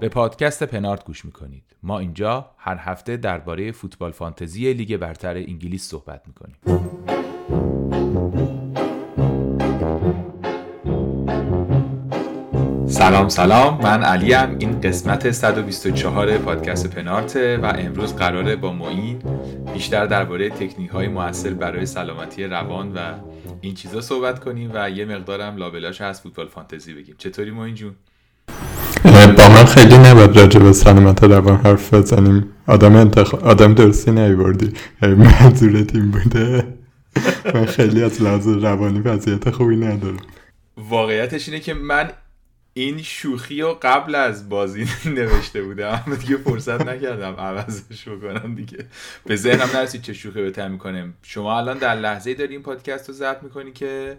به پادکست پنارت گوش می‌کنید. ما اینجا هر هفته درباره فوتبال فانتزی لیگ برتر انگلیس صحبت می‌کنیم. سلام سلام. من علیم این قسمت 124 پادکست پنارته و امروز قراره با معین بیشتر درباره تکنیک های موثر برای سلامتی روان و این چیزا صحبت کنیم و یه مقدارم لابلاش از فوتبال فانتزی بگیم. چطوری معین جون؟ با من خیلی نباید راجع به سلامت روان حرف بزنیم. آدم انتخ... آدم درستی نیوردی منظورت این بوده. من خیلی از لحاظ روانی وضعیت خوبی ندارم. واقعیتش اینه که من این شوخی رو قبل از بازی نوشته بودم. اما دیگه فرصت نکردم عوضش بکنم دیگه. به ذهنم نرسید چه شوخی بهتر می‌کنم شما الان در لحظه داری این پادکست رو ضبط می‌کنی که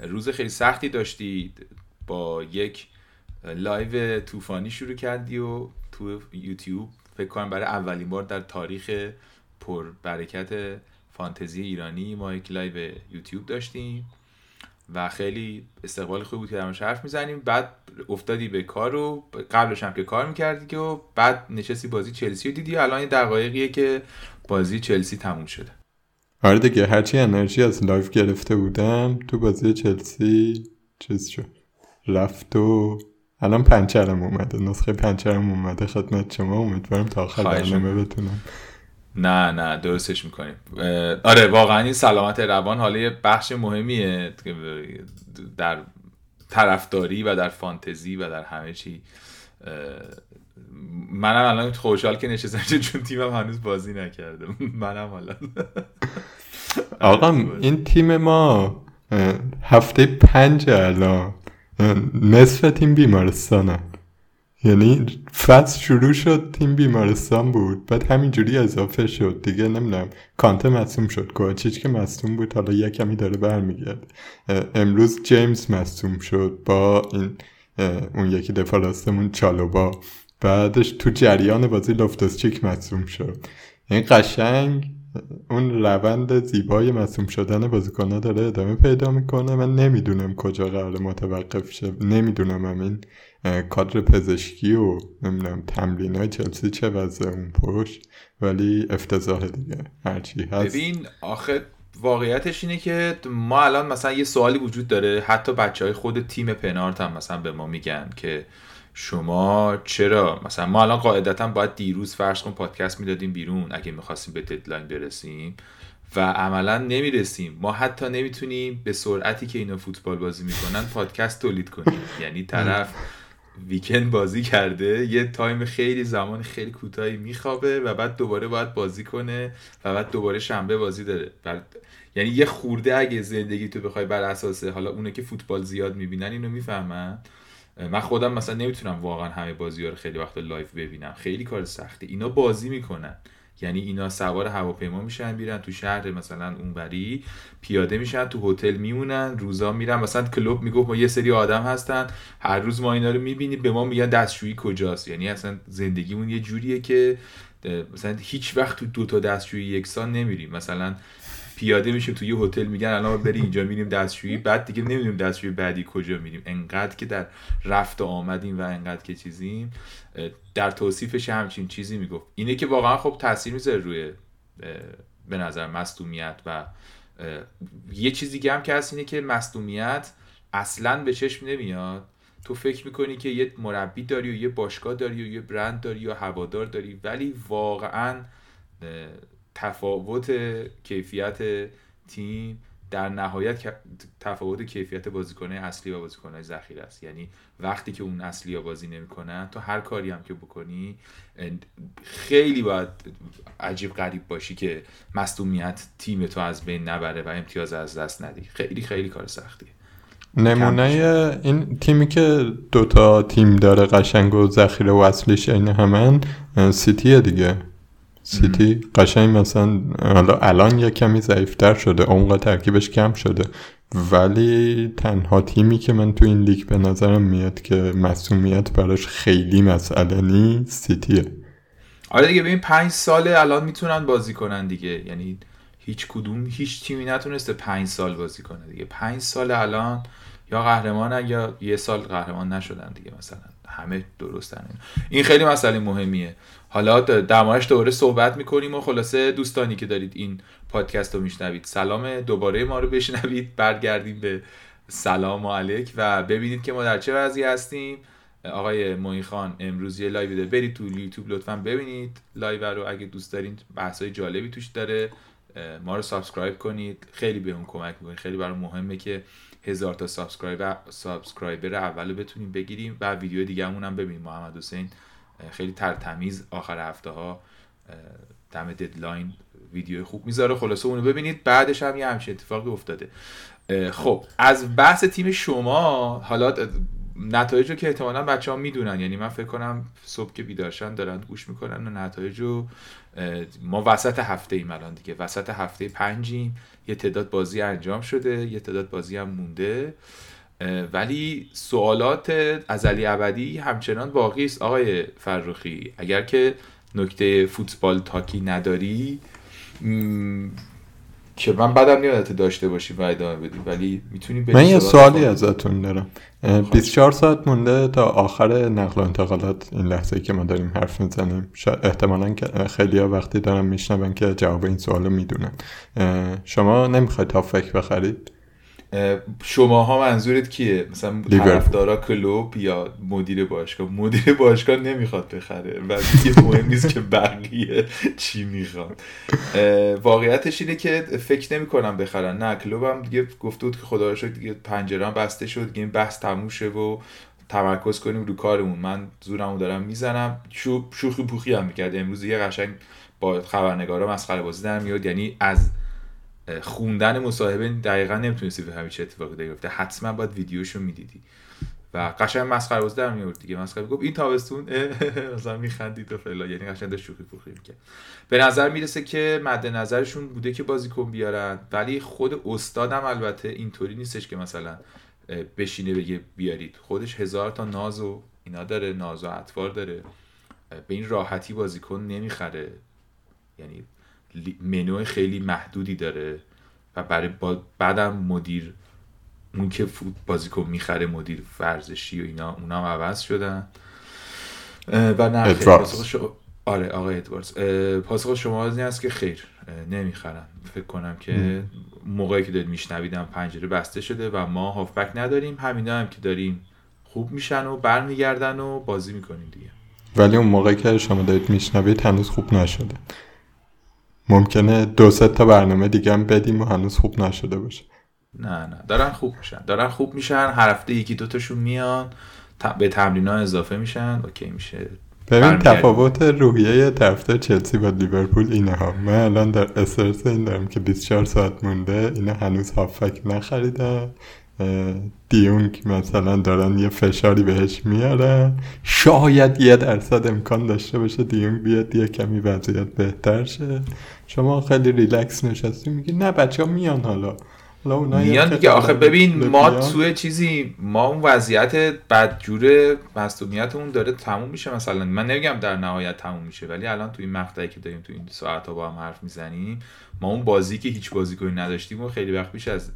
روز خیلی سختی داشتید با یک live طوفانی شروع کردی و تو یوتیوب فکر کنم برای اولین بار در تاریخ پر برکت فانتزی ایرانی ما یک live یوتیوب داشتیم. و خیلی استقبال خوبی بود که درمش حرف می‌زنیم. بعد افتادی به کار و قبلش هم که کار می‌کردی که و بعد نشستی بازی چلسی رو دیدی الان این دقایقیه که بازی چلسی تموم شده. آره دیگه هرچی انرژی از live گرفته بودم تو بازی چلسی چیز شد. رفت و الان پنچرم اومده نسخه پنچرم اومده. خدمت شما امیدوارم تا آخر برنامه بتونم نه نه درستش می‌کنیم آره واقعا این سلامت روان حالا یه بخش مهمیه در طرفداری و در فانتزی و در همه چی. منم الان خوشحال که نشستم چون تیمم هنوز بازی نکرده. منم حالا آقا این تیم ما هفته پنج الان نصف تیم بیمارستانه. یعنی فصل شروع شد تیم بیمارستان بود. بعد همینجوری اضافه شد. دیگه نمی‌دونم کانته مصوم شد. کوچیچ که مصوم بود حالا یه کمی داره برمیگرد امروز جیمز مصوم شد با این اون یکی دفاع راستمون چالوبا. بعدش تو جریان بازی لفتوس چیک مصوم شد. این قشنگ اون روند زیبای مصوم شدن بازیکنها داره ادامه پیدا می‌کنه. من نمی‌دونم کجا قرار متوقف شه. نمی‌دونم همین کادر پزشکی و نمی‌دونم تمرین های چلسی چه وضع اون پشت ولی افتضاح دیگه. هرچی هست. ببین آخه واقعیتش اینه که ما الان مثلا یه سوالی وجود داره. حتی بچه های خود تیم پنارت هم مثلا به ما میگن که شما چرا؟ مثلا ما الان قاعدتا باید دیروز فرض کن پادکست می‌دادیم بیرون اگه می‌خواستیم به deadline برسیم و عملا نمی‌رسیم. ما حتی نمی‌تونیم به سرعتی که اینا فوتبال بازی می‌کنن پادکست تولید کنیم. یعنی طرف weekend بازی کرده یه time خیلی زمان خیلی کوتاهی میخوابه و بعد دوباره باید بازی کنه و بعد دوباره شنبه بازی داره. یعنی یه خورده اگه زندگی تو بخوای بر اساس حالا اونا که فوتبال زیاد می‌بینن اینو می‌فهمن. من خودم مثلا نمی‌تونم واقعا همه بازی ها رو خیلی وقت live ببینم. خیلی کار سخته. اینا بازی می‌کنن. یعنی اینا سوار هواپیما میشن میرن تو شهر مثلا اونوری پیاده میشن تو هتل میمونن روزا میرن. مثلا کلوپ می‌گفت ما یه سری آدم هستن هر روز ما اینا رو می‌بینیم به ما میگن دستشویی کجاست. یعنی اصلا زندگیمون یه جوریه که مثلا هیچ وقت تو دو تا دستشویی یکسان نمیریم. مثلا پیاده میشیم توی یه هتل میگن الان بری اینجا میریم دستشویی. بعد دیگه نمی‌دونیم دستشویی بعدی کجا میریم. انقدر که در رفت آمدیم و انقدر که چیزیم در توصیفش همچین چیزی می‌گفت. اینه که واقعا خب تاثیر می‌ذاره روی به نظر مصدومیت و یه چیزی دیگه هم که هست اینه که مصدومیت اصلا به چشم نمیاد. تو فکر می‌کنی که یه مربی داری و یه باشگاه داری و یه برند داری و هوادار داری ولی واقعا تفاوت کیفیت تیم در نهایت تفاوت کیفیت بازیکنه اصلی و بازیکنهای ذخیره است. یعنی وقتی که اون اصلی ها بازی نمی‌کنن تو هر کاری هم که بکنی خیلی باید عجیب غریب باشی که مصدومیت تیم تو از بین نبره و امتیاز از دست ندی. خیلی خیلی کار سختیه. نمونه این تیمی که دوتا تیم داره قشنگ و ذخیره و اصلیش این همن سیتیه دیگه. سیتی قشنگ مثلا حالا الان یه کمی ضعیفتر شده عمق ترکیبش کم شده. ولی تنها تیمی که من تو این لیگ به نظرم میاد که مسئولیت براش خیلی مسئله نیست سیتیه. آره دیگه ببین پنج ساله الان می‌تونن بازی کنن دیگه. یعنی هیچ کدوم هیچ تیمی نتونسته پنج سال بازی کنه دیگه. پنج سال الان یا قهرمانن یا یه سال قهرمان نشدن دیگه مثلا. همه در سفرن. این خیلی مسئله مهمیه. حالا در موردش دوباره صحبت می‌کنیم و خلاصه دوستانی که دارید این پادکست رو میشنوید سلام دوباره ما رو بشنوید. برگردیم به سلام علیک و ببینید که ما در چه وضعی هستیم. آقای موین خان امروز یه live داره. برید تو یوتیوب لطفا ببینید live رو. اگه دوست دارین بحثای جالبی توش داره. ما رو subscribe کنید. خیلی بهمون کمک می‌کنید. خیلی برامون مهمه که هزار تا subscriber subscriber اول بتونیم بگیریم و ویدیو دیگه هم ببینیم. محمد حسین خیلی ترتمیز آخر هفته ها دم deadline ویدیو خوب می‌ذاره. خلاصه اونو ببینید بعدش هم یه همچین اتفاقی افتاده. خب از بحث تیم شما حالا نتایج رو که احتمالا بچه ها می‌دونن یعنی من فکر کنم صبح که بیدار شدن دارن گوش می‌کنن و نتایج رو ما وسط هفته ایم الان دیگه. وسط هفته پنجیم. یه تعداد بازی انجام شده یه تعداد بازی هم مونده. ولی سوالات ازلی ابدی همچنان باقی است. آقای فرخی اگر که نکته فوتبال تاکی نداری که من بدم نیادت داشته باشیم و ادامه بدیم ولی می‌تونیم من یه سوالی ازتون دارم. 24 ساعت مونده تا آخر نقل و انتقالات این لحظه که ما داریم حرف می‌زنیم. احتمالا خیلی ها وقتی دارم میشنون که جواب این سوال رو می‌دونن شما نمی‌خواید تا فکر بخرید؟ شما ها منظورت کیه؟ مثلا طرفدارا کلوب یا مدیر باشگاه؟ مدیر باشگاه نمی‌خواد بخره. و دیگه مهم نیست که بقیه چی می‌خواد واقعیتش اینه که فکر نمی کنم بخرن. نه کلوب هم دیگه گفته بود که خدا رو دیگه پنجره بسته شد دیگه این بحث تموم شه و تمرکز کنیم رو کارمون. من زورمو دارم می‌زنم. شوخی پوخی هم می‌کرد. امروز یه قشنگ با خبرنگارا مسخره بازی در میاد. یعنی از خوندن مصاحبه دقیقا نمی‌تونستی به چه اتفاقی بیفته. حتما باید ویدیوشو می‌دیدی. و قشنگ مسخره باز در میورد دیگه. مسخره گفت این تابستون مثلا میخندید و فلا یعنی قشنگ داشت شوخی پوخی می‌کرد. به نظر می‌رسه که مد نظرشون بوده که بازیکن بیارن. ولی خود استادم البته اینطوری نیستش که مثلا بشینه بگه بیارید. خودش هزار تا ناز و اینا داره ناز و اطوار داره. به این راحتی بازیکن نمی‌خره. یعنی منو خیلی محدودی داره و برای بعدم مدیر اون که بازیکن می‌خره مدیر ورزشی و اینا اونا هم عوض شدن. و نه آره آقای ادواردز پاسخ شما از این است که خیر نمی‌خرن. فکر کنم که موقعی که دارید میشنویدم پنجره بسته شده و ما هافبک نداریم. همینا هم که داریم خوب میشن و برمیگردن و بازی می‌کنیم دیگه. ولی اون موقعی که شما دارید میشنوید هنوز خوب نشده. ممکنه دو سه تا برنامه دیگه هم بدیم و هنوز خوب نشده باشه. نه نه. دارن خوب میشن. دارن خوب میشن. هر هفته یکی دوتاشون میان. به تمرین ها اضافه میشن. اوکی میشه. ببین تفاوت روحیه طرفدار چلسی با لیورپول اینه ها من الان در استرس این دارم که 24 ساعت مونده. اینا هنوز هافک نخریدن دیونگ مثلا دارن یه فشاری بهش میارن. شاید یه درصد امکان داشته باشه دیونگ بیاد یه کمی وضعیت بهتر شه. شما خیلی ریلکس نشستی میگی نه بچه ها میان حالا. میان دیگه. آخه ببین ما توی چیزی ما اون وضعیت بدجور مصدومیتمون داره تموم میشه مثلا. من نمیگم در نهایت تموم میشه ولی الان توی این مقطعی که داریم تو این ساعت ها با هم حرف می‌زنیم ما اون بازی که هیچ بازیکنی نداشتیم و خیلی وقت پیش از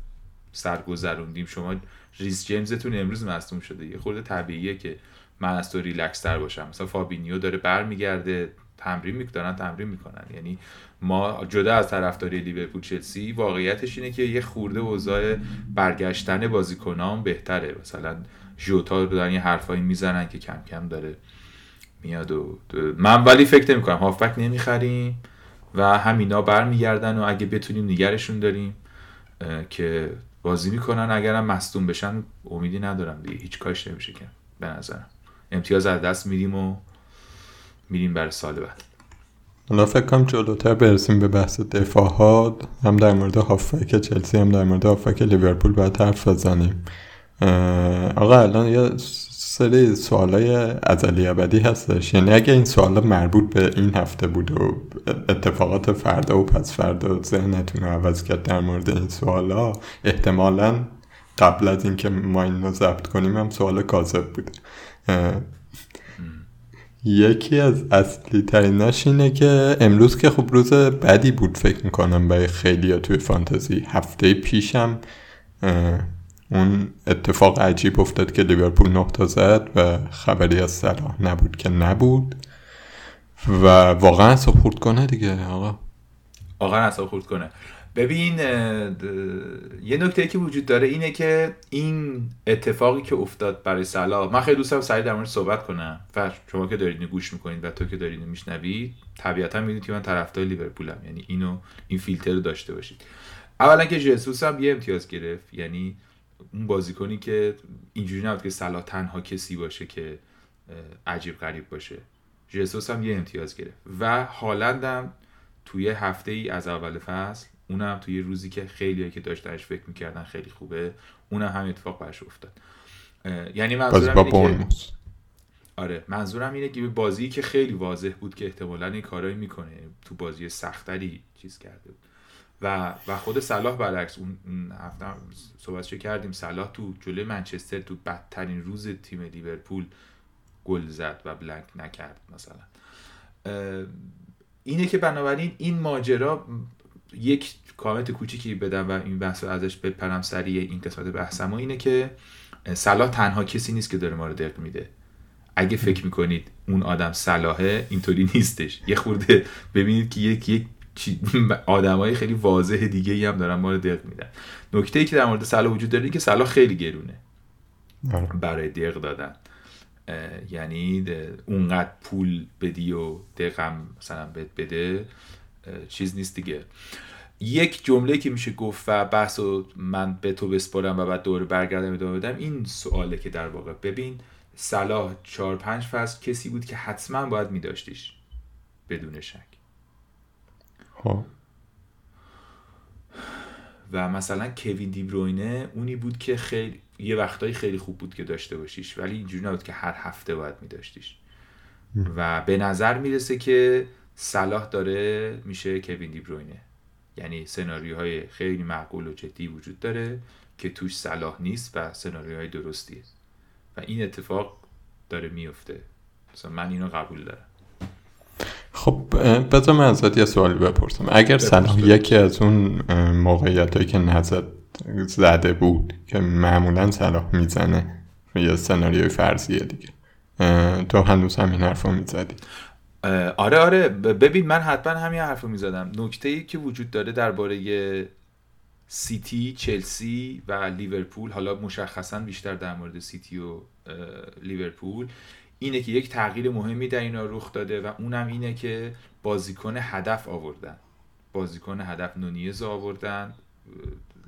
سر گذروندیم شما ریس جیمزتون امروز مصدوم شده. یه خورده طبیعیه که من از تو ریلکس تر باشم. مثلا فابینیو داره برمیگرده تمرین می‌کنن تمرین می‌کنن. یعنی ما جدا از طرفداری لیورپول چلسی واقعیتش اینه که یه خورده اوضاع برگشتن بازیکنان بهتره. مثلا ژوتا رو دارن یه حرفایی می‌زنن که کم کم داره میاد و من ولی فکر نمی کنم. هافبک نمی‌خریم و همینا برمیگردن و اگه بتونیم نگرشون داریم که بازی می‌کنن اگرم مصدوم بشن امیدی ندارم دیگه. هیچ کاش نمیشه که به نظرم. امتیاز از دست میدیم و میریم برای سال بعد. حالا فکر کنم جلوتر برسیم به بحث دفاع هم در مورد هافک چلسی هم در مورد هافک لیورپول باید حرف بزنیم. آقا الان یه سری سوالای ازلی ابدی هستش. یعنی اگه این سوالا مربوط به این هفته بود و اتفاقات فردا و پس فردا ذهنتون رو عوض کرد در مورد این سوالا احتمالا قبل از اینکه ما این رو ضبط کنیم هم سوال کاذب بوده. یکی از اصلی تریناش اینه که امروز که خب روز بدی بود فکر می‌کنم برای خیلی توی فانتزی هفته پیشم اون اتفاق عجیب افتاد که لیورپول نقطه زد و خبری از صلاح نبود که نبود. و واقعا اصلا خورد کنه دیگه آقا. واقعا اصلا خورد کنه. ببین یه نکته که وجود داره اینه که این اتفاقی که افتاد برای صلاح من خیلی دوستم سریع در مورد صحبت کنم. و شما که دارید گوش می‌کنید و تو که دارید میشنوید طبیعتا می‌دونید که من طرفدار لیورپولم. یعنی اینو این فیلتر رو داشته باشید. اولا که جسوس هم یه امتیاز گرفت. یعنی اون بازیکنی که اینجوری نبود که صلاح تنها کسی باشه که عجیب غریب باشه. جسوس هم یه امتیاز گرفت. و هالندم توی هفته ای از اول فصل اونم توی روزی که خیلی که داشتنش فکر می‌کردن خیلی خوبه اونم هم اتفاق برش افتاد. یعنی منظورم اینه که آره منظورم اینه که بازی که خیلی واضح بود که احتمالا این کارایی می‌کنه تو بازی سختری چیز کرده بود. و و خود صلاح برعکس اون هفته صحبتشو کردیم. صلاح تو جلوی منچستر تو بدترین روز تیم لیورپول گل زد و بلنک نکرد مثلا. اینه که بنابراین این ماجرا یک کامنت کوچیکی بدم و این بحث رو ازش بپرم سریع این قسمت بحثم اینه که صلاح تنها کسی نیست که داره ما رو دق میده. اگه فکر می‌کنید اون آدم صلاحه اینطوری نیستش. یه خورده ببینید که یک یک آدمای خیلی واضح دیگه ای هم دارن ما رو دق میدن. نکته ای که در مورد صلاح وجود داره که صلاح خیلی گرونه. آره. برای دق دادن. یعنی اونقدر پول بدی و دقم مثلا بده چیز نیست دیگه. یک جمله که میشه گفت و بحث و من به تو بسپرم و بعد دور برگردم ادامه بدم این سواله که در واقع. ببین صلاح چهار پنج فصل کسی بود که حتما باید میداشتیش بدون شک. خب. و مثلا کوین دیبروینه اونی بود که خیلی یه وقتایی خیلی خوب بود که داشته باشیش ولی اینجوری نبود که هر هفته باید میداشتیش. و به نظر می‌رسه که صلاح داره میشه کوین دیبروینه یعنی سناریوهای خیلی معقول و جدی وجود داره که توش صلاح نیست و سناریوهای درستیه. و این اتفاق داره میفته مثلا من اینو قبول دارم. خب بذار من ازت یه سوالی بپرسم. اگر صلاح یکی از اون موقعیت هایی که نزد زده بود که معمولا صلاح می‌زنه یا سناریوی فرضیه دیگه. تو هنوز همین حرف رو می‌زدی آره آره. ببین من حتما همین حرف رو می‌زدم. نکته ای که وجود داره درباره سیتی چلسی و لیورپول حالا مشخصا بیشتر در مورد سیتی و لیورپول اینه که یک تغییر مهمی در اینا رخ داده و اونم اینه که بازیکن هدف آوردن. بازیکن هدف نونیز آوردن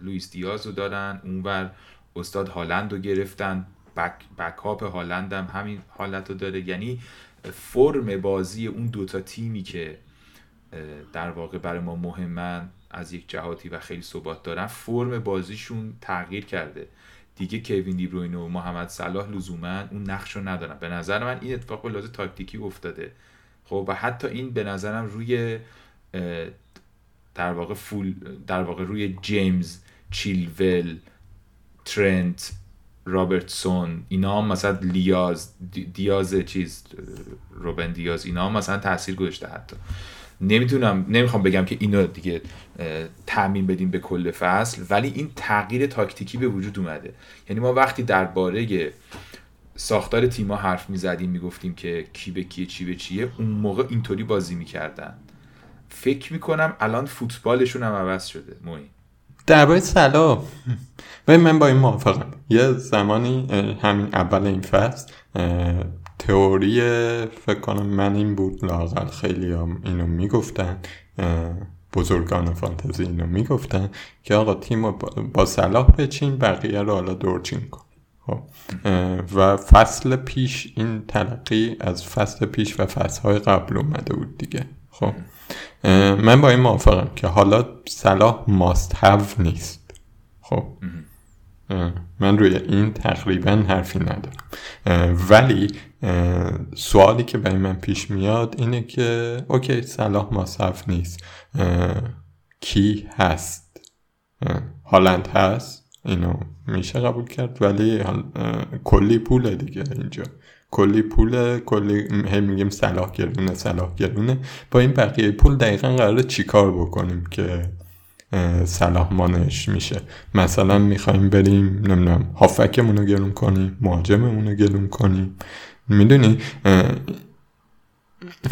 لویس دیاز رو دارن اونور استاد هالند رو گرفتن بک, بکاپ هالند هم همین حالت رو داره. یعنی فرم بازی اون دوتا تیمی که در واقع برای ما مهمن از یک جهاتی و خیلی ثبات دارن فرم بازیشون تغییر کرده. دیگه کوین دیبروین و محمد صلاح لزوما اون نقش رو ندارن. به نظر من این اتفاق به لحاظ تاکتیکی افتاده. خب و حتی این به نظرم روی در واقع فول در واقع روی جیمز چیلول ترنت رابرتسون اینا هم مثلا لیاز دیاز چیز روبن دیاز اینا هم مثلا تاثیر گذاشته حتی. نمی‌تونم نمی‌خوام بگم که اینو دیگه تعمین بدیم به کل فصل ولی این تغییر تاکتیکی به وجود اومده. یعنی ما وقتی درباره ساختار تیما حرف می‌زدیم می‌گفتیم که کی به کیه چی به چیه اون موقع اینطوری بازی می‌کردن. فکر می‌کنم الان فوتبالشون هم عوض شده موین. درباره سلام و من با این موافقم. یه زمانی همین اول این فصل تئوری فکر کنم من این بود لاقل خیلی هم اینو می‌گفتن بزرگان فانتزی اینو می‌گفتن که آقا تیم با صلاح بچین بقیه رو حالا دورچین کن. خب و فصل پیش این تلقی از فصل پیش و فصلهای قبل اومده بود دیگه. خب من با این موافقم که حالا صلاح ماست هاو نیست. خب من روی این تقریبا حرفی ندارم. ولی سوالی که برای من پیش میاد اینه که اوکی صلاح ماست نیست. کی هست؟ هالند هست؟ اینو میشه قبول کرد ولی کلی پوله دیگه اینجا. کلی پول کلی هی میگیم صلاح گرونه صلاح گرونه. با این بقیه پول دقیقا قراره چیکار بکنیم که صلاح مانش میشه. مثلا می‌خوایم بریم نمی‌دونم هافکمون رو گرون کنیم مهاجممون رو گرون کنیم. می‌دونی؟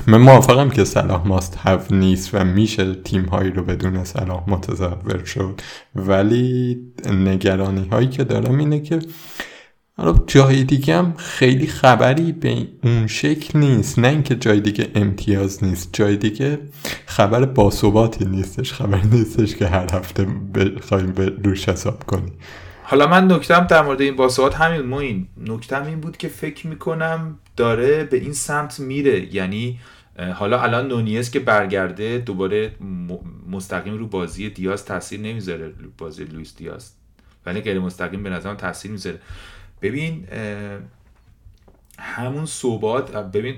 من موافقم که صلاح ماست هف نیست و میشه تیم هایی رو بدون صلاح متصور شد. ولی نگرانی هایی که دارم اینه که حالا جای دیگه هم خیلی خبری به اون شکل نیست. نه اینکه جای دیگه امتیاز نیست. جای دیگه خبر باثباتی نیستش. خبر نیستش که هر هفته بخوایم به روش حساب کنی حالا من نکتم در مورد این باثبات همین موین. نکتم این بود که فکر می‌کنم داره به این سمت میره. یعنی حالا الان نونیز که برگرده دوباره مستقیم رو بازی دیاز تاثیر نمی‌ذاره. بازی لویس دیاز. ولی غیر مستقیم به نظرم تاثیر می‌ذاره. ببین همون صحبات ببین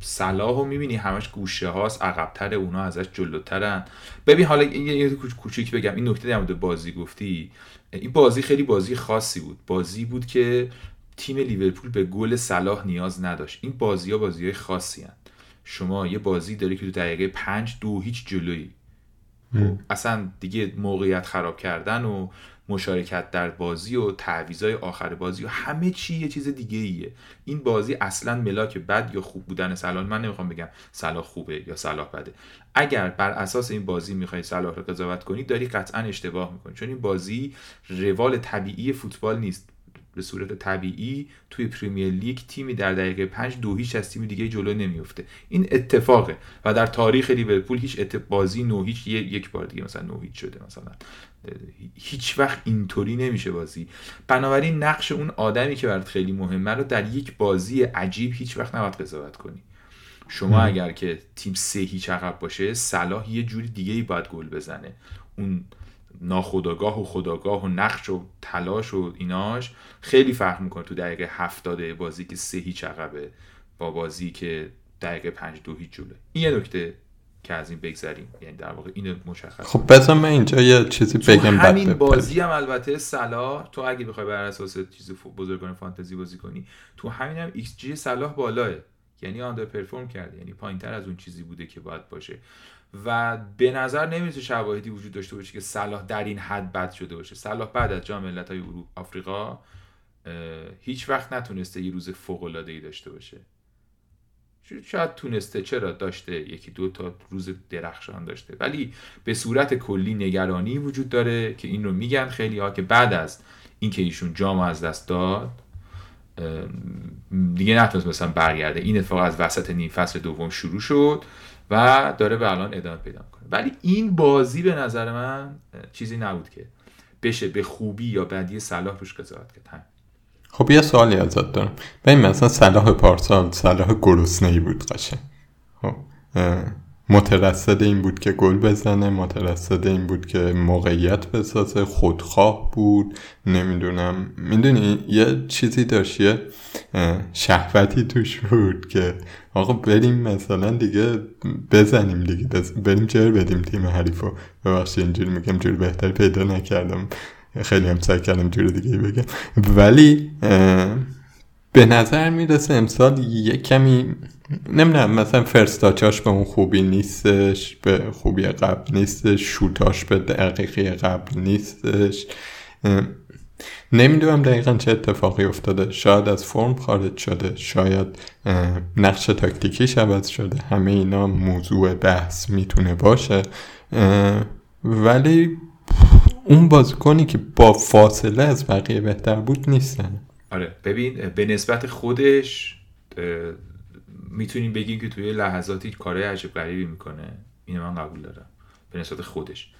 صلاح رو می‌بینی همش گوشه هاست عقبتر اونا ازش جلوترن. ببین حالا یه کوچیک بگم این نکته در بازی گفتی. این بازی خیلی بازی خاصی بود. بازی بود که تیم لیورپول به گل صلاح نیاز نداشت. این بازی ها بازی های خاصی هن. شما یه بازی داری که تو دقیقه پنج دو هیچ جلویی. اصلا دیگه موقعیت خراب کردن و مشارکت در بازی و تعویضای آخر بازی و همه چی یه چیز دیگه ایه این بازی اصلا ملاک بد یا خوب بودن صلاح من نمی‌خوام بگم صلاح خوبه یا صلاح بده. اگر بر اساس این بازی می‌خوای صلاح رو قضاوت کنی داری قطعا اشتباه می‌کنی. چون این بازی روال طبیعی فوتبال نیست. به صورت طبیعی توی پریمیر لیگ تیمی در دقیقه 5 دو هیچ از تیم دیگه جلو نمیفته این اتفاقه. و در تاریخ لیورپول هیچ بازی نو هیچ یک بار دیگه مثلا نو هیچ شده مثلا. هیچ وقت اینطوری نمیشه بازی. بنابراین نقش اون آدمی که برات خیلی مهمه رو در یک بازی عجیب هیچ وقت نباید قضاوت کنی. شما اگر که تیم سه هیچ عقب باشه صلاح یه جوری دیگه ای باید گل بزنه. اون ناخداگاه و خداگاه و نقش و تلاش و ایناش خیلی فرق می‌کنه تو دقیقه هفتاده بازی که سه هیچ عقبه با بازی که دقیقه پنج دو هیچ جلوه این یه نکته. که از این بگذریم. یعنی در واقع اینو مشخص خب بذار من اینجا یه چیزی بگم بعد همین بازی هم البته صلاح تو اگه بخوای بر اساس چیز بزرگان فانتزی بازی کنی تو همین هم ایکس جی صلاح بالاه. یعنی underperform کرده. یعنی پایینتر از اون چیزی بوده که باید باشه. و به نظر نمی‌رسه شواهدی وجود داشته باشه که صلاح در این حد بد شده باشه. صلاح بعد از جام ملت‌های آفریقا هیچ وقت نتونسته یه روز فوق العاده ای داشته باشه. شاید تونسته چرا داشته؟ یکی دو تا روز درخشان داشته. ولی به صورت کلی نگرانی وجود داره که این رو میگن خیلی ها که بعد از اینکه ایشون جام از دست داد دیگه نتونست مثلا برگرده. این اتفاق از وسط نیم فصل دوم شروع شد و داره به الان ادامه پیدا کنه ولی این بازی به نظر من چیزی نبود که بشه به خوبی یا بدی صلاح روش قضاوت کرد. خب یه سوالی ازت دارم. این مثلا صلاح پارسال صلاح گرسنه ای بود قشنگ. خب مترصد این بود که گل بزنه مترصد این بود که موقعیت بسازه خودخواه بود نمی‌دونم. می‌دونی یه چیزی داشت یه شهوتی توش بود که آقا بریم مثلا دیگه بزنیم دیگه بریم جر بدیم تیم حریفو. ببخشید اینجوری میگم جور بهتری پیدا نکردم. خیلی هم سعی کردم جور دیگه بگم. ولی به نظر می‌رسه امسال یه کمی نمی‌دونم مثلا فرستاچاش به اون خوبی نیستش به خوبی قبل نیستش شوتاش به دقیقی قبل نیستش. نمی‌دونم دقیقا چه اتفاقی افتاده. شاید از فرم خارج شده شاید نقش تاکتیکیش عوض شده. همه اینا موضوع بحث می‌تونه باشه. ولی اون بازیکنی که با فاصله از بقیه بهتر بود نیستن. آره ببین به نسبت خودش می‌تونیم بگیم که توی لحظاتی کارهای عجب غریبی می‌کنه. اینو من قبول دارم. به نسبت خودش.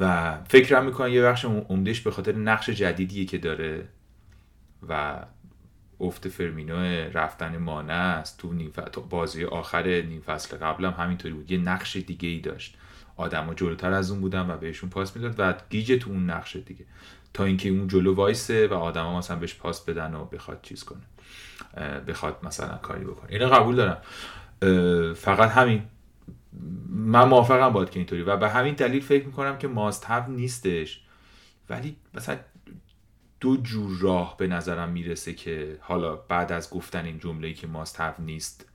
و فکرم می‌کنم یه بخش عمدهش به خاطر نقش جدیدیه که داره و افت فرمینو رفتن مانه است. تو بازی آخر نیم فصل قبلم همینطوری بود. یه نقش دیگه ای داشت. آدما جلوتر از اون بودن و بهشون پاس می‌داد و گیجه تو اون نقش دیگه. تا اینکه اون جلو وایسه و آدما مثلا بهش پاس بدن و بخواد چیز کنه. بخواد مثلا کاری بکنه. اینو قبول دارم. فقط همین. من موافقم باید که اینطوری. و به همین دلیل فکر می‌کنم که ماست نیستش. ولی مثلا دو جور راه به نظرم می‌رسه که حالا بعد از گفتن این جمله که ماست نیست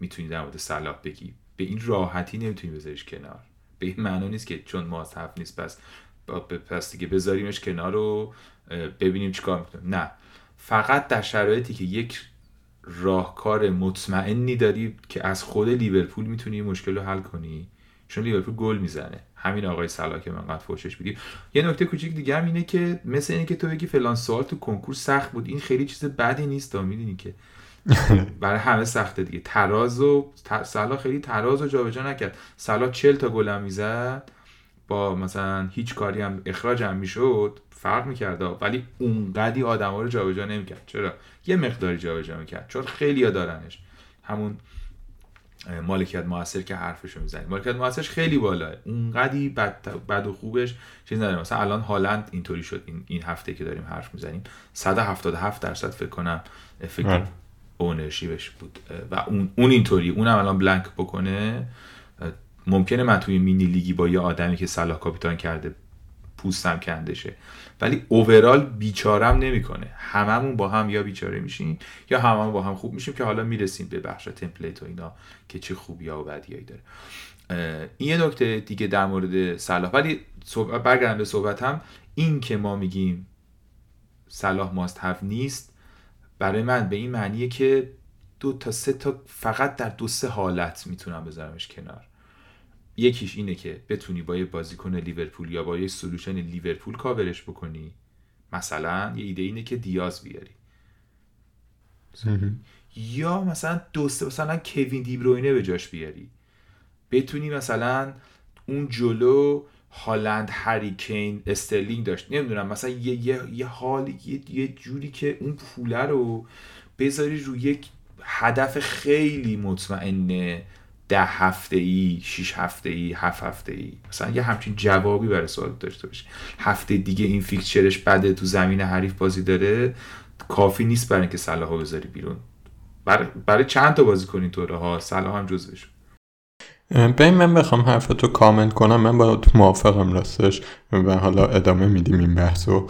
می‌تونی در مورد صلاح بگی. به این راحتی نمی‌تونی بذاریش کنار. به این معنا نیست که چون ماست نیست پس پس دیگه بذاریمش کنار رو ببینیم چیکار می‌کنیم نه. فقط در شرایطی که یک راهکار مطمئنی داری که از خود لیورپول می‌تونی مشکل رو حل کنی چون لیورپول گل می‌زنه. همین آقای سلا که من فوشش بدیم یه نکته کوچیک دیگه هم اینه که مثل اینه که تو بگی فلان سوال تو کنکور سخت بود این خیلی چیز بدی نیست می‌دونی که برای همه سخته دیگه. تراز و سلا خیلی تراز و جابجا نکرد. سلا چل تا گلم می‌زد. با مثلا هیچ کاری هم اخراج هم می‌شد. فرق می‌کرد ولی اونقدی آدما رو جابجا نمی‌کرد. چرا؟ یه مقداری جابجا می‌کرد. چون خیلی ها دارنش. همون مالکیت موثر که حرفشو می‌زنی مالکیت موثرش خیلی بالاه. اونقدی بد, بد و خوبش چیز نداره. مثلا الان هالند اینطوری شد. این, این هفته که داریم حرف می‌زنیم. 177 درصد فکر کنم افکت اونرشیبش بود. و اون اون اینطوری. اونم الان بلنک بکنه. ممکنه من توی مینی لیگی با یه آدمی که صلاح کاپیتان کرده پوستم کندشه. ولی اوورال بیچارم نمی‌کنه. هممون با هم یا بیچاره میشیم یا هممون با هم خوب میشیم که حالا می‌رسیم به بخش تمپلیت و اینا که چه خوبی ها و بدیایی داره. این یه نکته دیگه در مورد صلاح. ولی برگردم به صحبت هم این که ما میگیم صلاح ماست هف نیست برای من به این معنیه که دو تا سه تا فقط در دو سه حالت می‌تونم بذارمش کنار. یکیش اینه که بتونی با یه بازیکن لیورپول یا با یه سلوشن لیورپول کاورش بکنی. مثلا یه ایده اینه که دیاز بیاری. یا مثلا دوسته مثلا کوین دیبروینه به جاش بیاری. بتونی مثلا اون جلو هالند هریکین استرلینگ داشت. نمی‌دونم مثلا یه, یه،, یه حال یه،, یه جوری که اون پوله رو بذاری روی یک هدف خیلی مطمئنه ده هفته ای شیش هفته ای هفت هفته ای مثلا یه همچین جوابی برای سوال داشته باشه هفته دیگه این فیکچرش بده تو زمین حریف بازی داره. کافی نیست برای اینکه صلاح بذاری بیرون. برای, چند تا بازی کنین طوره ها صلاح هم جزوش. به من بخوام حرفتو کامنت کنم من با تو موافقم راستش و حالا ادامه میدیم این بحثو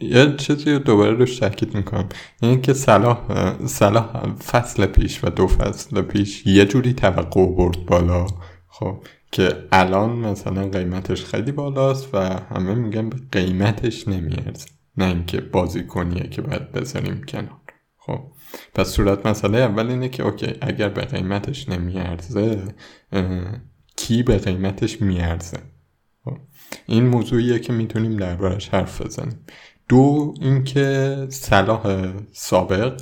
یه چیزی رو دوباره روش تاکید می‌کنم. اینه که صلاح صلاح فصل پیش و دو فصل پیش یه جوری توقع برد بالا. خب که الان مثلا قیمتش خیلی بالاست و همه میگن به قیمتش نمیارزه. نه اینکه بازی کنیه که باید بذاریم کنار. خب. پس صورت مسئله اول اینه که اوکی اگر به قیمتش نمیارزه کی به قیمتش میارزه خب. این موضوعیه که می‌تونیم دربارش حرف بزنیم دو اینکه صلاح سابق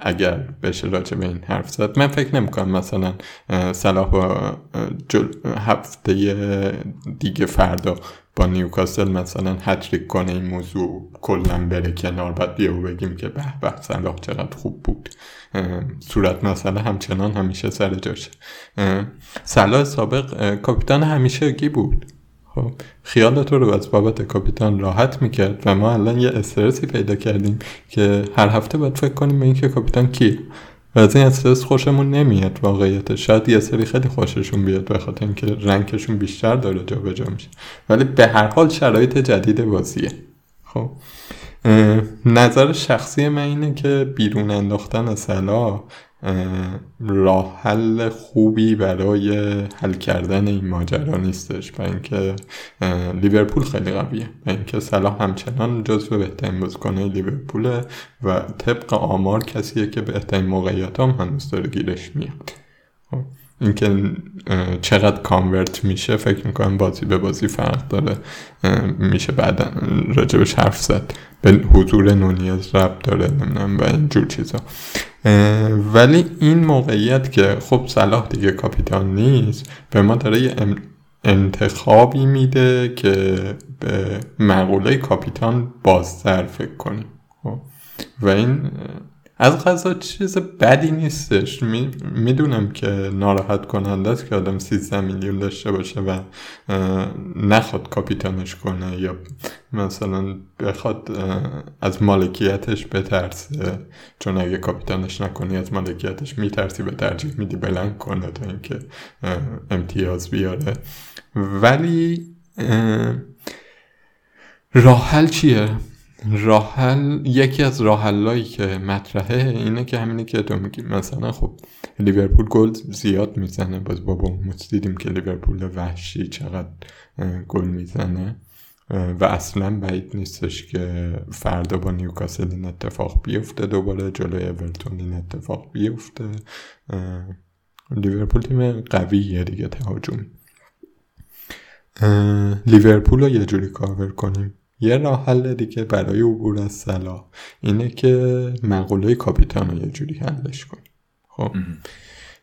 اگر بشه راجع به این حرف زد من فکر نمی‌کنم مثلا صلاح هفته دیگه فردا با نیوکاسل مثلا هتریک کنه این موضوع کلا بره کنار بعد بیا و بگیم که به به صلاح چقدر خوب بود. صورت مسئله همچنان همیشه سر جاشه. صلاح سابق کاپیتان همیشگی بود؟ خب خیال تو رو از بابت کاپیتان راحت می‌کرد و ما الان یه استرسی پیدا کردیم که هر هفته باید فکر کنیم به اینکه کاپیتان کی و از این استرس خوشمون نمیاد واقعیت. شاید یه سری خیلی خوششون بیاد به خاطر اینکه رنگشون بیشتر داره جابجا میشه. ولی به هر حال شرایط جدید بازیه. خب. نظر شخصی من اینه که بیرون انداختن سلا راه حل خوبی برای حل کردن این ماجرا نیستش و اینکه لیورپول خیلی قویه و اینکه صلاح همچنان جزو بهترین بازیکنهای لیورپوله و طبق آمار کسیه که بهترین موقعیت هم هنوز داره گیرش میاد. خب، اینکه چقدر کانورت میشه فکر می‌کنم بازی به بازی فرق داره. میشه بعدا راجبش حرف زد. به حضور نونیز رب داره نمی‌دونم و اینجور چیزا. ولی این موقعیت که خب صلاح دیگه کاپیتان نیست به ما داره یه انتخابی میده که به مقوله کاپیتان بازتر فکر کنیم. خب. و این از غذا چیز بدی نیستش. می‌دونم که ناراحت کننده است که آدم 13 میلیون داشته باشه و نخواد کاپیتانش کنه یا مثلا بخواد از مالکیتش بترسه. چون اگه کاپیتانش نکنی از مالکیتش میترسی به ترجیح میدی بلنگ کنه تا اینکه امتیاز بیاره. ولی راحل چیه؟ راحل یکی از راحلایی که مطرحه اینه که همینه که تو میگی. مثلا خب لیورپول گل زیاد می‌زنه. باز بابا دیدیم که لیورپول وحشی چقدر گل می‌زنه. و اصلا بعید نیستش که فردا با نیوکاسل این اتفاق بیفته. دوباره جلوی اورتون این اتفاق بیفته. لیورپول تیم قویه دیگه تهاجمی لیورپول رو یه جوری کاور کنیم. یه راه حل دیگه برای عبور از صلاح اینه که مقوله کاپیتان رو یه جوری حلش کنیم خب.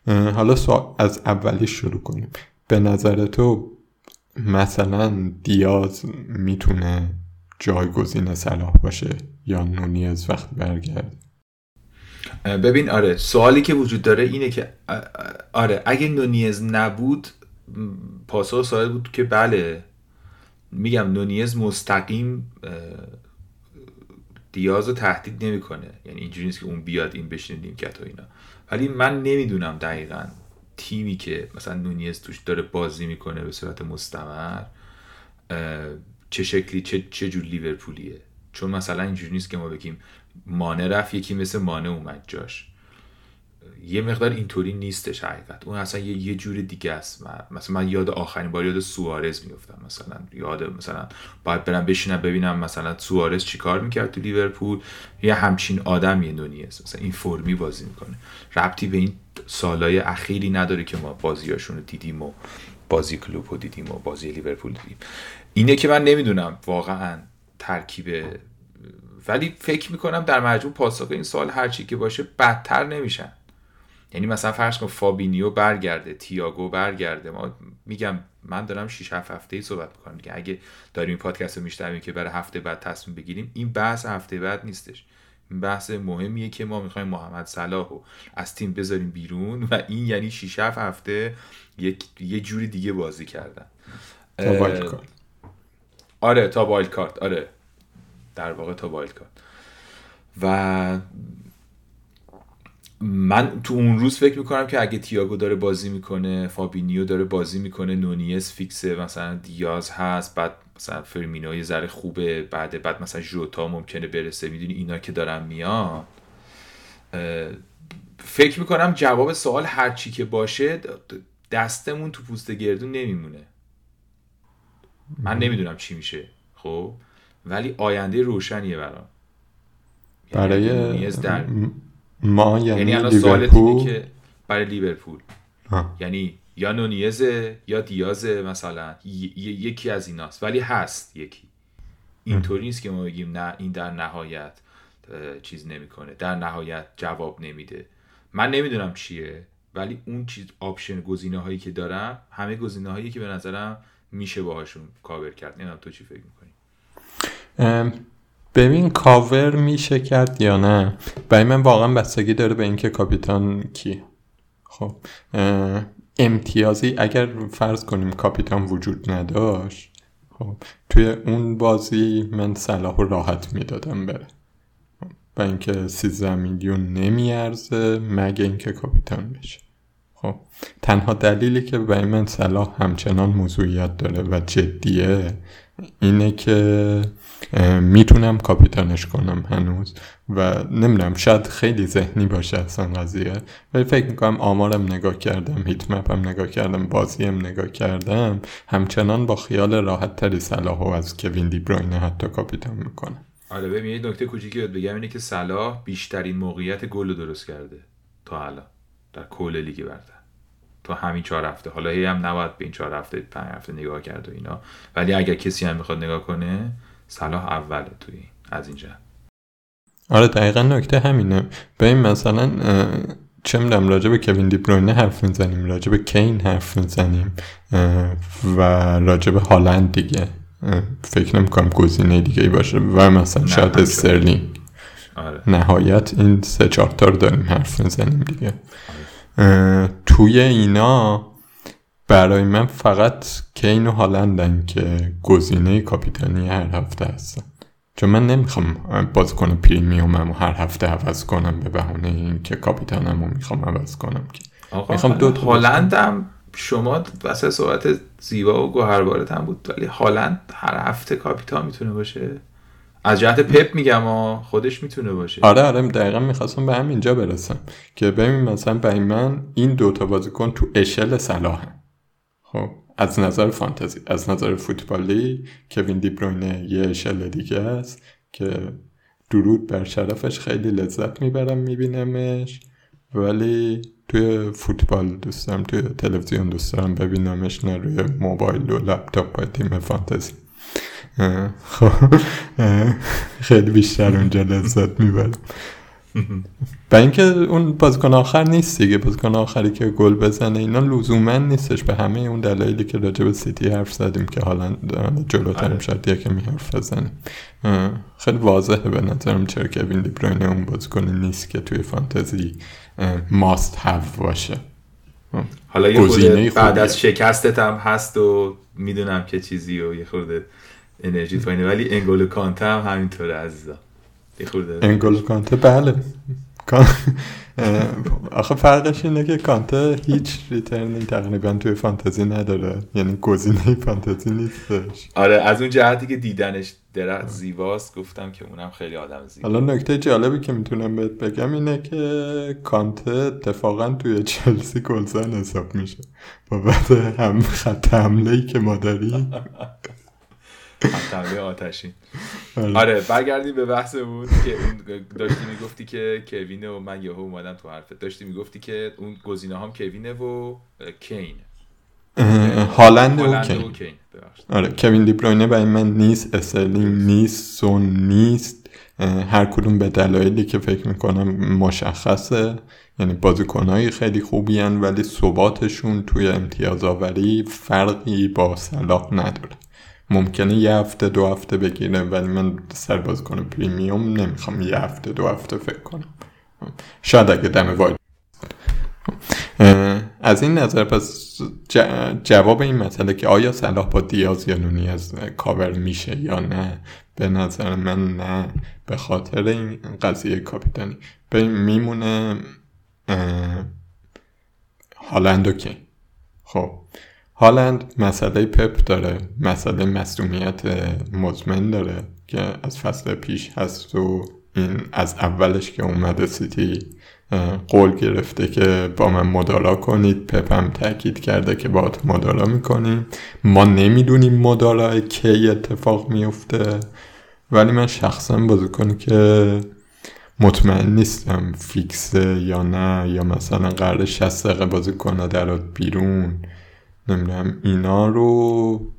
حالا از اولی شروع کنیم. به نظر تو مثلا دیاز می‌تونه جایگزین صلاح باشه یا نونی از وقت برگرد؟ ببین آره سوالی که وجود داره اینه که آره اگه نونیز نبود پاسخ سوال بود که بله میگم نونیز مستقیم دیاز رو تهدید نمی‌کنه. یعنی اینجوری نیست که اون بیاد این بشینه نیمکت و اینا. ولی من نمی‌دونم دقیقا تیمی که مثلا نونیز توش داره بازی می‌کنه به صورت مستمر چه شکلی چه, چه جور لیورپولیه. چون مثلا اینجوری نیست که ما بگیم مانه رفت یکی مثل مانه اومد جاش. یه مقدار اینطوری نیستش حقیقت. اون اصلا یه, یه جور دیگه است. مثلا من یاد آخرین بار یاد سوارز میفتم مثلا یاد مثلا باید برم بشینم ببینم مثلا سوارز چیکار می‌کرد تو لیورپول. یه همچین آدمی نونیز مثلا این فرمی بازی می‌کنه. ربطی به این سالهای اخیری نداره که ما بازیاشون رو دیدیم و بازی کلوب رو دیدیم و بازی لیورپول دیدیم. اینه که من نمی‌دونم. واقعا ترکیب ولی فکر می‌کنم در مجموع پاسخ این سال هرچی که باشه بدتر نمیشن. یعنی مثلا فرض کن فابینیو برگرده تییاگو برگرده. ما میگم من دارم 6 7 هفته ای صحبت می‌کنم که اگه داریم این پادکست رو میشنویم که برای هفته بعد تصمیم بگیریم این بحث هفته بعد نیستش. این بحث مهمیه که ما می‌خوایم محمد صلاح رو از تیم بذاریم بیرون و این یعنی 6 7 هفته یک یه جوری دیگه بازی کردن. تا آره تا wild card آره. در واقع تا wild card و من تو اون روز فکر می‌کنم که اگه تییاگو داره بازی می‌کنه فابینیو داره بازی می‌کنه نونیز فیکسه مثلا دیاز هست بعد مثلا فرمینو یه ذره خوبه بعد بعد مثلا ژوتا ممکنه برسه. می‌دونی اینا که دارن میان. فکر می‌کنم جواب سوال هرچی که باشه دستمون تو پوست گردون نمیمونه. من نمی‌دونم چی میشه خب؟ ولی آینده روشنیه برام. برای ما یعنی, یعنی الان لیورپول. که برای لیورپول. یعنی یا نونیزه یا دیازه مثلا. یکی از ایناست. ولی هست یکی. اینطوری نیست که ما بگیم نه این در نهایت چیز نمی‌کنه. در نهایت جواب نمیده. من نمی‌دونم چیه ولی اون چیز option گزینه هایی که دارم همه گزینه هایی که به نظرم میشه باهاشون کاور کرد. نمی‌دونم تو چی فکر می‌کنی؟ ببین کاور میشه کرد یا نه؟ برای من واقعا بستگی داره به اینکه کاپیتان کی. خب امتیازی اگر فرض کنیم کاپیتان وجود نداشت خب توی اون بازی من صلاح راحت می‌دادم بره. با اینکه 13 میلیون نمیارزه مگه اینکه کاپیتان بشه. خب تنها دلیلی که برای من صلاح همچنان موضوعیت داره و جدیه اینه که می‌تونم کاپیتانش کنم هنوز و نمی‌دونم شاید خیلی ذهنی باشه اصلا قضیه. ولی فکر می‌کنم آمارم نگاه کردم هیت مپم نگاه کردم بازیم نگاه کردم. همچنان با خیال راحت تری صلاح از کوین دی بروینه حتی کاپیتان می‌کنم. آره ببین یه نکته کوچیکی بهت بگم اینه که صلاح بیشترین موقعیت گل رو درست کرده تا الان در کل لیگ برتر. تا همین چهار هفته. حالا هی هم نباید به این چهار هفته پنج هفته نگاه کرد و اینا. ولی اگر کسی هم می‌خواد نگاه کنه صلاح اوله توی از اینجا. آره دقیقا نکته همینه. به این مثلا چه می‌دونم راجع به کوین دی حرف می‌زنیم راجع به کین حرف می‌زنیم و راجع به هالند دیگه. فکر نمی‌کنم گزینه دیگه ای باشه. و مثلا شاید استرلینگ. آره. نهایت این سه چهار تا رو داریم حرف می‌زنیم دیگه. آره. توی اینا برای من فقط کین و هالندن که گزینه کاپیتانی هر هفته هستن چون من نمی‌خوام بازیکن پریمیومم هر هفته عوض کنم به بهونه اینکه کاپیتانم رو می‌خوام عوض کنم که. می‌خوام دو هالندم شما واسه صحبت زیبا و گوهربارت هم بود ولی هالند هر هفته کاپیتان می‌تونه باشه؟ از جهت پپ میگم و خودش می‌تونه باشه. آره آره دقیقا می‌خواستم به همینجا برسم که ببین مثلا برای من این دوتا بازیکن تو اشل صلاحه خب از نظر فانتزی از نظر فوتبالی کوین دیبروینه یه اشل دیگه است که درود بر شرفش خیلی لذت می‌برم میبینمش. ولی توی فوتبال دوست دارم توی تلویزیون دوست دارم ببینمش نه روی موبایل و لپتاپ و تیم فانتزی. خب خیلی بیشتر اونجا لذت می‌برم. و اینکه اون بازیکن آخر نیست دیگه. بازیکن آخری که گل بزنه اینا لزوما نیستش. به همه اون دلایلی که راجع به سیتی حرف زدیم که حالا جلوترم آره. شاید یکمی حرف بزنیم خیلی واضحه به نظرم چرا کوین دیبروینه اون بازیکن نیست که توی فانتزی ماست هف باشه. حالا یه خورده بعد از شکستت هم هست و می‌دونم که چیزی و یه خورده انرژی پایینه ولی انگول کانته هم همینطوره عزیزا. انگول کانته بله. آخه فرقش اینه که کانته هیچ ریترنی تقریبا توی فانتزی نداره. یعنی گزینه فانتزی نیستش. آره از اون جهتی که دیدنش درخت زیباست گفتم که اونم خیلی آدم زیباست حالا نکته جالبی که می‌تونم بهت بگم اینه که کانته اتفاقا توی چلسی گلزن حساب میشه. بابت هم خط حمله ای که ما داریم. حمله آتشین. آره. آره برگردیم به بحثمون که اون داشتی می‌گفتی که کوینه و من یهو اومدم تو حرفت. داشتی می‌گفتی که اون گزینه هم کوینه و کین. هالند و کین. آره کوین دیبروینه برای من نیست استرلینگ نیست سون نیست. هر کدوم به دلایلی که فکر می‌کنم مشخصه. یعنی بازیکنهایی خیلی خوبی هن ولی ثباتشون توی امتیاز آوری فرقی با صلاح نداره. ممکنه یه هفته دو هفته بگیره ولی من سر کنم پریمیوم نمی‌خوام یه هفته دو هفته فکر کنم. شاید اگه دم وای از این نظر پس جواب این مسئله که آیا صلاح با دیاز یا نونی از کاور میشه یا نه به نظر من نه. به خاطر این قضیه کاپیتانی. میمونه هالند اوکی خب. هالند مسئله پپ داره مسئله مصومیت مزمن داره که از فصل پیش هست و این از اولش که اومده سیتی قول گرفته که با من مدارا کنید. پپ هم تاکید کرده که با مدارا می‌کنیم. ما نمی‌دونیم مدارا کی اتفاق میفته ولی من شخصا بازی که مطمئن نیستم فیکسه یا نه یا مثلا قرار 60 دقیقه بازی کنه در بیرون. نمی‌دونم اینا رو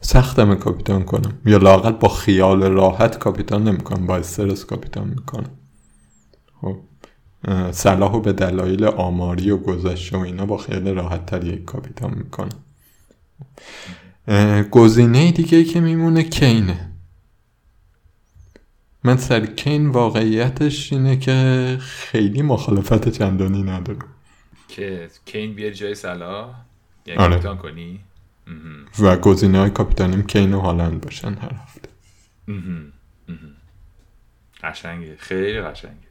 سختم کاپیتان کنم. یا لاقل با خیال راحت کاپیتان نمی‌کنم با استرس کاپیتان می‌کنم. خب صلاحو به دلایل آماری و گذشته و اینا با خیال راحت تری کاپیتان می‌کنم. گزینه دیگه که میمونه کینه. من سر کین واقعیتش اینه که خیلی مخالفت چندانی نداره که کین بیاد جای صلاح؟ یعنی آره. کنی؟ و گزینه های کاپیتانیم کین و هالند باشن هر هفته. قشنگه. خیلی قشنگه.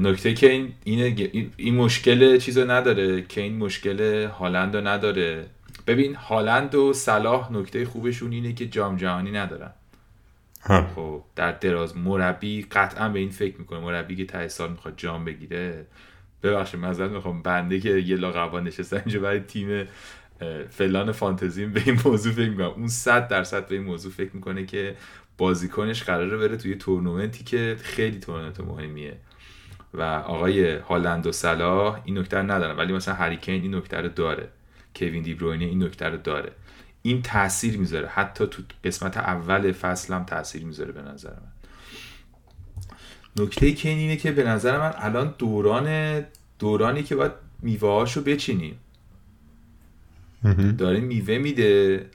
نکته که این اینه این مشکل چیزو نداره که این مشکل هالند رو نداره. ببین هالند و صلاح نکته خوبشون اینه که جام جهانی ندارن. خب در دراز مربی قطعا به این فکر می‌کنه. مربی که ته سال می‌خواد جام بگیره ببخشید معذرت می‌خوام. بنده که یه لاقبا نشستم اینجا برای تیم فلان فانتزیم به این موضوع فکر می‌کنم. اون صد درصد به این موضوع فکر می‌کنه که بازیکنش قراره بره توی تورنمنتی که خیلی تورنمنت مهمیه. و آقای هالند و صلاح این نکته ندارن ولی مثلا هریکین این نکته رو داره. کوین دیبروینه این نکته رو داره. این تاثیر می‌ذاره. حتی تو قسمت اول فصل هم تاثیر می‌ذاره به نظر من. نکته که اینه که به نظر من الان دوران دورانی که باید میوه هاشو بچینیم داره میوه میده.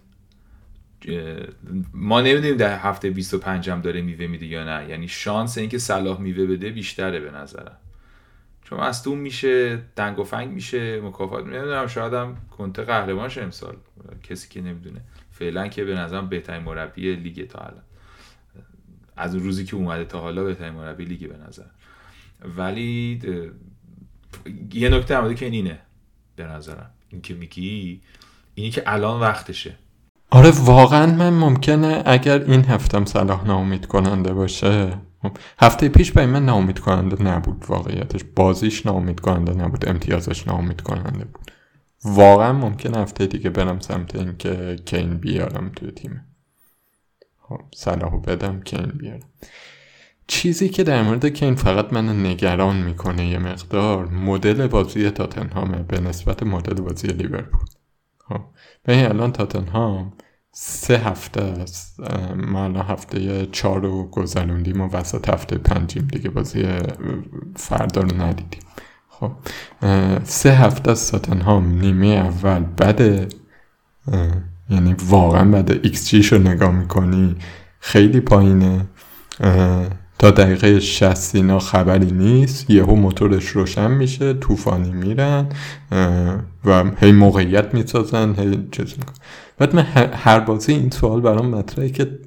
ما نمی‌دونیم در هفته 25 هم داره میوه میده یا نه. یعنی شانس اینکه صلاح میوه بده بیشتره به نظرم. چون مصدوم میشه دنگ و فنگ میشه مکافات نمی‌دونم شاید هم کنته قهرمان شه امسال. کسی که نمی‌دونه. فعلا که به نظرم بهترین مربی لیگ تا الان. از روزی که اومده تا حالا بهترین مربی لیگ به نظر. ولی یه نکته هم که اینه به نظرم. این که میگی اینی که الان وقتشه. آره واقعا من ممکنه اگر این هفتم صلاح ناامید کننده باشه خب، هفته پیش برای من ناامید کننده نبود واقعیتش. بازیش ناامید کننده نبود امتیازش ناامید کننده بود. واقعا ممکن هفته دیگه برم سمت اینکه کین بیارم توی تیم. خب صلاحو بدم کین بیارم. چیزی که در مورد کین فقط من نگران می‌کنه یه مقدار مدل بازی تاتنهامه به نسبت مدل بازی لیورپول. خب به الان تاتنهام سه هفته است. ما الان هفته چهار رو گذروندیم و وسط هفته پنجیم. دیگه بازی فردا رو ندیدیم. خب سه هفته از تاتنهام نیمه اول بده یعنی واقعا بعد ایکس‌جی رو نگاه می‌کنی. خیلی پایینه. تا دقیقه 60 اینا خبری نیست یهو موتورش روشن میشه طوفانی میرن و هی موقعیت می‌سازن هی چیز میکن بعد من هر بازی این سوال برام مطرحه که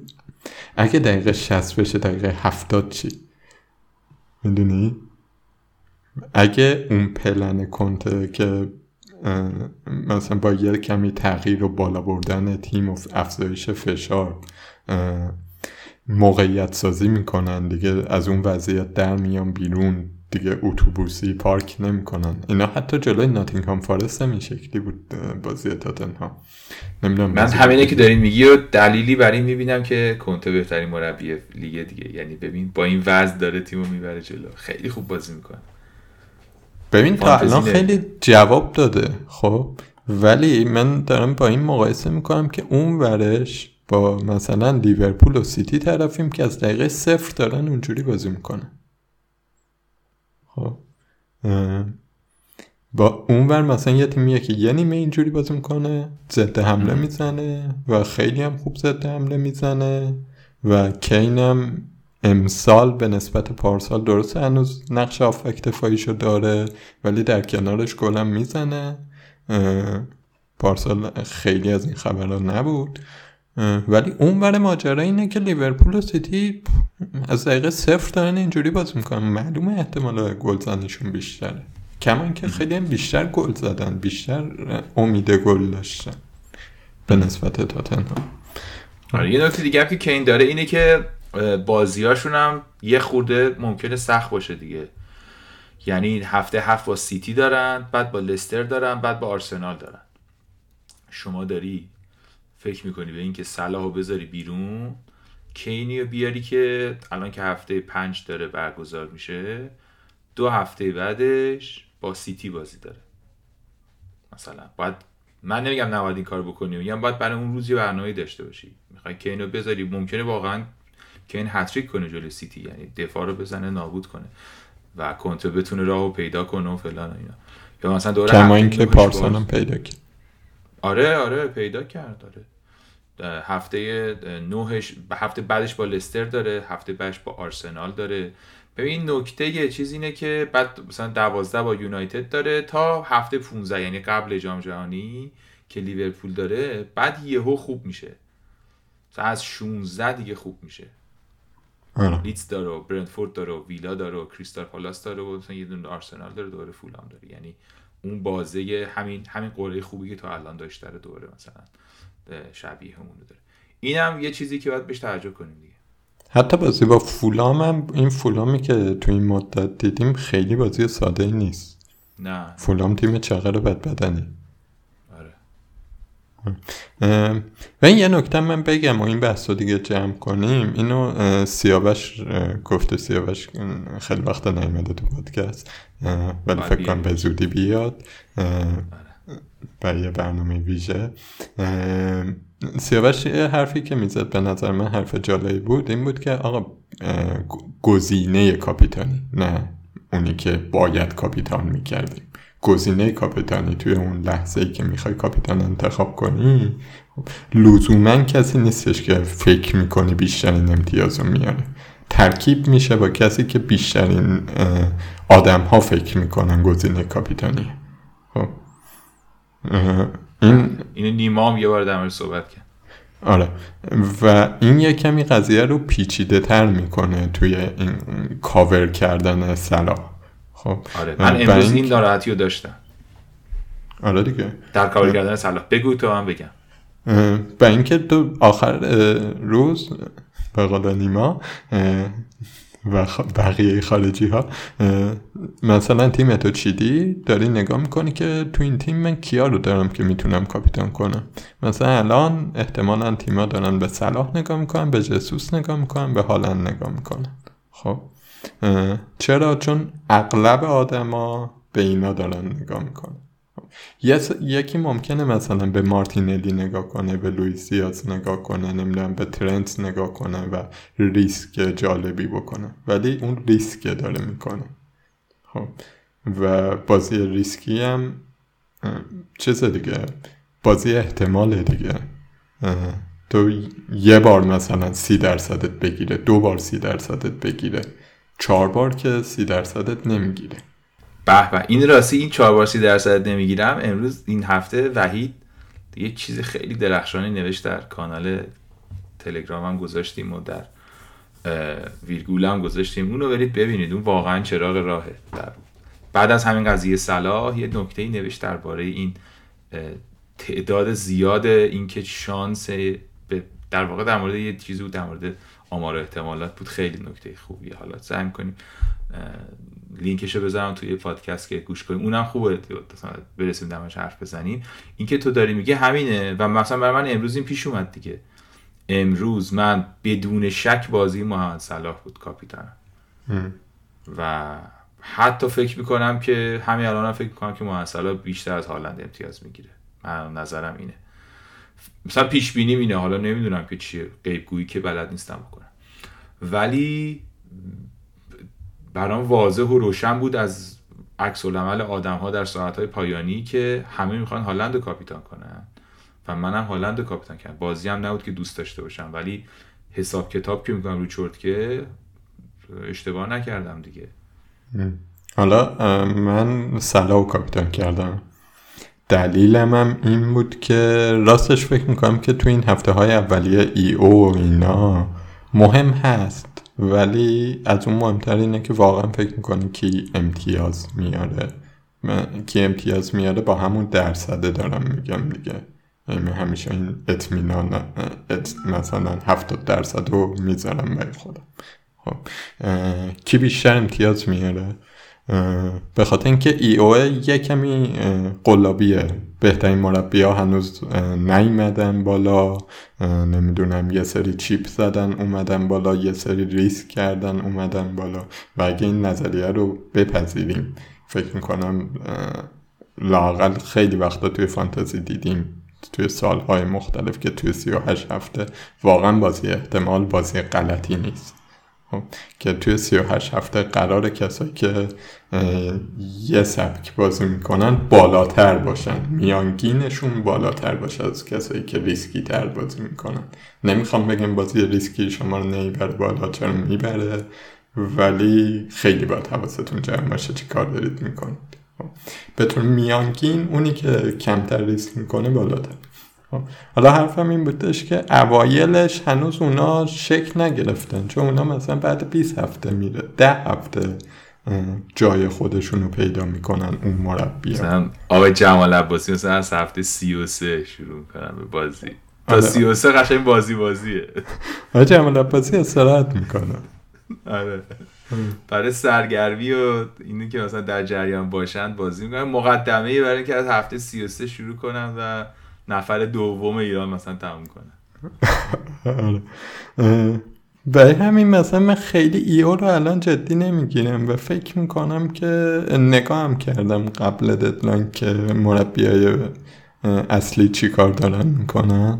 اگه دقیقه 60 بشه دقیقه 70 چی؟ می‌دونی؟ اگه اون پلن کنته که مثلا با یه کمی تغییر و بالا بردن تیم و افزایش فشار موقعیت سازی می‌کنن دیگه از اون وضعیت در میان بیرون دیگه اتوبوسی پارک نمی‌کنن. اینا حتی جلوی ناتینگهام فارست هم این شکلی بود بازی ها نمی‌دونم من همینه که دارین میگی و دلیلی برای این می‌بینم که کنته بهترین مربی لیگ دیگه. یعنی ببین با این وضع داره تیمو می‌بره جلو. خیلی خوب بازی می‌کنه. ببین تا الان خیلی جواب داده خب. ولی من دارم با این مقایسه می‌کنم که اون ورش با مثلا لیورپول و سیتی طرفیم که از دقیقه صفر دارن اونجوری بازی می‌کنن. خب با اونور مثلا یه تیمیه که یه نیمه اینجوری بازی می‌کنه ضد حمله می‌زنه و خیلی هم خوب ضد حمله می‌زنه و کینم امسال به نسبت پارسال درست هنوز نقش آفک دفاعیشو داره ولی در کنارش گلم می‌زنه. پارسال خیلی از این خبرها نبود. ولی اون بر ماجرا اینه که لیورپول و سیتی از دقیقه صفر دارن اینجوری بازی می‌کنن. معلومه احتمال گل زنیشون بیشتره. کمان که خیلی هم بیشتر گل زدن بیشتر امید گل داشتن. به نسبت تاتنهام. آره یه نکته دیگه که کین داره اینه که بازیاشون هم یه خورده ممکنه سخت باشه دیگه. یعنی هفته هفت با سیتی دارن بعد با لستر دارن بعد با آرسنال دارن. شما داری فکر می‌کنی به اینکه صلاح بذاری بیرون کینی رو بیاری که الان که هفته پنج داره برگزار میشه دو هفته بعدش با سیتی بازی داره. مثلا باید من نمیگم نباید این کار بکنی میگم باید برای اون روزی برنامه داشته باشی. می‌خوای کین رو بذاری ممکنه واقعا کین هتریک کنه جلوی سیتی یعنی دفاع رو بزنه نابود کنه و کنته بتونه راهو پیدا کنه و فلان اینا. یا مثلا دوره کما اینکه پارسال پیدا کرد. آره آره پیدا کرد آره. هفته نوهش هفته بعدش با لستر داره هفته بعدش با آرسنال داره. ببین نکته یه چیز اینه که بعد مثلا دوازده با یونایتد داره تا هفته 15 یعنی قبل جام جهانی که لیورپول داره بعد یهو خوب میشه. مثلا از 16 دیگه خوب میشه. آره. لیتز داره و برنتفورد داره و ویلا داره و کریستال پالاس داره و مثلا یه دونه آرسنال داره دوره فولام داره. یعنی اون بازه همین همین قرعه خوبی که تا الان داشته دوره مثلا. شبیه همونو داره. اینم یه چیزی که باید بهش توجه کنیم دیگه. حتی بازی با فولام هم این فولامی که تو این مدت دیدیم خیلی بازی ساده ای نیست. نه فولام تیم چقدر بد بدنی؟ آره. و این یه نکته من بگم و این بحث رو دیگه جمع کنیم. اینو سیاوش گفته سیاوش خیلی وقت نیمده تو پادکست. ولی فکر کنم به زودی بیاد. برای یه برنامه ویژه. سیاوش حرفی که می‌زد به نظر من حرف جالبی بود این بود که آقا گزینه کاپیتانی نه اونی که باید کاپیتان می‌کردیم گزینه کاپیتانی توی اون لحظه ای که می‌خوای کاپیتان انتخاب کنی لزوما کسی نیستش که فکر می‌کنی بیشترین امتیاز رو میاره. ترکیب میشه با کسی که بیشترین آدم ها فکر می‌کنن گزینه کاپیتانی خب این این نیما هم یه بار در صحبت کرد. آره. و این یه کمی قضیه رو پیچیده تر می‌کنه توی این کاور کردن سلا خب؟ آره. من امروز این ناراحتی رو داشتم. آره دیگه. در کاور کردن سلا بگو تو هم بگم. و اینکه تو آخر روز به قول نیما و بقیه خارجی ها مثلا تیم تو چیدی؟ داری نگاه می‌کنی که تو این تیم من کیا رو دارم که می‌تونم کاپیتان کنم؟ مثلا الان احتمالا تیما دارن به صلاح نگاه می‌کنن به جسوس نگاه می‌کنن به هالند نگاه می‌کنن. خب چرا؟ چون اغلب آدما به اینا دارن نگاه می‌کنن. یکی ممکنه مثلا به مارتینلی نگاه کنه به لوئیس دیاز نگاه کنه نمی‌دونم به ترنت نگاه کنه و ریسک جالبی بکنه. ولی اون ریسک داره می‌کنه. خب. و بازی ریسکی هم چیز دیگه بازی احتمال دیگه. تو یه بار مثلا سی درصدت بگیره دو بار سی درصدت بگیره چهار بار که سی درصدت نمی‌گیره. به به. این راستی این چهار بار سی درصد نمی‌گیرم. امروز این هفته وحید یه چیز خیلی درخشانی نوشت در کانال تلگرام هم گذاشتیم و در ویرگول هم گذاشتیم. اونو برید ببینید. اون واقعا چراغ راهه. در بعد از همین قضیه صلاح یه نکته ای نوشت درباره این تعداد زیاد اینکه شانس در واقع در مورد یه چیزی بود در مورد آمار احتمالات بود. خیلی نکته خوبیه. حالا سعی کنیم لینکشو بذارم توی پادکست که گوش کنیم. اونم خوبه. برسیم دمش حرف بزنیم. اینکه تو داری میگه همینه و مثلا برای من امروز این پیش اومد دیگه. امروز من بدون شک بازی محمد صلاح بود کاپیتان و حتی فکر می‌کنم که همین الان هم فکر می‌کنم که محمد صلاح بیشتر از هالند امتیاز می‌گیره. من نظرم اینه. مثلا پیش بینی اینه. حالا نمی‌دونم که چیه. غیب گویی که بلد نیستم بکنم. ولی برام واضح و روشن بود از عکس العمل آدم ها در ساعت های پایانی که همه می‌خوان هالند کاپیتان کنن. و منم هالند کاپیتان کردم. بازی هم نبود که دوست داشته باشم. ولی حساب کتاب که می‌کنم رو چرت که اشتباه نکردم دیگه. حالا من سلاو کاپیتان کردم. دلیلم هم این بود که راستش فکر می‌کنم که تو این هفته های اولیه ای او و اینا مهم هست. ولی از اون مهمتر اینه که واقعا فکر می‌کنی کی امتیاز میاره. کی امتیاز میاره با همون درصده دارم میگم دیگه. یعنی همیشه این اطمینان مثلا هفتاد درصد رو می‌ذارم برای خودم. خب کی بیشتر امتیاز میاره؟ به خاطر اینکه ای او یه کمی قلابیه. بهترین مربی ها هنوز نیومدن بالا. نمی‌دونم یه سری چیپ زدن اومدن بالا. یه سری ریسک کردن اومدن بالا. و اگه این نظریه رو بپذیریم فکر می‌کنم لااقل خیلی وقتا توی فانتزی دیدیم. توی سالهای مختلف که توی 38 هفته واقعا بازی احتمال بازی غلطی نیست. که توی 38 هفته قرار کسایی که یه سبک بازی می‌کنن بالاتر باشن. میانگینشون بالاتر باشه از کسایی که ریسکی تر بازی می‌کنن. نمی‌خوام بگم بازی ریسکی شما رو نمی‌بره بالا می‌بره ولی خیلی باید حواستون جمع باشه چی کار دارید می‌کنید. خب، به طور میانگین اونی که کمتر ریسک می‌کنه بالاتر. خب، حالا حرفم این بودش که اوایلش هنوز اونا شکل نگرفتن چون اونا مثلا بعد 20 هفته میره ده هفته جای خودشون رو پیدا می‌کنن اون مربی. مثلا آقای جمال عباسی مثلا از هفته 33 شروع کنن به بازی. تا 33 آره. قشنگ بازی بازیه. آقای جمال عباسی استراحت می‌کنن آره. برای سرگرمی و اینی که مثلا در جریان باشند بازی می‌کنن. مقدمه برای اینکه از هفته 33 شروع کنن و نفر دوم ایران مثلا تموم کنن برای همین مثلا من خیلی ایو رو الان جدی نمی‌گیرم و فکر می‌کنم که نگاه هم کردم قبل ددلاین که مربی های اصلی چی کار دارن می‌کنن.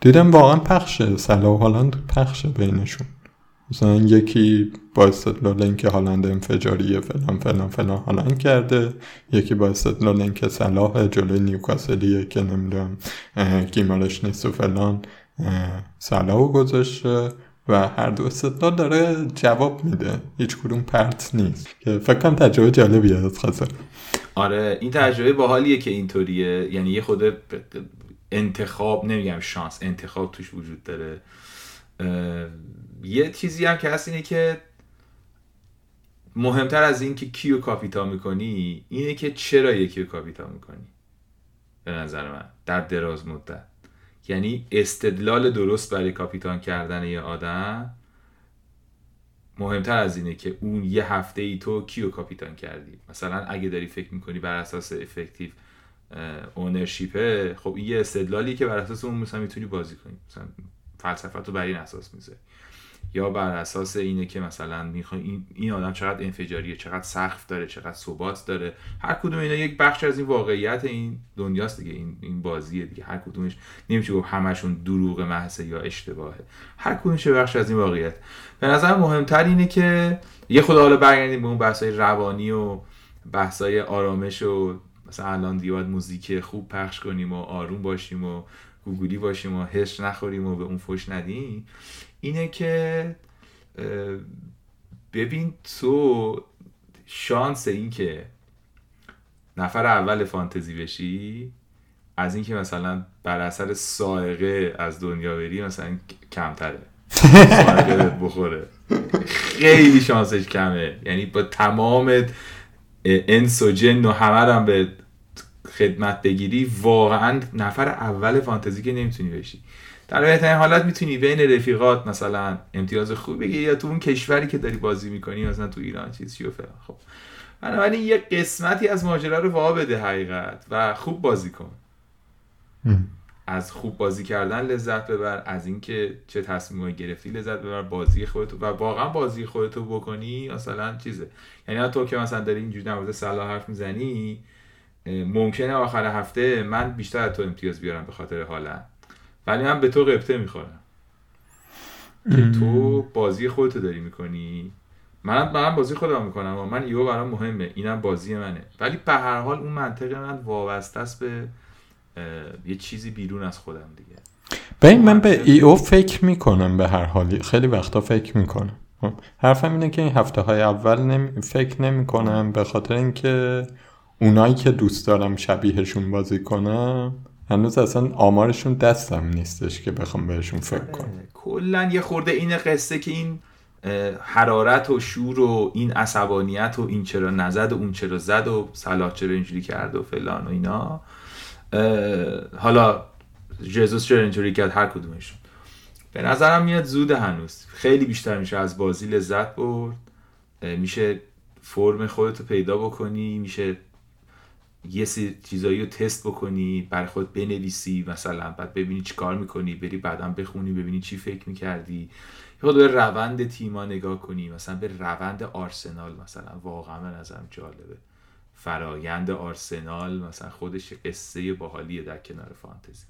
دیدم واقعا پخشه. سلا و پخشه بینشون. مثلا یکی با استدلال اینکه هالند انفجاریه فلان فلان فلان هالند کرده. یکی با استدلال اینکه صلاح جلوی نیوکاسلیه که نمی‌دونم گیمارش نیست و فلان صلاح گذاشته و هر دو استدلال داره جواب میده. هیچ کدوم پرت نیست. که فکر کنم تجربه جالبیه از خاصه آره این تجربه باحالیه که اینطوریه. یعنی یه خود انتخاب نمیگم شانس انتخاب توش وجود داره. یه چیزی هم که هست اینه که مهمتر از این که کیو کاپیتان می‌کنی اینه که چرا یکی رو کاپیتان می‌کنی. به نظر من. در دراز مدت. یعنی استدلال درست برای کاپیتان کردن یه آدم مهمتر از اینه که اون یه هفته ای تو کیو کاپیتان کردی. مثلا اگه داری فکر می‌کنی بر اساس effective اونرشیپه خب این یه استدلالی که بر اساس اون مثلا می‌تونی بازی کنی. مثلا فلسفه تو بر این اساس می‌ذاری. یا بر اساس اینه که مثلا می‌خوای این, این آدم چقدر انفجاریه چقدر سقف داره چقدر ثبات داره. هر کدوم اینا یک بخش از این واقعیت این دنیاست دیگه این این بازیه دیگه. هر کدومش نمیشه گفت همشون دروغ محض یا اشتباهه. هر کدومش بخش از این واقعیت. به نظر مهمتر اینه که یه خود حالا برگردیم به اون بحثای روانی و بحثای آرامش و مثلا الان دیگه باید موزیک خوب پخش کنیم و آروم باشیم و گوگولی باشیم و حس نخوریم و به اون فوش ندیم اینه که ببین تو شانس این که نفر اول فانتزی بشی از اینکه مثلا بر اثر سائقه از دنیا بری مثلا کمتره. بخوره. خیلی شانسش کمه. یعنی با تمام انس و جن و همه هم به خدمت بگیری واقعا نفر اول فانتزی که نمی‌تونی بشی. در بهترین حالت می‌تونی بین رفیقات مثلا امتیاز خوب بگیری یا تو اون کشوری که داری بازی می‌کنی مثلا تو ایران چیز چی و فلان. خب. بنابراین یه قسمتی از ماجرا رو وا بده حقیقت و خوب بازی کن. از خوب بازی کردن لذت ببر از اینکه چه تصمیمایی گرفتی لذت ببر بازی خودتو و واقعا بازی خودتو بکنی مثلا چیزه. یعنی تو که مثلا داری اینجوری در صلاح حرف می‌زنی ممکنه آخر هفته من بیشتر از تو امتیاز بیارم به خاطر حالا. ولی من به تو قبطه می‌خورم. که تو بازی خودتو داری می‌کنی. من من بازی خودم می‌کنم و من ایو برام مهمه. اینم بازی منه. ولی به هر حال اون منطقه من وابسته است به یه چیزی بیرون از خودم دیگه. ببین من به ای او فکر می‌کنم به هر حالی خیلی وقتا فکر می‌کنم. خب، حرفم اینه که این هفته های اول نمی... فکر نمی کنم به خاطر اینکه اونایی که دوست دارم شبیهشون بازی کنم هنوز اصلا آمارشون دستم نیستش که بخوام بهشون فکر آره. کنم. کلا یه خورده این قصه که این حرارت و شور و این عصبانیت و این چرا نزد و اون چرا زد و صلاح چرا اینجوری کرد و فلان و اینا. حالا جزوس چرا اینجوری کرد؟ هر کدومشون. به نظرم میاد زود هنوز. خیلی بیشتر میشه از بازی لذت برد. میشه فرم خودتو پیدا بکنی میشه یه سری چیزایی رو تست بکنی برای خود بنویسی مثلا بعد ببینی چی کار می‌کنی بری بعدا بخونی ببینی چی فکر می‌کردی. خود به روند تیما نگاه کنی مثلا به روند آرسنال مثلا. واقعا به نظرم جالبه. فرایند آرسنال مثلا خودش قصه باحالیه در کنار فانتزی.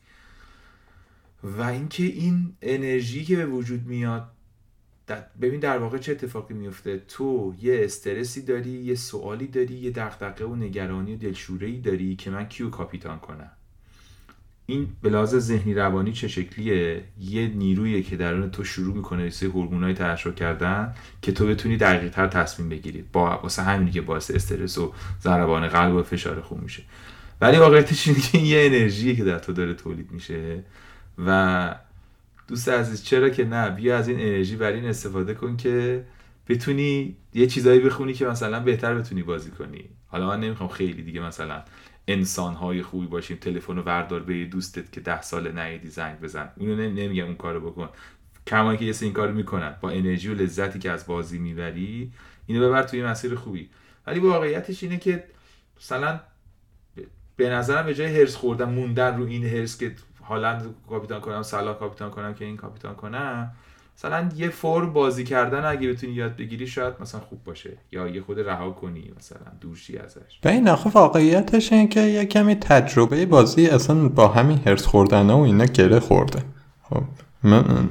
و اینکه این انرژی که به وجود میاد ببین در واقع چه اتفاقی میفته تو یه استرسی داری یه سوالی داری یه دغدغه و نگرانی و دلشوره داری که من کیو کاپیتان کنم. این به ذهنی روانی چه شکلیه؟ یه نیرویه که درون تو شروع می‌کنه سه هورمونای ترشح کردن که تو بتونی دقیق تر تصمیم بگیری. با واسه همینی که باعث استرس و ضربان قلب و فشار خون میشه. ولی واقعیتش اینه که یه انرژی که در تو داره تولید میشه و دوست عزیز چرا که نه؟ بیا از این انرژی بر این استفاده کن که بتونی یه چیزایی بخونی که مثلا بهتر بتونی بازی کنی. حالا من نمی‌خوام خیلی دیگه مثلا انسان های خوبی باشیم تلفن رو وردار به دوستت که ده سال نیدی زنگ بزن. اونو نمیگم اون کارو بکن. کمایی که یه این کارو می‌کنن. با انرژی و لذتی که از بازی می‌بری اینو ببر توی مسیر خوبی. ولی واقعیتش اینه که مثلا به نظرم به جای هرس خوردن موندن رو این هرس که هالند کاپیتان کنم سلا کاپیتان کنم که این کاپیتان کنم مثلا یه فرم بازی کردن اگه بتونی یاد بگیری شاید مثلا خوب باشه. یا یه خود رها کنی مثلا دورشی ازش. به این آخه واقعیتش این که یه کمی تجربه بازی اصلا با همین هرس خوردن و اینا گره خورده. خب من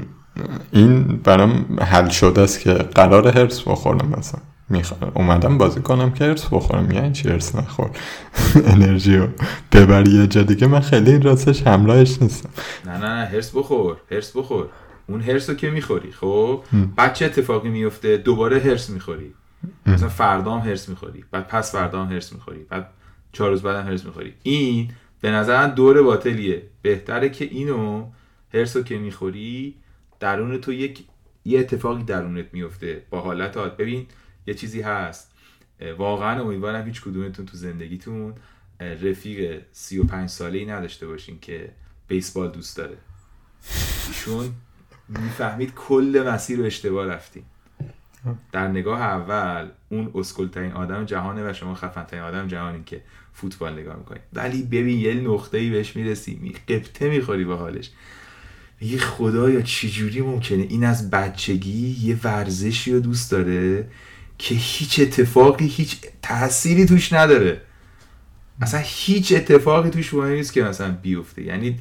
این برام حل شده است که قرار هرس بخورم مثلا. می‌خوام اومدم بازی کنم که ارس بخورم. یعنی چی ارس نخور؟ انرژی رو ببری یه جا دیگه. من خیلی راستش همراهش نیستم. نه نه نه هرس بخور هرس بخور. اون هرس رو که می‌خوری خب؟ بعد چه اتفاقی میفته؟ دوباره هرس می‌خوری. مثلا فردام هرس می‌خوری بعد پس فردام هرس می‌خوری بعد چهار روز بعدم هرس می‌خوری. این به نظر دور باطلیه. بهتره که اینو هرس رو که می‌خوری درون تو یک یه اتفاقی درونت میفته با حالت ببین یه چیزی هست. واقعا امیدوارم هیچ کدومتون تو زندگیتون رفیق 35 ساله ای نداشته باشین که بیسبال دوست داره. چون می‌فهمید کل مسیر رو اشتباه رفتیم. در نگاه اول اون اسکلترین آدم جهانه و شما خفنترین آدم جهانی که فوتبال نگاه می‌کنی ولی ببین یه نقطه ای بهش می‌رسی می قبطه می‌خوری با حالش. میگه خدایا چجوری ممکنه؟ این از بچگی یه ورزشی رو دوست داره؟ که هیچ اتفاقی هیچ تأثیری توش نداره. اصلا هیچ اتفاقی توش مهم نیست که مثلا بیفته. یعنی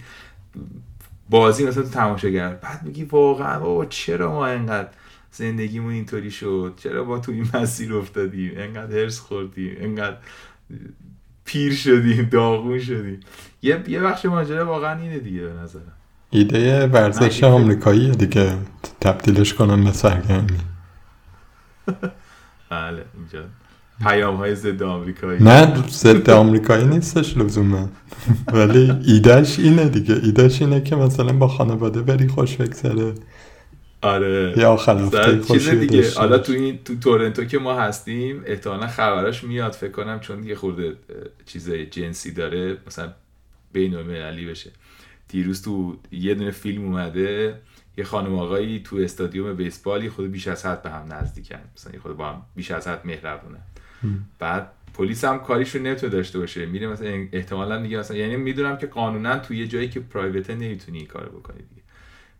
بازی مثلا تو تماشاگر بعد میگی واقعا بابا چرا ما انقدر زندگیمون اینطوری شد؟ چرا ما تو این مسیر افتادیم؟ انقدر هرس خوردیم؟ انقدر پیر شدیم داغون شدیم. یه یه بخش ماجرا واقعا اینه دیگه به نظرم. ایده ورزش آمریکایی دیگه. تبدیلش کنم به سرگرمی. بله اینجا. پیام های ضد آمریکایی. نه ضد آمریکایی نیستش لزوما. ولی ایدهش اینه دیگه. ایدهش اینه که مثلا با خانواده بری خوش بگذره. آره. یا آخر چیز دیگه. حالا. تو این تو تورنتو که ما هستیم احتمالا خبراش میاد فکر کنم چون یه خورده چیزای جنسی داره مثلا بین المللی بشه. دیروز تو یه دونه فیلم اومده یه خانم آقایی تو استادیوم بیسبال یه خود بیش از حد به هم نزدیکن. مثلا یه خود با هم بیش از حد مهربونن بعد پلیس هم کاریش رو نمی‌تونه داشته باشه. میره مثلا احتمالا دیگه مثلا یعنی می‌دونم که قانونا تو یه جایی که پرایوته نمی‌تونی این کارو بکنی دیگه.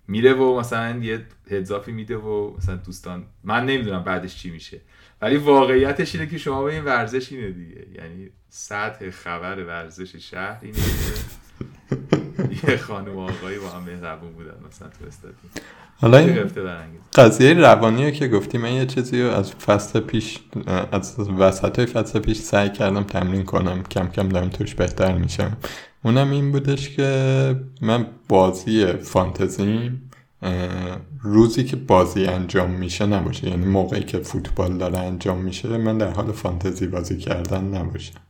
میره و مثلا یه هدزافی میده و مثلا دوستان من نمی‌دونم بعدش چی میشه. ولی واقعیتش اینه که شما به این ورزش اینه دیگه. یعنی سطح خبر ورزش شهر اینه یه خانم و آقایی با هم مهربون بودن مثلا تو استادیوم حالا این قضیه روانی رو که گفتی من یه چیزی رو از فصل پیش از وسط های فصل پیش سعی کردم تمرین کنم. کم کم دارم توش بهتر میشم. اونم این بودش که من بازی فانتزیم اه، روزی که بازی انجام میشه نباشه. یعنی موقعی که فوتبال داره انجام میشه من در حال فانتزی بازی کردن نباشم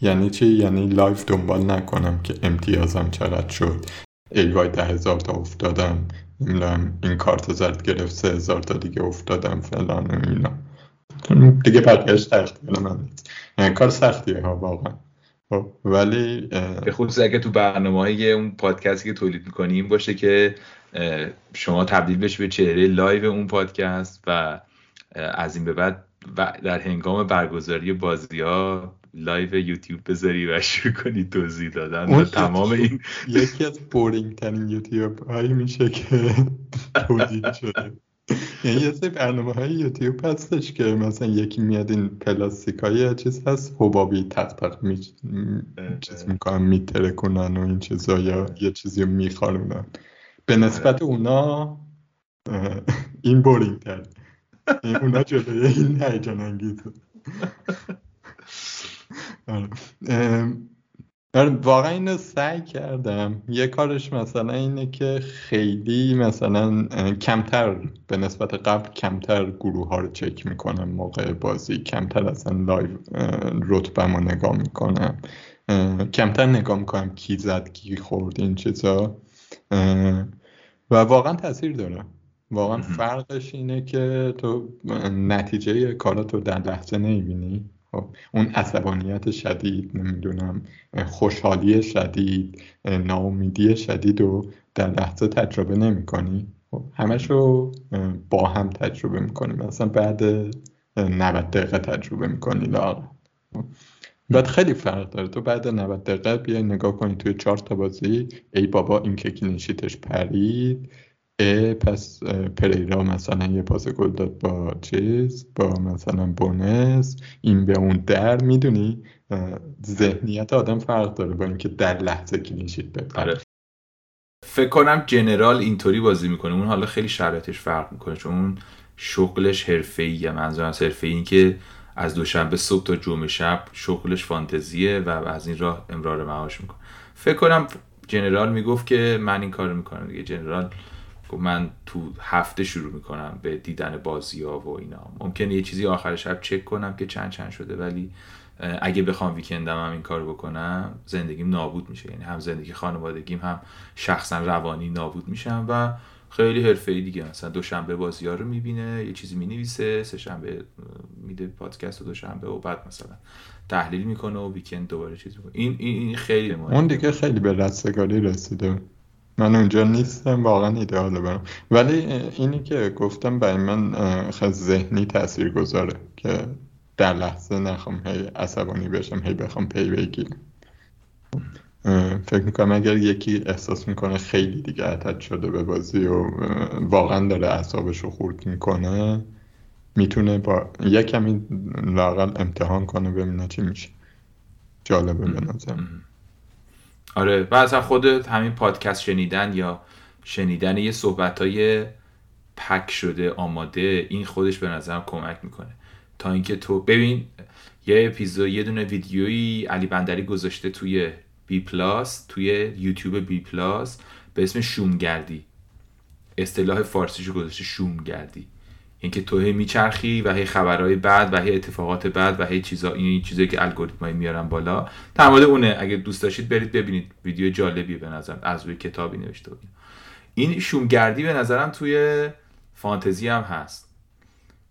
یعنی چی؟ یعنی live دنبال نکنم که امتیازم چقدر شد. ای وای ده هزار تا افتادم. نمی‌دونم این کارت زرد گرفت سه هزار تا دیگه افتادم فلان و اینا. دیگه بقیهش تخیل من یعنی کار سختیه ها واقعا. خب، ولی به خصوص اگه تو برنامه های اون پادکستی که تولید می‌کنیم باشه که شما تبدیل بشه به چهره live اون پادکست و از این به بعد و در هنگام برگزاری بازی ها live یوتیوب بذاری و شروع کنی توضیح دادن و تمام این یکی از boring ترین یوتیوب هایی میشه که تولید شده. یعنی یه سری برنامه های یوتیوب هستش که مثلا یکی میاد این پلاستیک های چیز هست حبابی تق می چیز می‌کنن میترکونن و این چیزا یا یه چیزی رو میخارونن به نسبت اونا این boring تر یعنی اونا جلوی این هیجان انگیزه واقعا اینو سعی کردم. یه کارش مثلا اینه که خیلی مثلا کمتر به نسبت قبل کمتر گروه ها رو چک می‌کنم موقع بازی. کمتر اصلا live رتبم رو نگاه می‌کنم. کمتر نگاه می‌کنم کی زد کی خورد این چیزا. و واقعا تاثیر داره. واقعا. فرقش اینه که تو نتیجه کاراتو در لحظه نمی‌بینی. اون عصبانیت شدید نمی‌دونم خوشحالی شدید ناامیدی شدید رو در لحظه تجربه نمی کنی خب همش رو با هم تجربه می‌کنی مثلا بعد 90 دقیقه تجربه می‌کنی لاغر بعد خیلی فرق داره. تو بعد 90 دقیقه بیای نگاه کنی توی چهار تا بازی ای بابا این که کلینشیتش پرید. پس پریرا مثلا یه پاس گل داد با چیز با مثلا بونس این به اون در می‌دونی؟ ذهنیت آدم فرق داره با اینکه در لحظه کلینشیت آره. فکر کنم جنرال اینطوری بازی می‌کنه. اون حالا خیلی شرایطش فرق می‌کنه چون اون شغلش حرفه‌ایه. منظورم از حرفه‌ای این که از دوشنبه صبح تا جمعه شب شغلش فانتزیه و از این راه امرار معاش می‌کنه. فکر کنم جنرال می‌گفت که من این کارو می‌کنم دیگه. جنرال گفت من تو هفته شروع می‌کنم به دیدن بازی ها و اینا. ممکنه یه چیزی آخر شب چک کنم که چند چند شده ولی اگه بخوام ویکندم هم این کار بکنم زندگیم نابود میشه. یعنی هم زندگی خانوادگیم هم شخصا روانی نابود میشم و خیلی حرفه‌ای دیگه. مثلا دوشنبه بازی ها رو می‌بینه یه چیزی می‌نویسه سه شنبه میده پادکست و دوشنبه و بعد مثلا تحلیل می‌کنه و ویکند دوباره چیز می‌کنه. این این خیلی مهمه. اون دیگه خیلی به رستگاری رسیده. من اونجا نیستم واقعا ایدئاله برم ولی اینی که گفتم برای من خیلی ذهنی تاثیر گذاره که در لحظه نخوام هی عصبانی بشم هی بخوام پی بگیرم. فکر می‌کنم اگر یکی احساس می‌کنه خیلی دیگه عتد شده به بازی و واقعا داره اعصابش رو خورد می‌کنه می‌تونه با یه کمی لاقل امتحان کنه ببینه چی میشه. جالبه به نظر آره و اصلا خود همین پادکست شنیدن یا شنیدن یه صحبت های پک شده آماده این خودش به نظرم کمک می‌کنه. تا اینکه تو ببین یه اپیزود یه دونه ویدیویی علی بندری گذاشته توی بی پلاس توی یوتیوب بی پلاس به اسم شومگردی. اصطلاح فارسیشو گذاشته شومگردی. اینکه تو هی میچرخی و هی خبرهای بعد و هی اتفاقات بعد و هی چیزا این چیزایی که الگوریتمای میارن بالا در مورد اونه. اگه دوست داشتید برید ببینید. ویدیو جالبیه به نظر از روی کتابی نوشته بود. این شومگردی به نظرم توی فانتزی هم هست.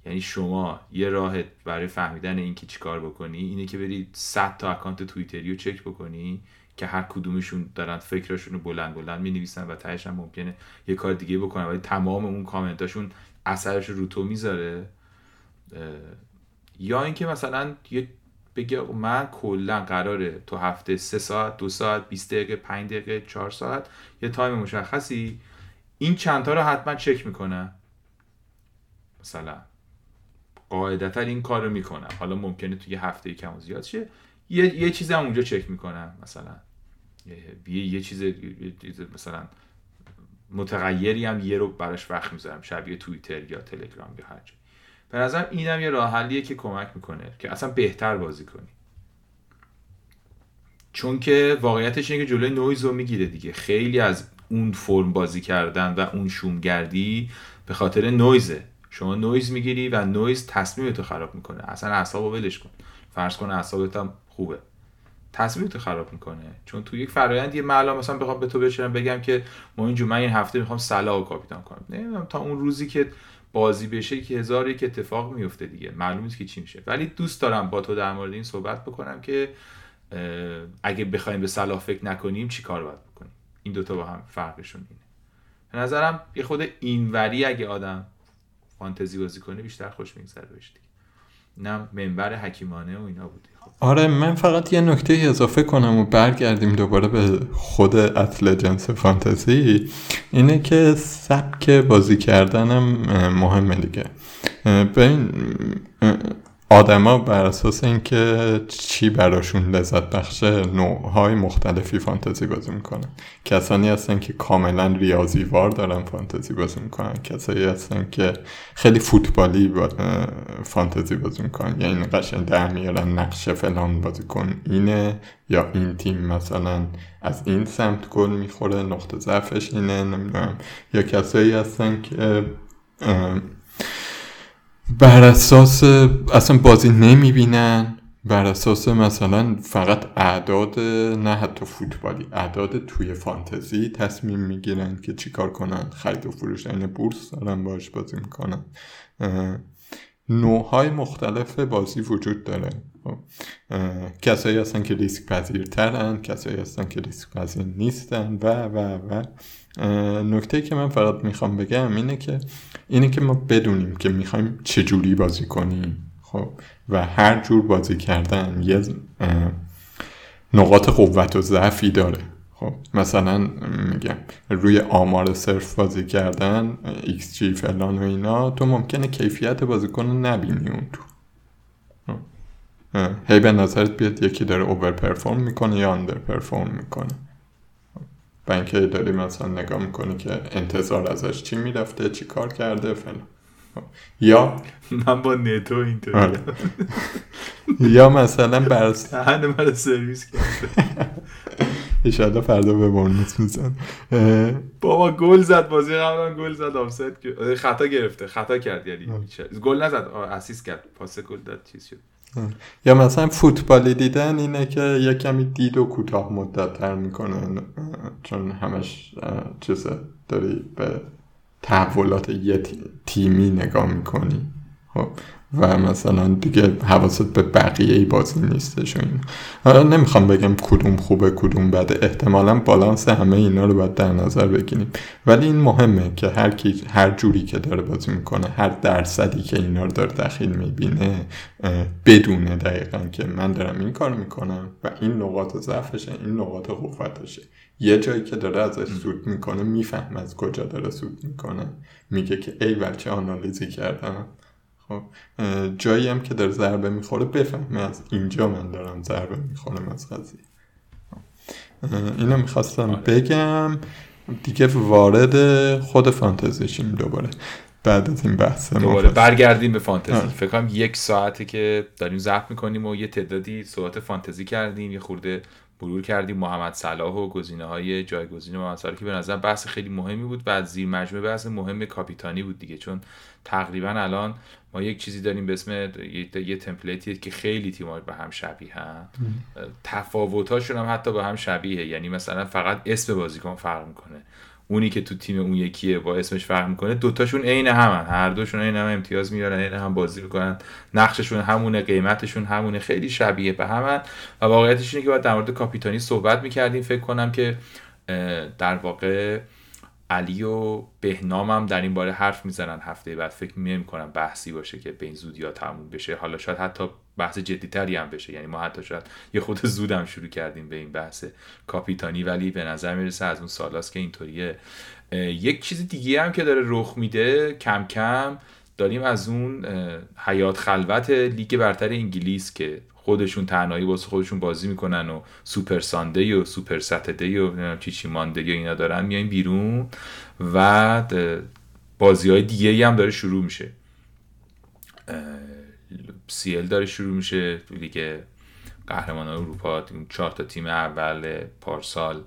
یعنی شما یه راه برای فهمیدن اینکه چیکار بکنی اینه که برید 100 تا اکانت توییتری رو چک بکنی که هر کدومشون دارن فکرشون رو بلند بلند می نویسن و تهش هم ممکنه یه کار دیگه بکنن. ولی تمام اون کامنتاشون اثرش رو تو می‌ذاره. یا اینکه مثلا یه بگه من کلا قراره تو هفته سه ساعت دو ساعت 20 دقیقه 5 دقیقه 4 ساعت یه time مشخصی این چندتا رو حتما چک می‌کنم. مثلا قاعدتا این کار رو می‌کنم. حالا ممکنه توی هفته کم و زیاد شه. یه, یه چیزی اونجا چک می‌کنم مثلا. یه, یه چیز مثلا متغیری هم یه رو براش وقت می‌ذارم شبیه توییتر یا تلگرام یا هر به نظرم اینم یه راه حلیه که کمک می‌کنه که اصلا بهتر بازی کنی. چون که واقعیتش اینه که جلوی نویز رو می‌گیره دیگه. خیلی از اون فرم بازی کردن و اون شومگردی به خاطر نویزه. شما نویز می‌گیری و نویز تصمیمتو خراب می‌کنه. اصلا اعصابو ولش کن. فرض کن اعصابت هم خوبه. تصمیمتو خراب می‌کنه. چون تو یک فرایند یه معلا مثلا بخوام به تو بشینم بگم که ما این من این هفته می‌خوام صلاحو کاپیتان کنم. نمی‌دونم تا اون روزی که بازی بشه که هزار یک اتفاق میفته دیگه. معلوم نیست که چی میشه. ولی دوست دارم با تو در مورد این صحبت بکنم که اگه بخوایم به صلاح فکر نکنیم چی کار باید بکنیم؟ این دوتا با هم فرقشون اینه. به نظرم یه خود اینوری اگه آدم فانتزی بازی کنه بیشتر خوش میگذره دیگه. نه منبر حکیمانه و اینا بودی آره من فقط یه نکته اضافه کنم و برگردیم دوباره به خود اصل جنس فانتزی. اینه که سبک بازی کردنم مهمه دیگه. این آدما بر اساس اینکه چی براشون لذت بخشه نوعهای مختلفی فانتزی بازی می‌کنن. کسانی هستن که کاملا ریاضیوار دارن فانتزی بازی می‌کنن. کسایی هستن که خیلی فوتبالی با فانتزی بازی می‌کنن. یعنی قشنگ در میارن نقشه فلان بازی کن اینه یا این تیم مثلا از این سمت گل می‌خوره نقطه ضعفش اینه نمی‌دونم. یا کسایی هستن که بر اساس اصلا بازی نمی‌بینن. بر اساس مثلا فقط اعداد نه حتی فوتبالی اعداد توی فانتزی تصمیم می‌گیرن که چیکار کنن. خرید و فروش این بورس دارن باش بازی می‌کنن. نوعهای مختلف بازی وجود داره. خب، کسایی هستن که ریسک پذیرترن کسایی هستن که ریسک پذیر نیستن و و و. نکته که من فقط می‌خوام بگم اینه که اینه که ما بدونیم که می‌خوایم چجوری بازی کنیم خب؟ و هر جور بازی کردن یه نقاط قوت و ضعفی داره. خب مثلا میگم روی آمار صرف بازی کردن XG فلان و اینا تو ممکنه کیفیت بازیکن نبینی اون تو. خب، هی به نظرت بیاد یکی داره اوور پرفورم می‌کنه یا اندر پرفورم می‌کنه. و اینکه داری مثلا نگاه می‌کنی که انتظار ازش چی می‌رفته چی کار کرده فلان. یا من با نتو اینطوری آره. یا مثلا بر دهن من سرویس کرده. اشالا فردا به برنوس میزن بابا گل زد بازی قبلا گل زد آفساید خطا گرفته خطا کرد یعنی گل نزد اسیس کرد. پاس گل داد چیز شد. یا مثلا فوتبالی دیدن اینه که یه کمی دید و کوتاه مدت تر می‌کنه چون همش چیزه داری به تحولات یه تیمی نگاه می‌کنی. خب. و مثلا دیگه حواست به بقیه ای بازی نیستش و این حالا نمی‌خوام بگم کدوم خوبه کدوم بده. احتمالا بالانس همه اینا رو باید در نظر بگیریم. ولی این مهمه که هر کی هر جوری که داره بازی می‌کنه هر درصدی که اینا رو داره دخیل می‌بینه بدونه دقیقا که من دارم این کار می‌کنم و این نقاط ضعفشه این نقاط قوتشه. یه جایی که داره ازش سود می‌کنه می‌فهمه از کجا داره سود می‌کنه. میگه که ای بچه آنالیزی کردم. خب جایی هم که داره ضربه می‌خوره بفهمه از اینجا من دارم ضربه می‌خورم از قضیه. اینو می‌خواستم آره. بگم. دیگه وارد خود فانتزیشیم دوباره. بعد از این بحث دوباره برگردیم به فانتزی. آره. فکر کنم یک ساعته که داریم ضبط می‌کنیم و یه تعدادی صحبت فانتزی کردیم یه خورده مرور کردیم. محمد صلاح و گزینه های جایگزین محمد صلاح که به نظر بحث خیلی مهمی بود و زیر مجموعه بحث مهم کاپیتانی بود دیگه. چون تقریبا الان ما یک چیزی داریم به اسم یه, تمپلیتی که خیلی تیم‌ها به هم شبیه هم تفاوتاشون هم حتی به هم شبیه یعنی مثلا فقط اسم بازیکن فرق می‌کنه. اونی که تو تیم اون یکیه با اسمش فرق می‌کنه دوتاشون عین همن. هر دوشون عین هم امتیاز میارن عین هم بازی می‌کنن. نقششون همونه قیمتشون همونه خیلی شبیه به همن. و واقعیتش اینه که باید در مورد کاپیتانی صحبت می‌کردیم. فکر کنم که در واقع علی و بهنام هم در این باره حرف می‌زنن هفته بعد. فکر نمی کنم بحثی باشه که به این زودی ها تموم بشه. حالا شاید حتی بحث جدیتری هم بشه. یعنی ما حتی شاید یه خود زودم شروع کردیم به این بحث کاپیتانی ولی به نظر می‌رسه از اون سالاست که اینطوریه. یک چیز دیگه هم که داره رخ میده کم کم داریم از اون حیات خلوت لیگ برتر انگلیس که خودشون تنهایی واسه خودشون بازی می‌کنن و Super Sunday و Super Saturday و چیچی Monday و اینا دارن میایم بیرون و بازی های دیگه هم داره شروع میشه. سی داره شروع میشه لیگ قهرمان اروپا چهار تا تیم اول پارسال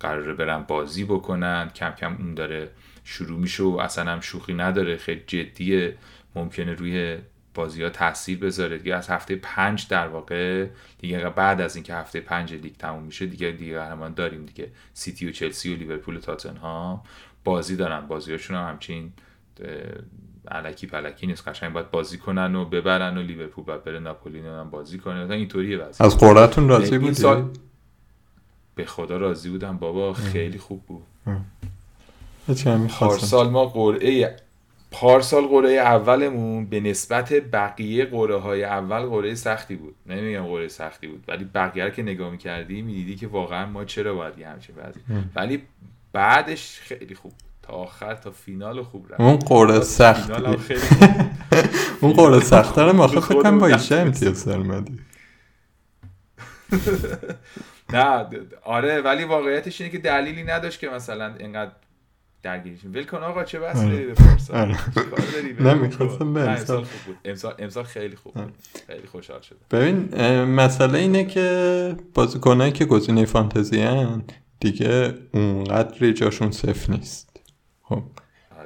قراره برن بازی بکنن. کم کم اون داره شروع میشه و اصلا هم شوخی نداره خیلی جدیه. ممکنه روی بازی ها تاثیر بذاره. دیگه از هفته پنج در واقع دیگه بعد از اینکه هفته پنج لیگ تموم میشه دیگه دیگه قهرمان داریم دیگه. سیتی و چلسی و لیورپول و تاتنهام بازی دارن. بازیاشون هم همچین علکی پلکی نیست. قشنگ باید بازی کنن و ببرن و لیورپول بعد بره ناپولی هم بازی کنه. اینطوریه وضع از قرعتون راضی بودی؟ سال... به خدا راضی بودم بابا. خیلی خوب بود. پارسال ما قرعه پارسال قرعه اولمون به نسبت بقیه قرعه های اول قرعه سختی بود. نمیگم قرعه سختی بود ولی بقیه که نگاه می‌کردی می‌دیدی که واقعا ما چرا باید یه همچین ولی بعدش خیلی خوب. تا آخر تا فینال خوب رفت. اون قرعه سخت. اون قرعه سخت رو ما فکر کنم با ایشه امتیاز درمدی نه آره ولی واقعیتش اینه که دلیلی نداشت که مثلا اینقدر درگیریشیم ول کن آقا چه بس داری به آره. نه می‌خواستم به امسال خوب بود. امسال, امسال خیلی خوب بود. خیلی خوشحال شد ببین مسئله اینه که بازیکنایی که گزینه فانتزی هن دیگه اونقدر جاشون صفر نیست. خب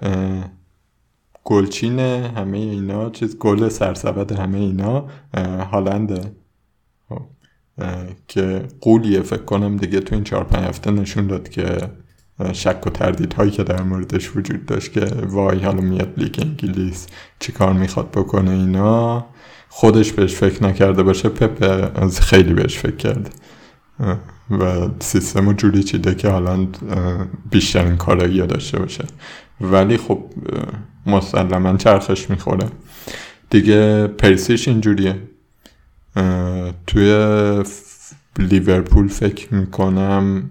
آره. گلچین همه اینا چیز گل سرسبد همه اینا هالنده. خب. که قولیه فکر کنم دیگه تو این چهار پنج هفته نشون داد که شک و تردید هایی که در موردش وجود داشت که وای حالا میاد لیگ انگلیس چیکار می‌خواد بکنه اینا خودش بهش فکر نکرده باشه پپ از خیلی بهش فکر کرده. و سیستم رو جوری چیده که حالا بیشترین کارایی داشته باشه. ولی خب مسلما چرخش می‌خوره. دیگه پرسیش اینجوریه. توی لیورپول فکر می‌کنم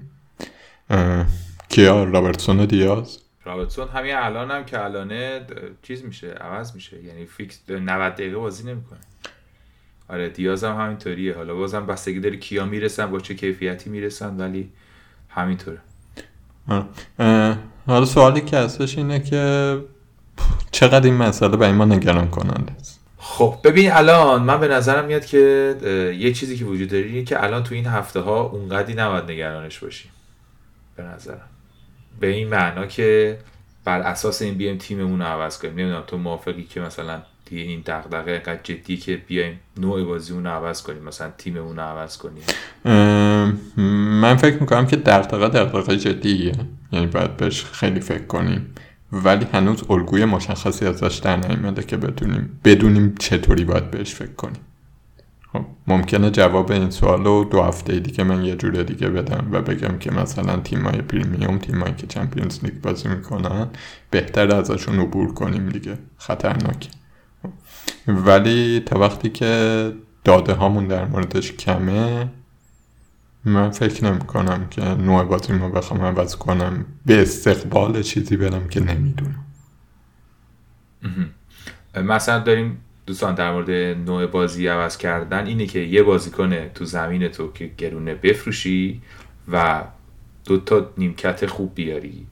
کیا؟ رابرتسون دیاز؟ رابرتسون همین الان هم که الانه چیز میشه عوض میشه. یعنی فیکس 90 دقیقه بازی نمی‌کنه. آره دیاز هم همینطوریه. حالا بازم بستگی داره کیا می‌رسن با چه کیفیتی می‌رسن ولی همینطوره. حالا سوالی که هستش اینه که چقدر این مسئله برای ما نگران کننده است؟ خب ببین الان من به نظرم میاد که یه چیزی که وجود داره اینه که الان تو این هفته ها اونقدی نباید نگرانش باشیم. به نظرم. به این معنا که بر اساس این بیایم تیممون رو عوض کنیم. نمی‌دونم تو موافقی که مثلا دیگه این دغدغه اینقدر جدی که بیایم نوع بازی اون رو عوض کنیم مثلا تیممون رو عوض کنیم. من فکر می‌کنم که دغدغه دغدغه جدیه. یعنی باید بهش خیلی فکر کنیم. ولی هنوز الگوی مشخصی ازش در نیومده که بدونیم بدونیم چطوری باید بهش فکر کنیم. ممکنه جواب این سوال رو دو هفته دیگه من یه جور دیگه بدم و بگم که مثلا تیمای پریمیوم تیمایی که چمپیونز لیگ بازی می‌کنن بهتر ازشون عبور کنیم دیگه. خطرناکه ولی تا وقتی که داده هامون در موردش کمه من فکر نمی کنم که نوع بازی ما بخوام عوض کنم. به استقبال چیزی برم که نمی‌دونم. مثلا داریم دوستان در مورد نوع بازی عوض کردن اینه که یه بازیکن تو زمین تو که گرونه بفروشی و دو تا نیمکت خوب بیاری.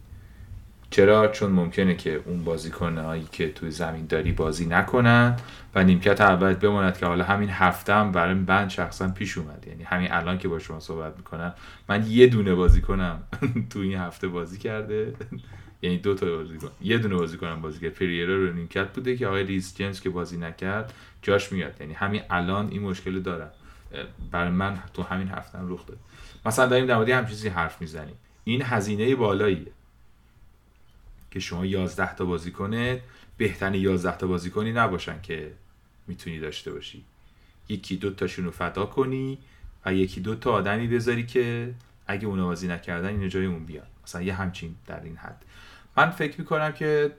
چرا؟ چون ممکنه که اون بازیکنهایی که توی زمین داری بازی نکنن و نیمکت اول بماند که حالا همین هفته هم برای من شخصا پیش اومد. یعنی همین الان که با شما صحبت می‌کنم من یه دونه بازی کنم تو این هفته بازی کرده. یعنی دو تا بازی کنم یه دونه بازی کنم بازی کرد پریرا رو نیمکت بوده که آقای ریس جیمز که بازی نکرد جاش میاد. یعنی همین الان این مشکل دارم. برای من تو همین هفته هم رخ داد. مثلا داریم در مورد هم چیزی حرف می‌زنیم. این هزینه بالاییه. که شما 11 تا کنه بهترین 11 تا بازیکنی نباشن که می‌تونی داشته باشی. یکی دو تاشون رو فدا کنی و یکی دو تا آدمی بذاری که اگه اونا بازی نکردن این جای اون بیان. مثلا یه همچین در این حد. من فکر می‌کنم که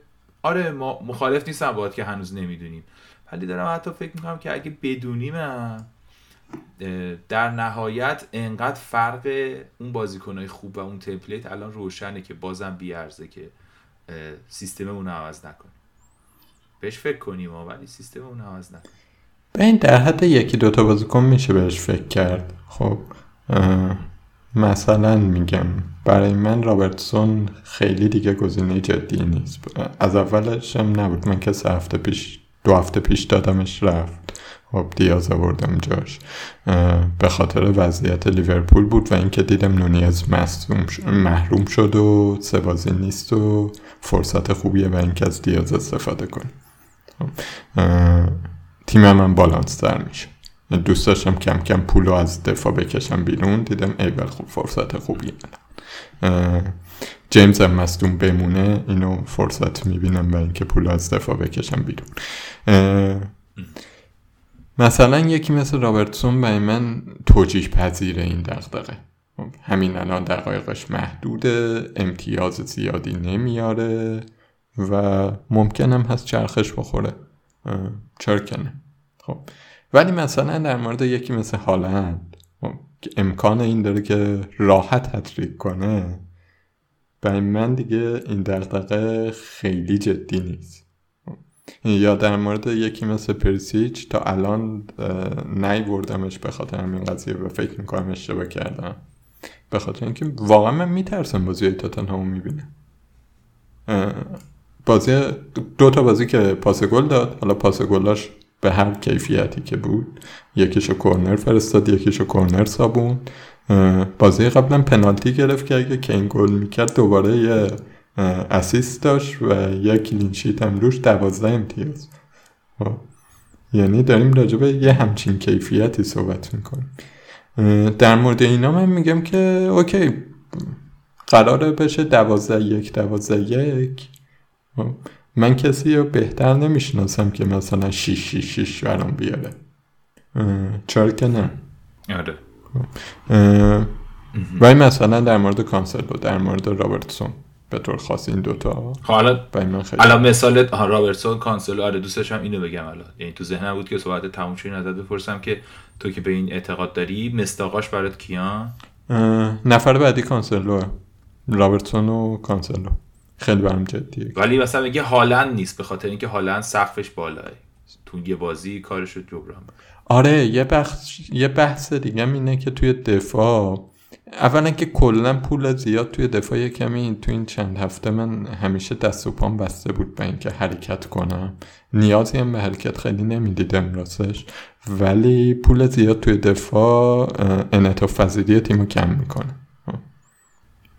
آره ما مخالف نیستم باید که هنوز نمی‌دونیم. ولی دارم حتی فکر می‌کنم که اگه بدونیم در نهایت انقدر فرق اون بازیکنهای خوب و اون تمپلیت الان روشنه که بازم بیارزه که سیستممون عوض نکنیم. بهش فکر کنیم ولی سیستممون عوض نکنیم. به این در حد یکی دوتا بازیکن میشه بهش فکر کرد. خب مثلا میگم برای من رابرتسون خیلی دیگه گزینه جدی نیست. از اولش هم نبود. من که سه هفته پیش دو هفته پیش دادمش رفت. خب دیاز آوردم جاش. به خاطر وضعیت لیورپول بود و اینکه دیدم نونیز محروم شد و سه نیست و فرصت خوبیه و اینکه از دیاز استفاده کنیم خب، تیم من بالانس در میشه. دوست داشتم کم کم پول رو از دفاع بکشم بیرون دیدم ای خوب فرصت خوبیه. جیمز هم مستون بمونه اینو فرصت می‌بینم و اینکه پول از دفاع بکشم بیرون. مثلا یکی مثل رابرتسون برای من توجیح پذیره این دقدقه خب، همین الان دقایقش محدوده امتیاز زیادی نمیاره و ممکنم هست چرخش بخوره. چرا کنه خب ولی مثلا در مورد یکی مثل هالند خب، امکان این داره که راحت هتریک کنه. برای من دیگه این دقدقه خیلی جدی نیست. یا در مورد یکی مثل پرسیچ تا الان نیوردمش به خاطر همین قضیه و فکر می‌کنم اشتباه کردم. به خاطر اینکه واقعا من میترسم بازی های تاتنهامو می‌بینم. بازی دو تا بازی که پاس گل داد حالا پاس گلاش به هر کیفیتی که بود یکیشو کورنر فرستاد یکیشو کورنر سابون بازی قبلا پنالتی گرفت که اگه کین گل می‌کرد دوباره یه assist داشت و یک clean sheet هم روش دوازده امتیاز خب. یعنی داریم راجع به یه همچین کیفیتی صحبت می‌کنیم در مورد اینا من میگم که اوکی قراره بشه دوازده یک دوازده یک خب. من کسی رو بهتر نمی‌شناسم که مثلا شیش شیش شیش برام بیاره. چرا که نه. آره. ولی مثلا در مورد کانسلو در مورد رابرتسون به طور خاص این دوتا حالا الان مثال رابرتسون کانسلو آره دوستش هم اینو بگم الان. یعنی تو ذهنم بود که صحبت تموم شد ازت بپرسم که تو که به این اعتقاد داری مصداقاش برات کیان؟ نفر بعدی کانسلو رابرتسون و کانسلو خیلی برام جدیه. ولی مثلا میگه هالند نیست به خاطر اینکه هالند سقفش بالاه تو یه بازی کارش رو جبران آره یه بحث یه بحث دیگه اینه که توی دفاع اولا که کلا پول زیاد توی دفاع کمی تو این چند هفته من همیشه دست و پام بسته بود به اینکه حرکت کنم. نیازی هم به حرکت خیلی نمی‌دیدم راستش. ولی پول زیاد توی دفاع انعطاف پذیری تیمو کم می‌کنه.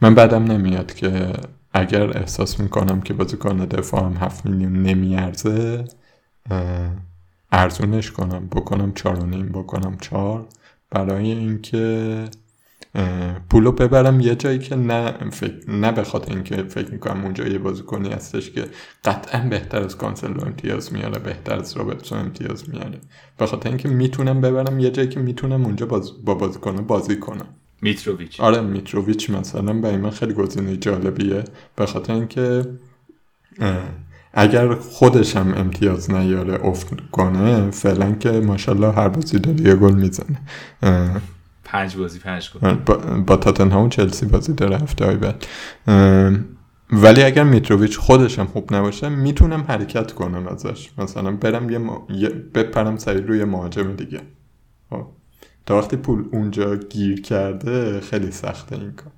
من بعدم نمیاد که اگر احساس می‌کنم که بازیکن دفاع هم هفت میلیون نمیارزه ارزونش کنم. بکنم چار و نیم بکنم چار برای اینکه پولو ببرم یه جایی که نه فکر نه به اینکه فکر می‌کنم اونجا یه بازیکنی هستش که قطعا بهتر از کانسلو امتیاز میاره بهتر از رابرتسون امتیاز میاره. به خاطر اینکه می‌تونم ببرم یه جایی که می‌تونم اونجا باز با بازیکن بازی کنم. میتروویچ. آره میتروویچ مثلا برای من خیلی گزینه جالبیه. به خاطر اینکه اگر خودش هم امتیاز نیاره افت کنه فعلا که ماشاءالله هر بازی داره یه گل می‌زنه. پنج بازی پنج گل. با, با تاتنهام و چلسی بازی داره هفته های بعد. ولی اگر میتروویچ خودش هم خوب نباشه می‌تونم حرکت کنم ازش. مثلا برم یه, ما... یه... بپرم سریع روی مهاجم دیگه. خب. تا وقتی پول اونجا گیر کرده خیلی سخته این کار.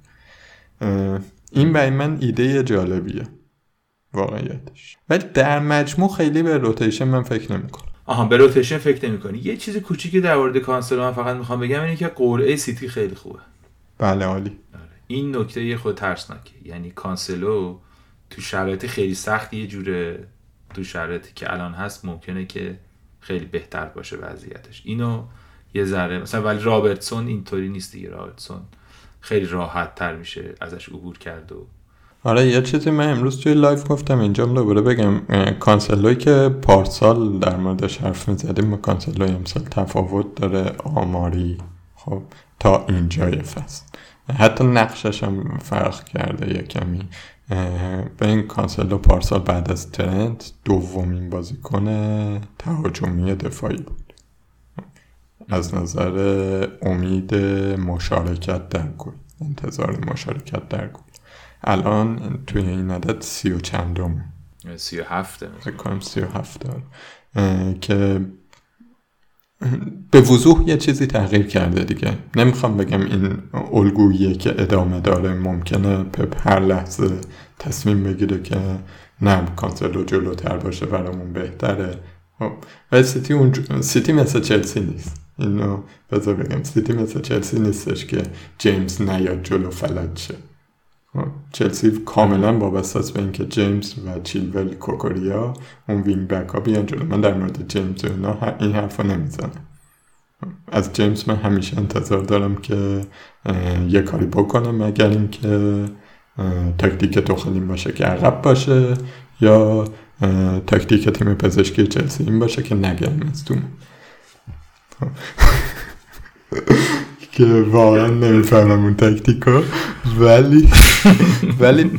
این برای من ایده جالبیه واقعیتش. ولی در مجموع خیلی به rotation من فکر نمی‌کنم. آها به rotation فکر نمی‌کنی. یه چیز کوچیکی در مورد کانسلو من فقط می‌خوام بگم اینه که قرعه سیتی خیلی خوبه. بله عالی. آره. این نکته یه خورده ترسناکه یعنی کانسلو تو شرایط خیلی سختی یه جوره تو شرایطی که الان هست ممکنه که خیلی بهتر باشه وضعیتش. اینو یه ذره. مثلا ولی رابرتسون اینطوری نیست دیگه. رابرتسون خیلی راحت تر میشه ازش عبور کرد و آره یه چیزی من امروز توی live گفتم اینجا دوباره بگم کانسلوی که پارسال در موردش حرف می‌زدیم با کانسلوی امسال تفاوت داره آماری خب تا اینجای فصل. حتی نقشش هم فرق کرده یه کمی. به این کانسلو پارسال بعد از ترنت دومین بازیکن تهاجمی دفاعی. بود از نظر امید مشارکت در گل انتظار مشارکت در گل. الان توی این عدد سی و چندم سی و هفته فکر کنم سی و هفته که به وضوح یه چیزی تغییر کرده دیگه. نمی‌خوام بگم این الگوییه که ادامه داره ممکنه پپ هر لحظه تصمیم بگیره که نه کانسلو جلوتر باشه برامون بهتره. خب، و سیتی, اون سیتی مثل چلسی نیست. اینو بذار بگم. سیتی مثل چلسی نیستش که جیمز نیاد جلو فلج شه. چلسی کاملا وابسته است به اینکه جیمز و چیلول کوکوریا اون wing back ها بیان جلو. من در مورد جیمز اینا این حرف نمی‌زنم. از جیمز من همیشه انتظار دارم که یه کاری بکنه مگر اینکه تاکتیک توخل باشه که عقب باشه یا تاکتیک تیم پزشکی چلسی این باشه که نگرم از که واقعا نمی‌فهمم اون تاکتیکا ولی ولی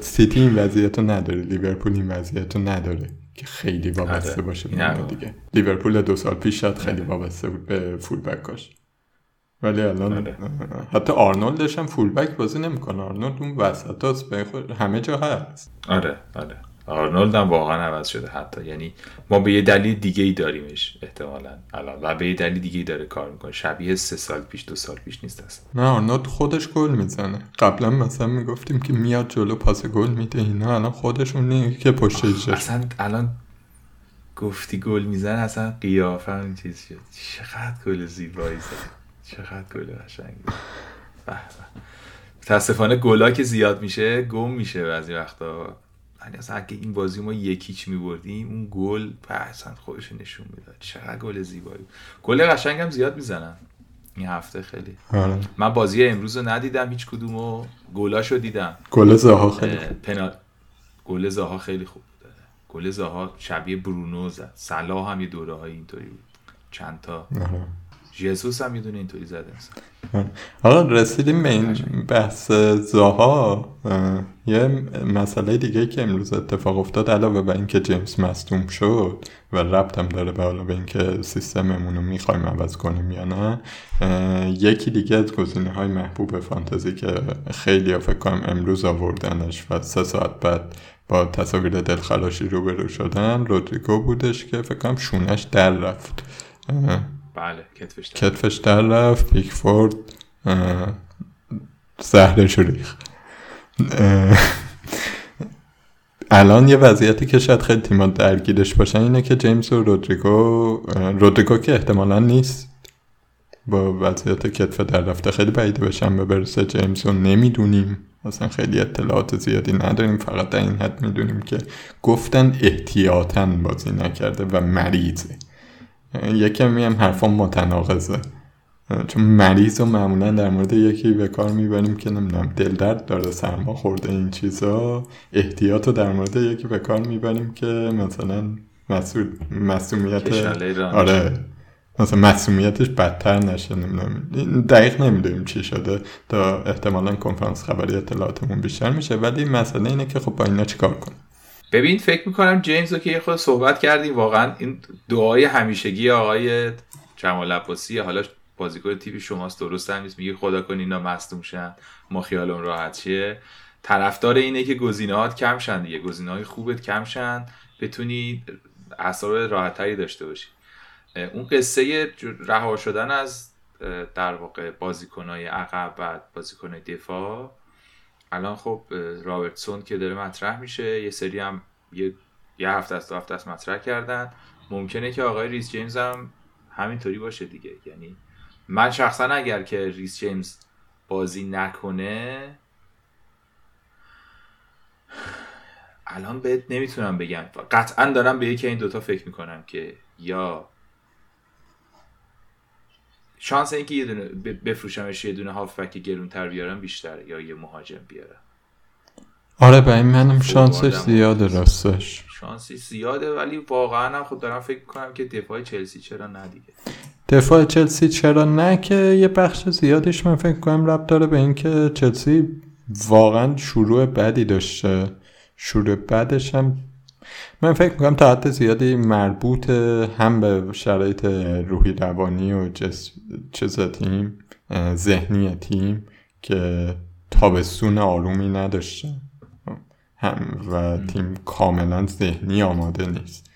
سیتی این وضعیت رو نداره. لیورپول این وضعیت رو نداره که خیلی وابسته آره. باشه به دیگه. لیورپول دو سال پیش شاید خیلی وابسته بود به full back اش ولی الان آره. حتی آرنولدش هم full back بازی نمی‌کنه. آرنولد اون وسط هست همه جا هست. آره آره. آرنولد هم واقعا عوض شده حتی. یعنی ما به یه دلیل دیگه ای داریمش احتمالا الان و به یه دلیل دیگه ای داره کار می‌کنه. شبیه سه سال پیش دو سال پیش نیست اصلا. نه آرنولد خودش گل می‌زنه. قبلا مثلا می‌گفتیم که میاد جلو پاس گل میده اینا الان خودشون نه که پشت اصلا الان گفتی گل می‌زنه اصلا قیافه این چیز شد. چقدر گل زیبایی زد. چقدر گل قشنگی متاسفانه گلا که زیاد میشه گم میشه بعضی وقتا. یعنی اصلا اگه این بازی ما یکیچ میبردیم؟ اون گل. اصلا خودش نشون می‌داد. چقدر گل زیبایی. گل قشنگم زیاد می‌زنن. این هفته خیلی. آره. من بازی امروز رو ندیدم هیچ کدوم و گلاشو دیدم. گل زاها خیلی پنال گل زاها خیلی خوب بود گل زاها شبیه برونو زد. صلاح هم یه دوره های اینطوری بود. چند تا جیسوس هم می‌دونه اینطوری زده حالا رسیدیم به این بحث زاها. یه مسئله دیگه که امروز اتفاق افتاد علاوه بر اینکه جیمز مصدوم شد و ربط هم داره به حالا به اینکه سیستممون رو می‌خوایم عوض کنیم یا نه یکی دیگه از گزینه های محبوب فانتزی که خیلی فکر کنم امروز آوردنش و سه ساعت بعد با تصاویر دلخراشی روبرو شدن رودریگو بودش که فکر کنم شونش در رفت. بله کتفش در, کتفش در رفت پیکفورد زهرش ریخ الان یه وضعیتی که شاید خیلی تیما درگیرش باشن اینه که جیمز و رودریگو رودریگو که احتمالا نیست با وضعیت کتف در رفته خیلی بعیده بشن به برسه جیمز رو نمی‌دونیم. اصلا خیلی اطلاعات زیادی نداریم. فقط در این حد می‌دونیم که گفتن احتیاطا بازی نکرده و مریضه. یکمی هم حرفا متناقضه. چون مریض و معمولا در مورد یکی به کار می‌بریم که نمی‌دونم دلدرد داره سرما خورده این چیزا. احتیاط رو در مورد یکی به کار می‌بریم که مثلا مسئول مسئولیت آره. مثلا مسئولیتش بدتر نشه نمی‌دونم. دقیق نمی‌دونیم چی شده. تا احتمالا کنفرانس خبری اطلاعاتمون بیشتر میشه. ولی مسئله اینه که خب با اینا چیکار کنیم؟ ببین فکر می‌کنم جیمز رو که یه خود صحبت کردیم واقعا این دعای همیشگی آقای جمال عباسی حالا بازیکن تیپی شماست درست هم نیست. میگه خدا کن اینا مصدوم شن ما خیالمون راحت چیه طرفدار اینه که گزینه‌هات کم شن دیگه. گزینه‌های خوبت کم شن. بتونی اعصاب راحتتری داشته باشی. اون قصه رها شدن از در واقع بازیکنهای عقب و بازیکنهای دفاع الان خب رابرتسون که داره مطرح میشه یه سری هم یه, یه هفته دو هفته از مطرح کردن. ممکنه که آقای ریس جیمز هم همینطوری باشه دیگه. یعنی من شخصا اگر که ریس جیمز بازی نکنه الان بهت نمی‌تونم بگم. قطعا دارم به یکی این دوتا فکر می‌کنم که یا شانس اینکه یه دونه بفروشمش یه دونه هافبک گرونتر بیارم بیشتره یا یه مهاجم بیارم آره به این منم شانسش زیاده راستش. شانسی زیاده ولی واقعا هم خود دارم فکر کنم که دفاع چلسی چرا ندیگه دفاع چلسی چرا نه که یه بخش زیادش من فکر کنم ربط داره به اینکه چلسی واقعا شروع بدی داشته. شروع بعدش هم من فکر می‌کنم تا حد زیادی مربوط هم به شرایط روحی روانی و چیز تیم ذهنی تیم که تابستون آرومی نداشته. هم و تیم کاملا ذهنی آماده نیست.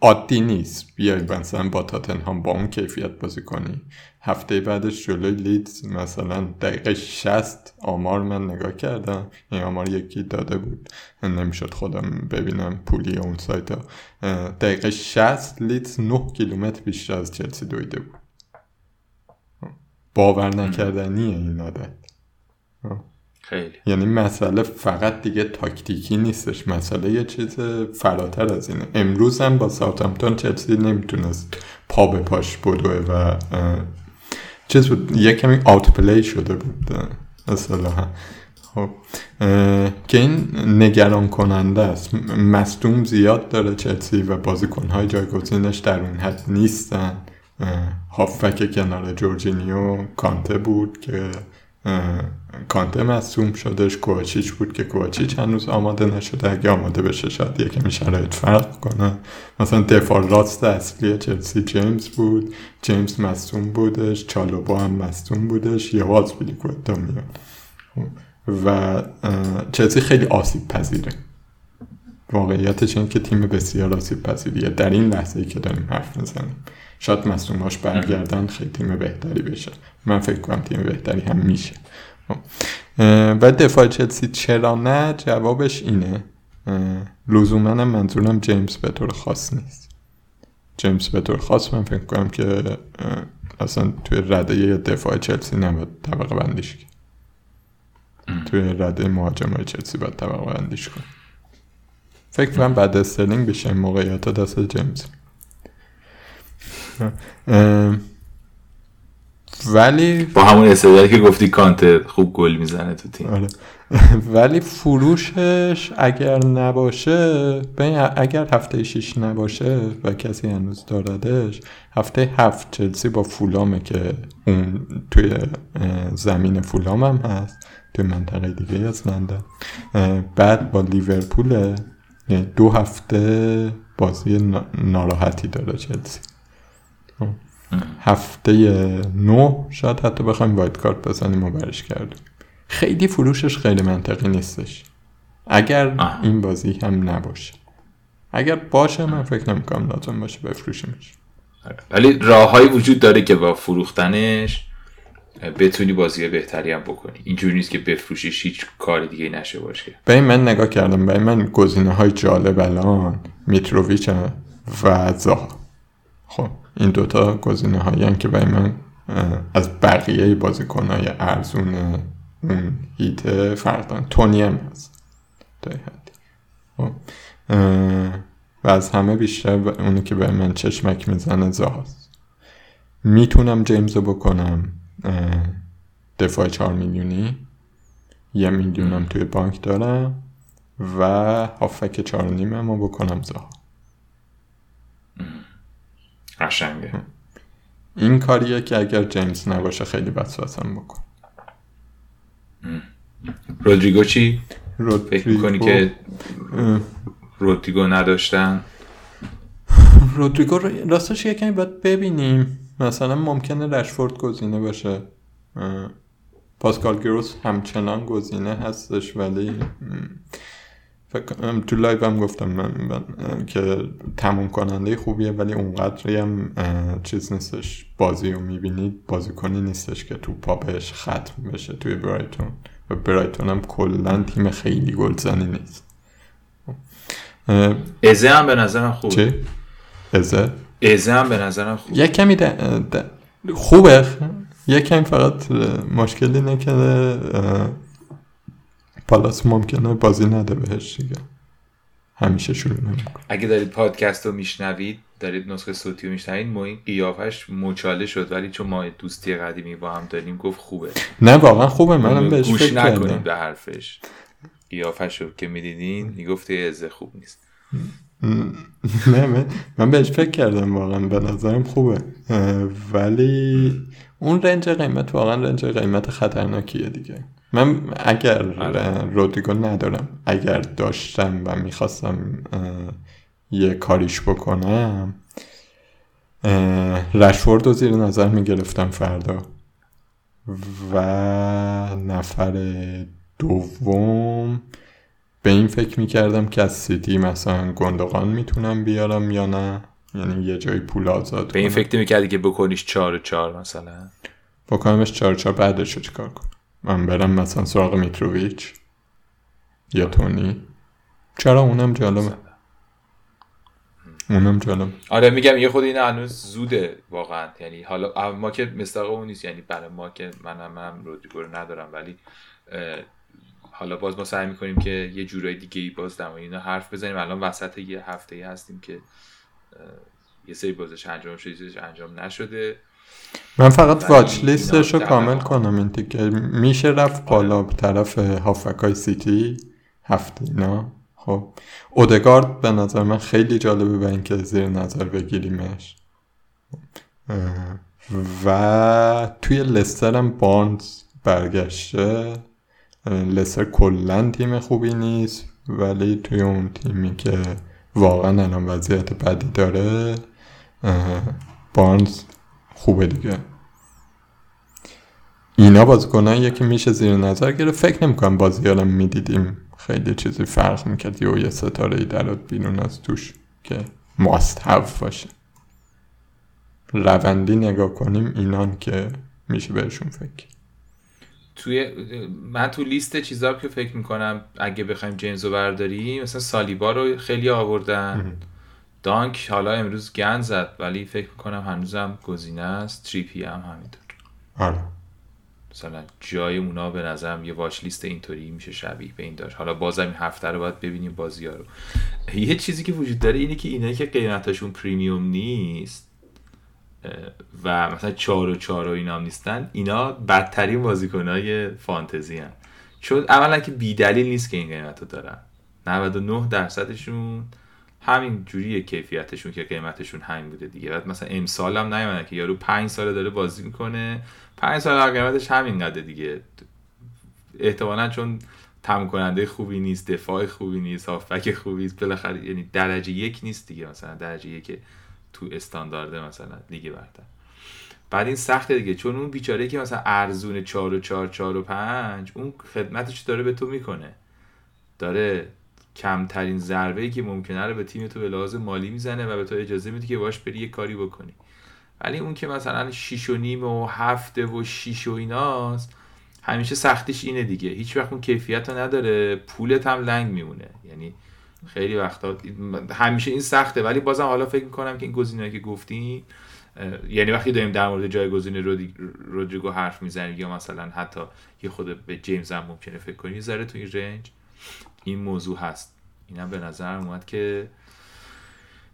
عادی نیست. بیای مثلا با تاتنهام با اون کیفیت بازی کنی. هفته بعدش جلوی لیدز مثلا دقیقه 60 آمار من نگاه کردم. این آمار یکی داده بود. نمی‌شد خودم ببینم پولی اون سایت ها. دقیقه 60 لیدز 9 کیلومتر بیشتر از چلسی دویده بود. باور نکردنیه این عادت خیلی. یعنی مسئله فقط دیگه تاکتیکی نیستش. مسئله یه چیز فراتر از اینه. امروز هم با ساوثهامپتون چلسی نمی‌تونست پا به پاش بدوه و چیز بود یه کمی outplay شده بود اصلا خب که این نگران کننده است. مصدوم زیاد داره چلسی و بازیکنهای جایگزینش در اون حد نیستن. هافبک کنار جورجینیو کانته بود که کانته مصدوم شدش کواچیچ بود که کواچیچ هنوز آماده نشده. اگه آماده بشه شاید یکمی شرایط فرق کنه. مثلا دفاع راست اصلی چلسی جیمز بود. جیمز مصوم بودش. چالوبا هم مصوم بودش. یواز بیلیکوتا میاد و چلسی خیلی آسیب پذیره. واقعیتش این که تیم بسیار آسیب پذیریه. در این لحظه ای که داریم حرف می‌زنیم. شاید مصوماش برگردن خیلی تیم بهتری بشه. من فکر کنم تیم بهتری هم میشه. و دفاع چلسی چرا نه؟ جوابش اینه. لزوما منظورم جیمز به طور خاص نیست. جیمز به طور خاص من فکر کنم که اصلا توی رده دفاع چلسی نباید طبقه بندیش کرد. توی رده مهاجم های چلسی باید طبقه بندیش کن فکر کنم بعد استرلینگ بشه موقعیت دست جیمز. ولی با همون استعدادی که گفتی کانت خوب گل می‌زنه تو تیم. آره. ولی فروشش اگر نباشه اگر هفته 6 نباشه و کسی هنوز داردش هفته هفت چلسی با فولامه که اون توی زمین فولام هم هست توی منطقه دیگه از لندن. بعد با لیورپول یعنی دو هفته بازی ناراحتی داره چلسی. هفته نو شاید حتی بخوایم وایت کارت بزنیم و برش کردیم. خیلی فروشش خیلی منطقی نیستش. اگر این بازی هم نباشه. اگر باشه من فکر نمی‌کنم لازم باشه بفروشیمش. ولی راههایی وجود داره که با فروختنش بتونی بازی بهتری هم بکنی. اینجوری نیست که بفروشیش هیچ کار دیگه نشه باشه. به من نگاه کردم. به من گزینه های جالب الان میتروویچ و زها خب این دوتا گزینه هایی که برای من از بقیه بازیکن های ارزون اون هیت فرق تونی هم هست. خب. و از همه بیشتر اونی که به من چشمک می‌زنه زاست می‌تونم جیمز رو بکنم دفاع چهار میلیونی. یه میلیونم توی بانک دارم و هافک چهار نیمه رو بکنم زها قشنگه. این کاریه که اگر جیمز نباشه خیلی وسوسم بکن. رودریگو چی؟ رودریگو. فکر می‌کنی که رودریگو نداشتن؟ رودریگو راستش یکمی باید ببینیم. مثلا ممکنه رشفورد گزینه باشه. پاسکال گروس همچنان گزینه هستش ولی تو live هم گفتم من, من که تموم کننده خوبیه ولی اونقدری هم چیز نیستش. بازی رو می‌بینید بازیکنی نیستش که تو پا بهش ختم بشه توی برایتون. و برایتون هم کلا تیم خیلی گلزنی نیست. ازه هم به نظرم خوبه. چه؟ ازه؟ ازه هم به نظرم خوبه. یک کمی خوبه. یک کمی فقط مشکل اینه که پالاس ممکنه بازی نده بهش دیگه. همیشه شروع نمی‌کنه. اگه دارید پادکست رو میشنوید دارید نسخه صوتی رو میشنوید ما این قیافش مچاله شد ولی چون ما دوستی قدیمی با هم داریم گفت خوبه. نه واقعا خوبه. منم بهش گوش فکر نکنید به حرفش. قیافش رو که می‌دیدین می‌گفت ازه خوب نیست. نه من, من بهش فکر کردم واقعا. به نظرم خوبه. ولی اون رنج قیمت واقعا رنج قیمت خطرناکیه دیگه. من اگر رودریگو ندارم اگر داشتم و می‌خواستم یه کاریش بکنم رشورد رو زیر نظر می‌گرفتم فردا و نفر دوم به این فکر می‌کردم که از سیتی مثلا گندقان می‌تونم بیارم یا نه. یعنی یه جای پول آزاد به این فکر می‌کردی که بکنیش چهار چهار مثلا؟ بکنمش چهار چهار بعدش رو چیکار کنم؟ من برم مثلا سراغ میتروویچ یا تونی. چرا اونم جالبه. اونم جالب آره میگم یه خود این هنوز زوده واقعا. یعنی حالا ما که مستاق اون نیست. یعنی برای ما که منم هم رو ندارم. ولی حالا باز ما سعی می‌کنیم که یه جورای دیگه ای باز دم اینا حرف بزنیم. الان وسط یه هفته ای هستیم که یه سری بازش انجام شده انجام نشده. من فقط واچ لیستش رو کامل کنم این که میشه رفت بالا به طرف هافکای سیتی؟ هفته اینا؟ خب. اودگارد به نظر من خیلی جالبه به اینکه زیر نظر بگیریمش. و توی لستر هم بانز برگشته. لستر کلا تیم خوبی نیست ولی توی اون تیمی که واقعا الان وضعیت بدی داره بانز خوبه دیگه. اینا بازیکنایی که میشه زیر نظر گرفت. فکر نمی‌کنم بازی می می‌دیدیم. خیلی چیزی فرق می‌کرد. و یه ستاره ای درات بیرون از توش که ماست هف باشه. روندی نگاه کنیم. اینان که میشه بهشون فکر. توی من تو لیست چیزا که فکر می‌کنم اگه بخوایم جیمز رو برداریم مثلا سالیبا رو خیلی آوردن. دانک حالا امروز گن زد ولی فکر می‌کنم هنوزم گزینه است. تریپی هم همینطور. آره. مثلا جای اونا به نظرم یه واچ لیست اینطوری میشه شبیه به این داشت حالا بازم این هفته رو باید ببینیم بازی ها رو. یه چیزی که وجود داره اینه که اینایی که قیمتاشون پریمیوم نیست و مثلا چهار و چهار و اینا هم نیستن اینا بدترین بازیکنهای فانتزی هم چون اولا که بیدلیل نیست که این قیمت رو دارن 99 درصدشون همین جوریه کیفیتشون که قیمتشون همین بوده دیگه. بعد مثلا امسال هم نیومدن که یارو 5 ساله داره بازی می‌کنه. 5 سال قیمتش همین قده دیگه. احتمالا چون تموم کننده خوبی نیست دفاع خوبی نیست هافبک خوبی نیست بالاخره یعنی درجه یک نیست دیگه مثلا درجه یک تو استاندارده مثلا لیگ برتر. بعد این سخته دیگه. چون اون بیچاره که مثلا ارزون 4 و 4 4 و 5 اون خدمتش داره به تو می‌کنه. داره کمترین ضربه ای که ممکنه رو به تیم تو به لحاظ مالی می‌زنه و به تو اجازه میده که باش بری یه کاری بکنی. ولی اون که مثلا 6 و نیم و هفته و 6 و ایناست همیشه سختیش اینه دیگه. هیچ وقت اون کیفیت رو نداره پولت هم لنگ میمونه. یعنی خیلی وقتا همیشه این سخته. ولی بازم حالا فکر می‌کنم که این گزینه‌ای که گفتیم یعنی وقتی داریم در مورد جایگزین رودریگو حرف می‌زنیم یا مثلا حتی یه خود به جیمز هم ممکنه فکر کنی ذره تو این رنج. این موضوع هست. اینم به نظر اومد که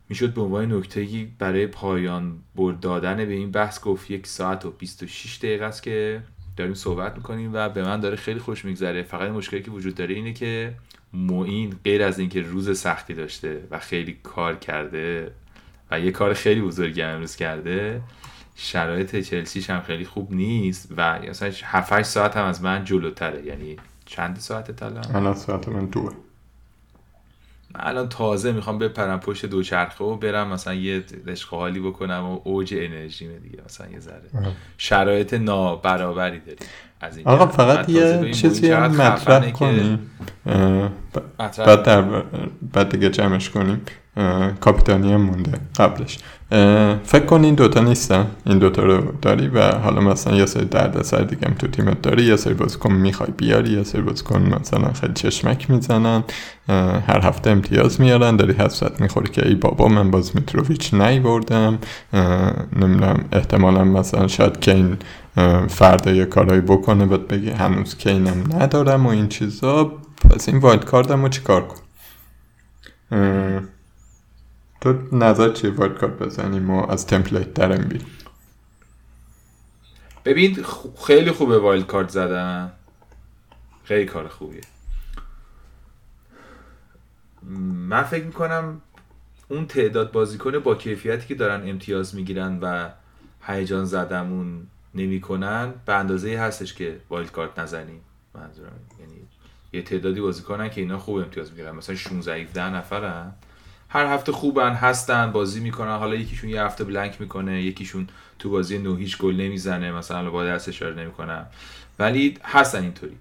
می‌شد به عنوان نکته برای پایان برد دادن به این بحث گفت یک ساعت و 26 دقیقه است که داریم صحبت می‌کنیم و به من داره خیلی خوش میگذره. فقط مشکلی که وجود داره اینه که معین غیر از اینکه روز سختی داشته و خیلی کار کرده و یه کار خیلی بزرگی امروز کرده شرایط چلسیش هم خیلی خوب نیست و مثلا 7 ساعت هم از من جلوتره. یعنی چند ساعت الان الان ساعت من دوه من الان تازه می‌خوام بپرم پشت دوچرخه و برم مثلا یه عشق حالی بکنم و اوج انرژی دیگه مثلا یه ذره. شرایط نابرابری داریم از این آقا فقط یه چیزی هم مطرح کنیم. بعد در بعد دیگه جمعش کنیم. کاپیتانی هم مونده قبلش. فکر کن این دوتا نیستن. این دوتا رو داری و حالا مثلا یه سری درد سر دیگه هم تو تیمت داری. یه سری بازیکن می‌خوای بیاری یه سری بازیکن مثلا خیلی چشمک می‌زنن. هر هفته امتیاز میارن. داری حسرت می‌خوری که ای بابا من باز میتروویچ نی بردم نمی‌دونم احتمالا مثلا شاید کین فردا یه کارایی بکنه بعد بگی هنوز کینم ندارم و این چیزا. پس این wildcard م رو چیکار کن تو نظر چیه wildcard بزنیم و از template درم بی ببین خیلی خوبه wildcard زدن. خیلی کار خوبیه. من فکر می‌کنم اون تعداد بازیکن با کیفیتی که دارن امتیاز می‌گیرن و هیجان زدمون نمی‌کنن به اندازه هستش که wildcard نزنیم منظورم یعنی یه تعدادی بازیکنن که اینا خوب امتیاز می‌گیرن. مثلا 16 17 نفرن. هر هفته خوبن هستن بازی می‌کنن. حالا یکیشون یه هفته بلنک می‌کنه یکیشون تو بازی نو هیچ گل نمی‌زنه مثلا با دست اشاره نمی‌کنم ولی هستن اینطوری.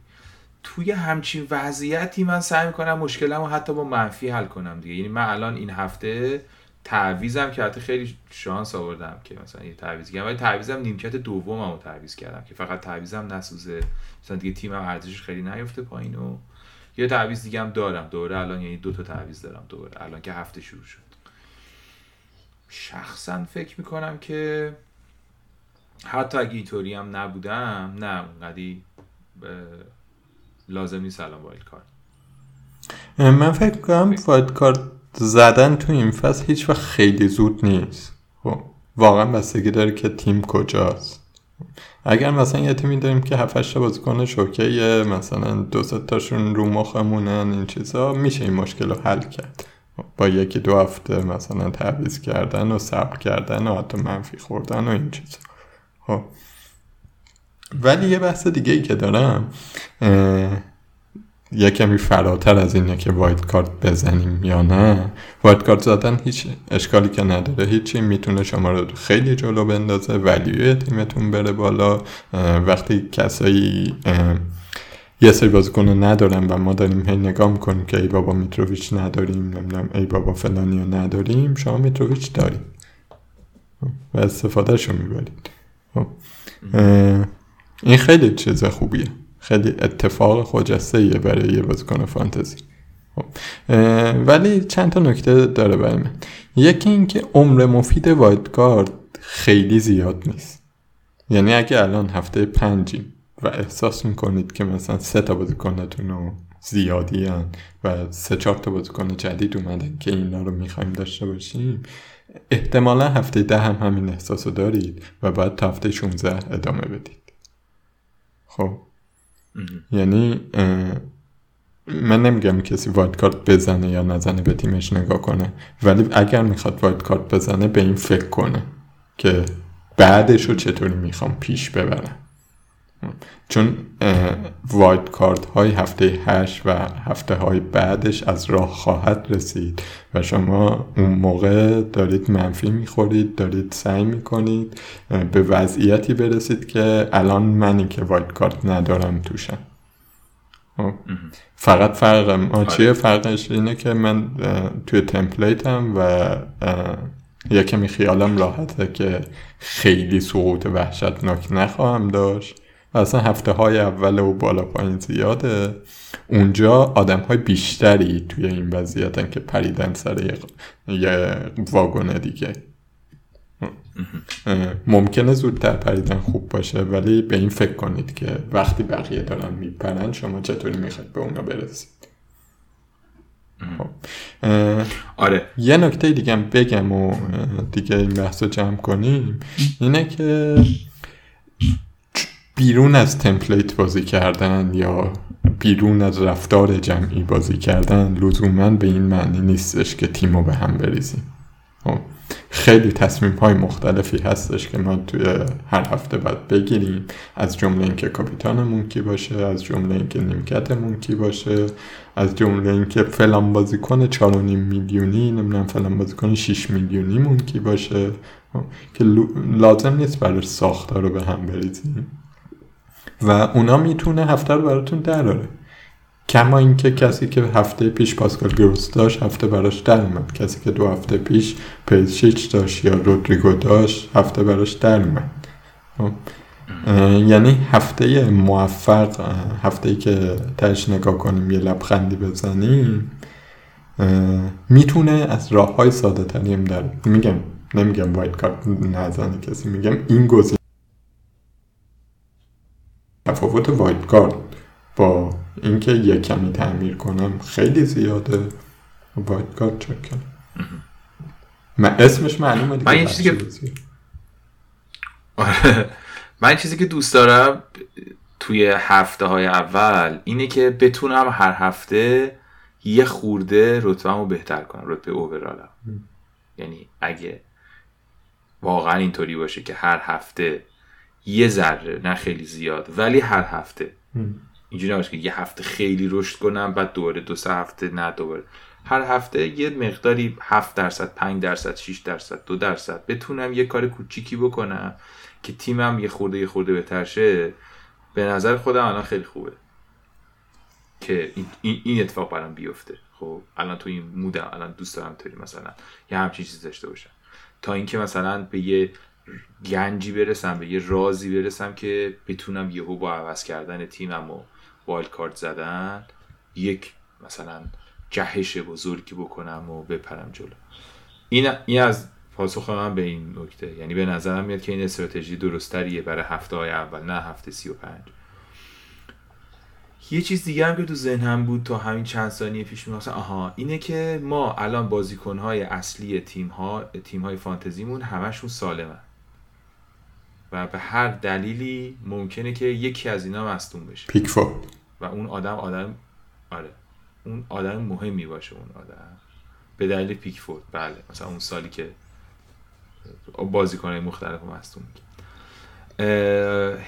توی همچین وضعیتی من سعی می‌کنم مشکلمو حتی با منفی حل کنم دیگه. یعنی من الان این هفته تعویزم که حتی خیلی شانس آوردم که مثلا یه تعویض کردم ولی تعویزم نیمکت دوممو تعویض کردم که فقط تعویزم نسوزه. مثلا دیگه تیمم ارزشش خیلی نیفته پایین و یه تعویض دیگه هم دارم. دوره الان یعنی دو تا تعویض دارم دوره الان که هفته شروع شد. شخصا فکر می‌کنم که حتی اگه اینطوری هم نبودم نه اونقدی لازم نیست الان wildcard من فکر کنم wildcard زدن تو این فصل هیچ وقت خیلی زود نیست. خب، واقعا بستگی داره که تیم کجاست. اگر مثلا یه تیمی داریم که 7 8 بازیکن شوکه مثلا دو تاشون رو مخمونن این چیزا میشه این مشکل رو حل کرد. با یکی دو هفته مثلا تعویض کردن و صبر کردن و حتی منفی خوردن و این چیزا. خب. ولی یه بحث دیگه ای که دارم یه کمی فراتر از اینه که وایت کارت بزنیم یا نه. وایت کارت زدن هیچ اشکالی که نداره. هیچی می‌تونه شما رو خیلی جلو بندازه ولیوی تیمتون بره بالا. وقتی کسایی یه سری بازیکن ندارن و ما داریم هی نگاه می‌کنیم که ای بابا میتروویچ نداریم نمی‌دونم ای بابا فلانی رو نداریم شما میتروویچ داریم. و استفاده رو می‌برید. خب. این خیلی چیز خوبیه. خیلی اتفاق خجسته یه برای یه بازیکن فانتزی. خب. ولی چند تا نکته داره برای من. یکی اینکه عمر مفید wildcard خیلی زیاد نیست. یعنی اگه الان هفته پنجیم و احساس می‌کنید که مثلا سه تا بازیکنتون رو زیادی و سه چهار تا بازیکن جدید اومدن که اینا رو می‌خوایم داشته باشیم احتمالا هفته ده هم همین احساس رو دارید و بعد تا هفته 16 ادامه بدید. خب یعنی من نمیگم کسی وایت کارت بزنه یا نزنه به تیمش نگاه کنه ولی اگر می‌خواد وایت کارت بزنه به این فکر کنه که بعدش رو چطوری می‌خوام پیش ببرم. چون وایت کارت های هفته هشت و هفته های بعدش از راه خواهد رسید و شما اون موقع دارید منفی می‌خورید دارید سعی می‌کنید به وضعیتی برسید که الان منی که وایت کارت ندارم توشم. خب، فقط فرق ما چیه آره. فرقش؟ اینه که من توی تمپلیتم و یه کمی خیالم راحته که خیلی سقوط وحشتناک نخواهم داشت. و اصلا هفته های اول و بالا پایین زیاده. اونجا آدم های بیشتری توی این وضعیتن که پریدن سر یه واگن دیگه. ممکنه زودتر پریدن خوب باشه ولی به این فکر کنید که وقتی بقیه دارن میپرن شما چطوری می‌خواید به اونا برسید؟ خب. آره. یه نکته دیگه هم بگم و دیگه این بحث رو جمع کنیم. اینه که بیرون از تمپلیت بازی کردن یا بیرون از رفتار جمعی بازی کردن لزوما به این معنی نیستش که تیم به هم بریزیم. خب. خیلی تصمیم های مختلفی هستش که ما توی هر هفته باید بگیریم. از جمله اینکه کاپیتانمون کی باشه از جمله اینکه نیمکتمون کی باشه از جمله اینکه فلان بازیکن 4.5 میلیونی نمی‌دونم فلان بازیکن 6 میلیونی مون کی باشه. که لازم نیست برای ساختار رو به هم بریزیم. و اونا می‌تونه هفته رو براتون دراره کما اینکه کسی که هفته پیش پاسکال گروس داشت هفته براش در اومد. کسی که دو هفته پیش پیزشیچ داشت یا رودریگو داشت هفته براش در اومد. خب. یعنی هفته موفق هفته که تش نگاه کنیم یه لبخندی بزنیم می‌تونه از راه های ساده تریم در میگم نمیگم وایت کارت نزنی کسی میگم این گزینه تفاوت وایت کارت با اینکه یه کمی تعمیر کنم خیلی زیاده. باید کار چک کنم. من اسمش معلومه دیگه من چیزی که آره. من چیزی که دوست دارم توی هفته های اول اینه که بتونم هر هفته یه خورده رتبه رو بهتر کنم رتبه اوورالم یعنی اگه واقعا اینطوری باشه که هر هفته یه ذره نه خیلی زیاد ولی هر هفته. اینجوری نباشه که یه هفته خیلی رشد کنم بعد دوباره دو سه هفته نه دوباره. هر هفته یه مقداری 7 درصد 5 درصد 6 درصد 2 درصد بتونم یه کار کوچیکی بکنم که تیمم یه خورده یه خورده بهتر شه. به نظر خودم الان خیلی خوبه که این, این اتفاق برام بیفته. خب الان تو این مودم الان دوست دارم طوری مثلا یه همچین چیزی داشته باشم. تا اینکه مثلا به یه گنجی برسم به یه رازی برسم که بتونم یهو با عوض کردن تیمم و wildcard زدن یک مثلا جهش بزرگی بکنم و بپرم جلو. این, این از پاسخ من به این نکته. یعنی به نظرم میاد که این استراتژی درستریه برای هفته های اول نه هفته سی و پنج. یه چیز دیگه هم که تو ذهنم بود تا همین چند ثانیه پیش می آها اینه که ما الان بازیکنهای اصلی تیم ها تیم های فانتزیمون همشون سالمن. و به هر دلیلی ممکنه که یکی از اینا مصدوم بشه. پیکفورد و اون آدم آدم آره. اون آدم مهمی باشه اون آدم. به دلیل پیکفورد بله. مثلا اون سالی که بازیکنهای مختلف مصدوم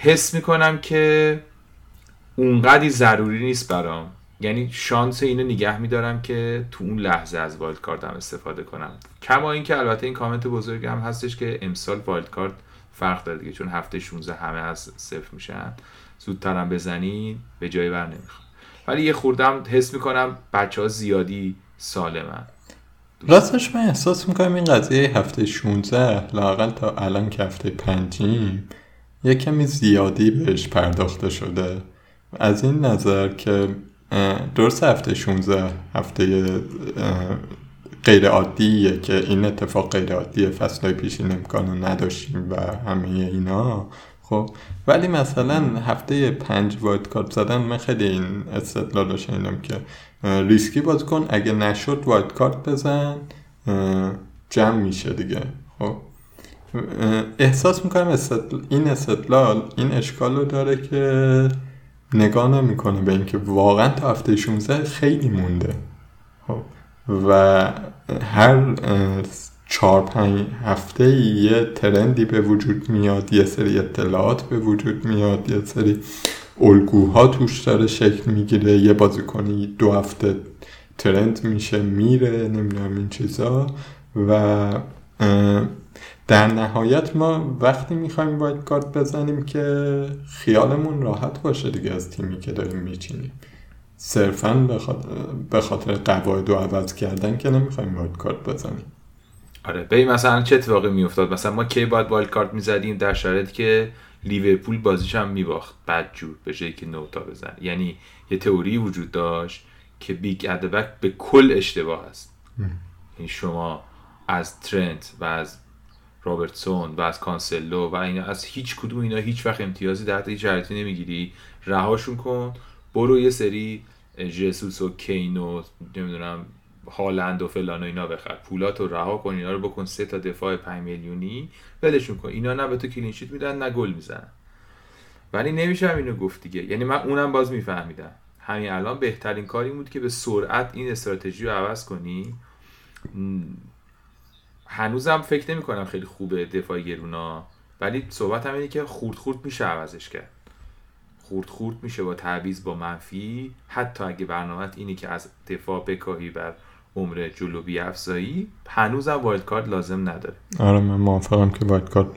حس می‌کنم که اونقدی ضروری نیست برام. یعنی شانس اینو نگه میدارم که تو اون لحظه از wildcard هم استفاده کنم. کما اینکه البته این کامنت بزرگی هم هستش که امسال وایلد کارت فرق داره دیگه چون هفته 16 همه از صفر میشن. زودترم بزنین به جایی بر نمی‌خوام ولی یه خوردم حس می‌کنم بچه ها زیادی سالمن. راستش من احساس می‌کنم این قضیه هفته 16 لاقل تا الان که هفته پنجیم یه کمی زیادی بهش پرداخته شده. از این نظر که درست هفته 16 هفته غیر عادیه که این اتفاق غیر عادیه فصلهای پیشین امکانو نداشتیم و همه اینا. خب ولی مثلا هفته پنج wildcard زدن من خیلی این استدلال رو شنیدم که ریسکی بازی کن اگه نشد wildcard بزن جمع میشه دیگه. خب احساس می‌کنم این استدلال این اشکال رو داره که نگاه نمی‌کنه به اینکه واقعا تا هفته 16 خیلی مونده. خب و هر چهار پنج هفته یه ترندی به وجود میاد یه سری اطلاعات به وجود میاد یه سری الگوها توش داره شکل می‌گیره یه بازیکنی دو هفته ترند میشه میره نمی‌دونم این چیزا و در نهایت ما وقتی می‌خوایم باید کارت بزنیم که خیالمون راحت باشه دیگه از تیمی که داریم میچینیم. صرفا به خاطر قواعد و عوض کردن که نمی‌خوایم wildcard بزنیم. آره ببین مثلا چه اتفاقی میافتاد؟ مثلا ما کی باید wildcard می‌زدیم؟ در شرایطی که لیورپول بازیش هم میباخت. بعد جور به جایی که نه تا بزنه. یعنی یه تئوری وجود داشت که big at the back به کل اشتباه است. یعنی شما از ترنت و از رابرتسون و از کانسلو و اینا از هیچ کدوم اینا هیچ وقت امتیازی در هیچ شرایطی نمی‌گیری. رهاشون کن. برو یه سری جسوس و کین و نمی‌دونم هالند و فلان و اینا بخر. پولات رو رها کن اینا رو بکن سه تا دفاع 5 میلیونی. ولشون کن. اینا نه به تو کلینشیت میدن نه گل می‌زنن. ولی نمیشه اینو گفت دیگه. یعنی من اونم باز میفهمیدم. همین الان بهترین کاری بود که به سرعت این استراتژی رو عوض کنی. هنوزم فکر نمی کنم خیلی خوبه دفاع گرونا ولی صحبت هم اینه که خورد خورد میشه عوضش کرد. خورد خورد میشه با تعویض با منفی. حتی اگه برنامه اینی که از دفاع بکاهی بر عمر جلو افزایی هنوزم wildcard لازم نداره. آره من موافقم که wildcard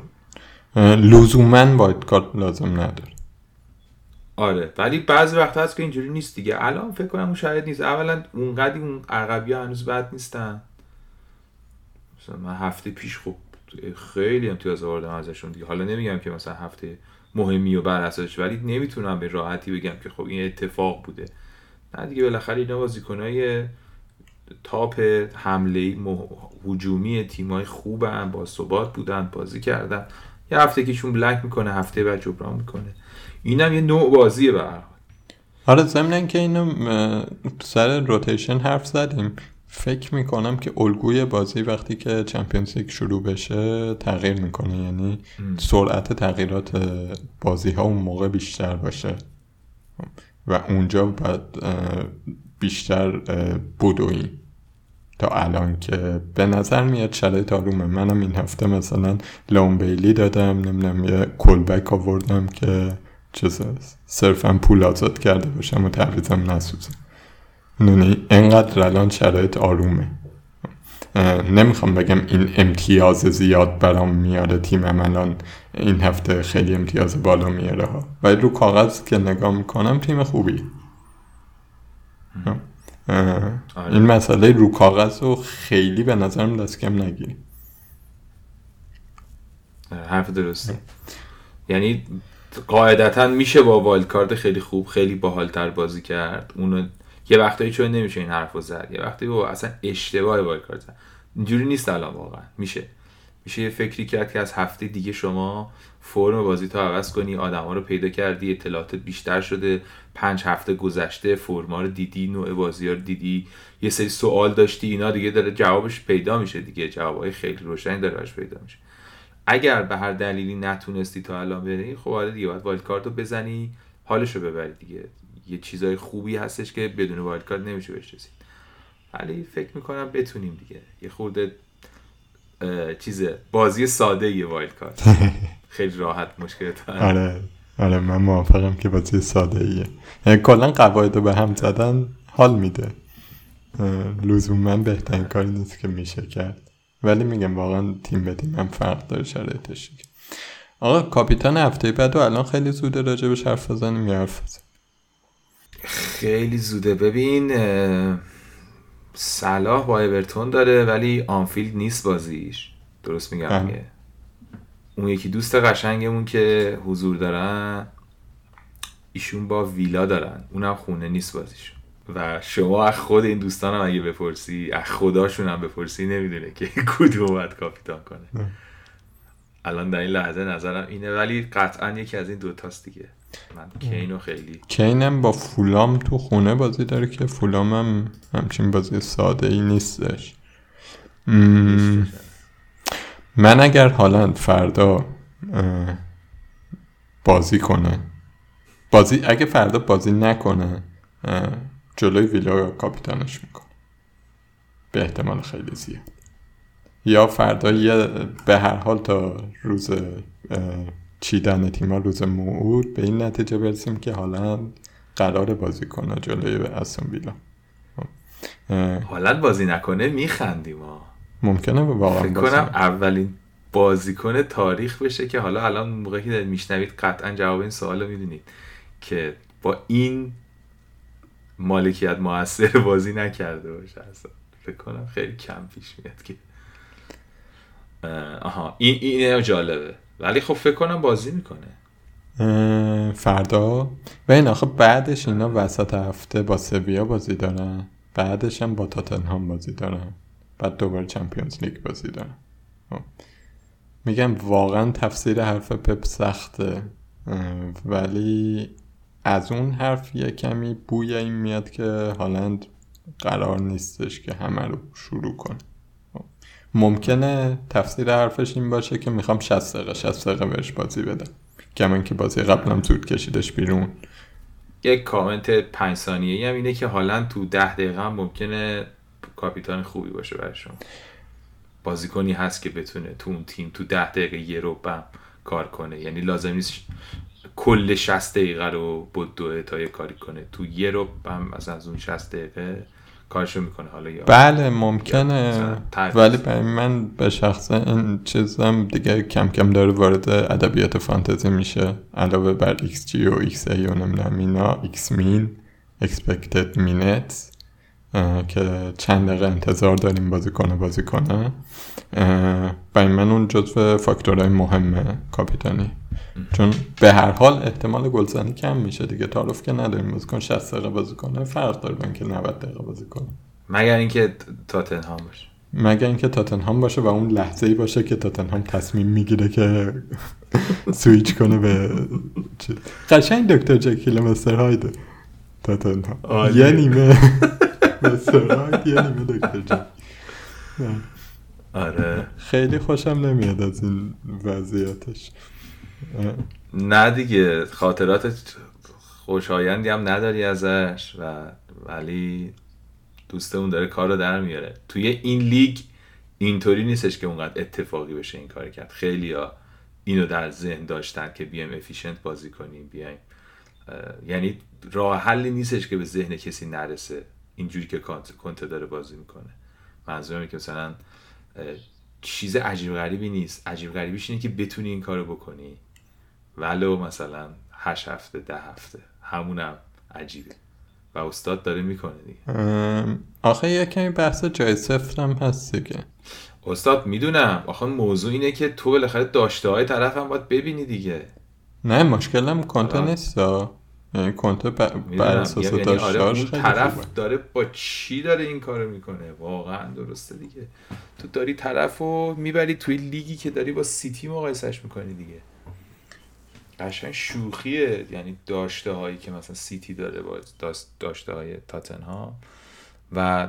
لزوما wildcard لازم نداره. آره ولی بعضی وقت هست که اینجوری نیست دیگه. الان فکر کنم اون شاید نیست. اولا اونقدی اون عقبی ها هنوز بد نیستن. مثلا من هفته پیش خب خیلی امتیاز آوردم ازشون دیگه. حالا نمیگم که مثلا هفته مهمی و بر اساسش ولی نمی‌تونم به راحتی بگم که خب این اتفاق بوده. نه دیگه بالاخره اینا بازیکنای تاپ حمله هجومی تیمای خوبن با ثبات بودن بازی کردن. یه هفته کهشون بلک می‌کنه هفته بعد جبران می‌کنه. اینم یه نوع بازیه به آره ضمن که اینو سر روتیشن حرف زدیم. فکر می‌کنم که الگوی بازی وقتی که چمپیونز لیگ شروع بشه تغییر می‌کنه. یعنی سرعت تغییرات بازی ها اون موقع بیشتر باشه. و اونجا باید بیشتر بدوی تا الان که به نظر میاد شرایط آرومه. منم این هفته مثلا لون بیلی دادم. نمی‌دونم یه کلبک آوردم که چیز صرفا پول آزاد کرده باشم و تعویزم نسوزه یعنی انقدر الان شرایط آرومه. نمی‌خوام بگم این امتیاز زیاد برام میاره تیمم الان این هفته خیلی امتیاز بالا میاره ها. ولی رو کاغذ که نگاه می‌کنم تیم خوبی. این مسئله رو کاغذ رو خیلی به نظرم دست کم نگیریم حرف درسته. یعنی قاعدتا میشه با wildcard خیلی خوب خیلی باحالتر بازی کرد. اونو یه وقتایی چون نمیشه این حرفو زد یه وقتی با اصلا اشتباه wildcard زد. اینجوری نیست الان واقعا. میشه. میشه یه فکری کرد که از هفته دیگه شما فرم بازی تا عوض کنی آدما رو پیدا کردی اطلاعاتت بیشتر شده پنج هفته گذشته فرما رو دیدی نوع بازی رو دیدی. یه سری سوال داشتی اینا دیگه داره جوابش پیدا میشه دیگه. جوابای خیلی روشنی داره پیدا میشه. اگر به هر دلیلی نتونستی تا الان بری خب آره دیگه باید wildcard رو بزنی حالش رو ببری دیگه. یه چیزای خوبی هستش که بدون wildcard نمیشه بهش رسید. ولی فکر می‌کنم بتونیم دیگه. یه خورده چیزه بازی ساده یه wildcard خیلی راحت مشکلت آره آره من موافقم که بازی ساده ایه. یعنی کلا قواعد رو به هم زدن حال میده. لزوما بهترین کاری نیست که میشه کرد. ولی میگم واقعا تیم به تیم هم فرق داره شرایطش آقا کاپیتان هفته بعد و الان خیلی زوده راجع به حرف بزنیم یا حرف خیلی زوده. ببین صلاح با اورتون داره ولی آنفیلد نیست بازیش. درست میگم میگه اون یکی دوست قشنگمون که حضور دارن ایشون با ویلا دارن. اونم خونه نیست بازیشون. و شما از خود این دوستان هم اگه بپرسی از خداشون هم بپرسی نمی‌دونه که کدوم باید کاپیتان کنه. الان در این لحظه نظرم اینه ولی قطعا یکی از این دوتاست دیگه. من کینو خیلی کینم با فولام تو خونه بازی داره که فولام هم همچین بازی ساده ای نیستش. من اگر حالا فردا بازی کنه بازی اگه فردا بازی نکنه جلوی ویلا کاپیتانش می‌کنه. به احتمال خیلی زیاد. یا فردا یه به هر حال تا روز چیدن تیما روز موعود به این نتیجه برسیم که حالا قرار بازی کنه جلوی استون ویلا. حالا بازی نکنه میخندیم ها. ممکنه واقعا فکر کنم اولین بازیکن تاریخ بشه که حالا الان موقعی که میشنوید قطعا جواب این سوال رو می‌دونید که با این مالکیت موثر بازی نکرده باشه اصلا. فکر کنم خیلی کم پیش میاد که. آها این این جالبه. ولی خب فکر کنم بازی می‌کنه. فردا؟ و این آخه بعدش اینا وسط هفته با سویا بازی دارن. بعدش هم با تاتنهام بازی دارن. بعد دوباره چمپیونز لیگ بازی دارن. خب. میگم واقعا تفسیر حرف پپ سخته. ولی از اون حرف یه کمی بوی این میاد که هالند قرار نیستش که همه رو شروع کنه. ممکنه تفسیر حرفش این باشه که می‌خوام 60 دقیقه 60 دقیقه بهش بازی بدم. کما که بازی قبلم زود کشیدش بیرون. یک کامنت پنج ثانیه هم اینه که حالا تو ده دقیقه هم ممکنه کاپیتان خوبی باشه شما. بازیکنی هست که بتونه تو اون تیم تو ده دقیقه یه رو کار کنه. یعنی لازم نیست کل 60 دقیقه رو بدوه تا یه کاری کنه. تو یه رو هم از اون 60 دقیقه کارشو می‌کنه. حالا یا بله ممکنه. ولی برای من به شخص این چیزم دیگه کم کم داره وارد ادبیات فانتزی میشه. علاوه بر XG و XA و نمی‌دونم اینا X mean expected minutes که چند دقیقه انتظار داریم بازی کنه بازی کنه. برای من اون جزو فاکتورهای مهمه کاپیتانی. چون به هر حال احتمال گلزنی کم میشه دیگه. تعارف که نداریم. بازی کن 60 دقیقه بازی کنه فرق داره با اینکه 90 دقیقه بازی کنه مگر اینکه تاتنهام باشه. مگر اینکه تاتنهام باشه و اون لحظه ای باشه که تاتنهام تصمیم می‌گیره که سویچ کنه به قشنگ دکتر جکیل مستر هایده تاتنهام. یه نیمه. مستر هاید یه نیمه دکتر جکیل. آره. خیلی خوشم نمیاد از این وضعیتش. نه دیگه خاطرات خوشایندی هم نداری ازش و ولی دوست اون داره کار رو در میاره. توی این لیگ اینطوری نیستش که اونقدر اتفاقی بشه این کار کرد. خیلی ها اینو در ذهن داشتن که بیایم افیشنت بازی کنیم بیایم. یعنی راه حلی نیستش که به ذهن کسی نرسه اینجوری که کنته داره بازی می‌کنه. منظورم که مثلا چیز عجیب غریبی نیست. عجیب غریبیش اینه که بتونی این کارو بکنی. ولو مثلا هشت هفته ده هفته. همونم عجیبه. و استاد داره می‌کنه دیگه. آخه یه کمی بحث جای سفتم هست دیگه. استاد می‌دونم. آخه موضوع اینه که تو بالاخره داشته های طرف هم باید ببینی دیگه. نه مشکلم کنته نیست یعنی کنته بر اساس یعنی آره طرف داره با چی داره این کارو می‌کنه؟ واقعا درسته دیگه. تو داری طرف رو می‌بری توی لیگی که داری با سیتی مقایسش می‌کنی دیگه. قشنگ شوخیه. یعنی داشته هایی که مثلا سیتی داره با داشته های ها و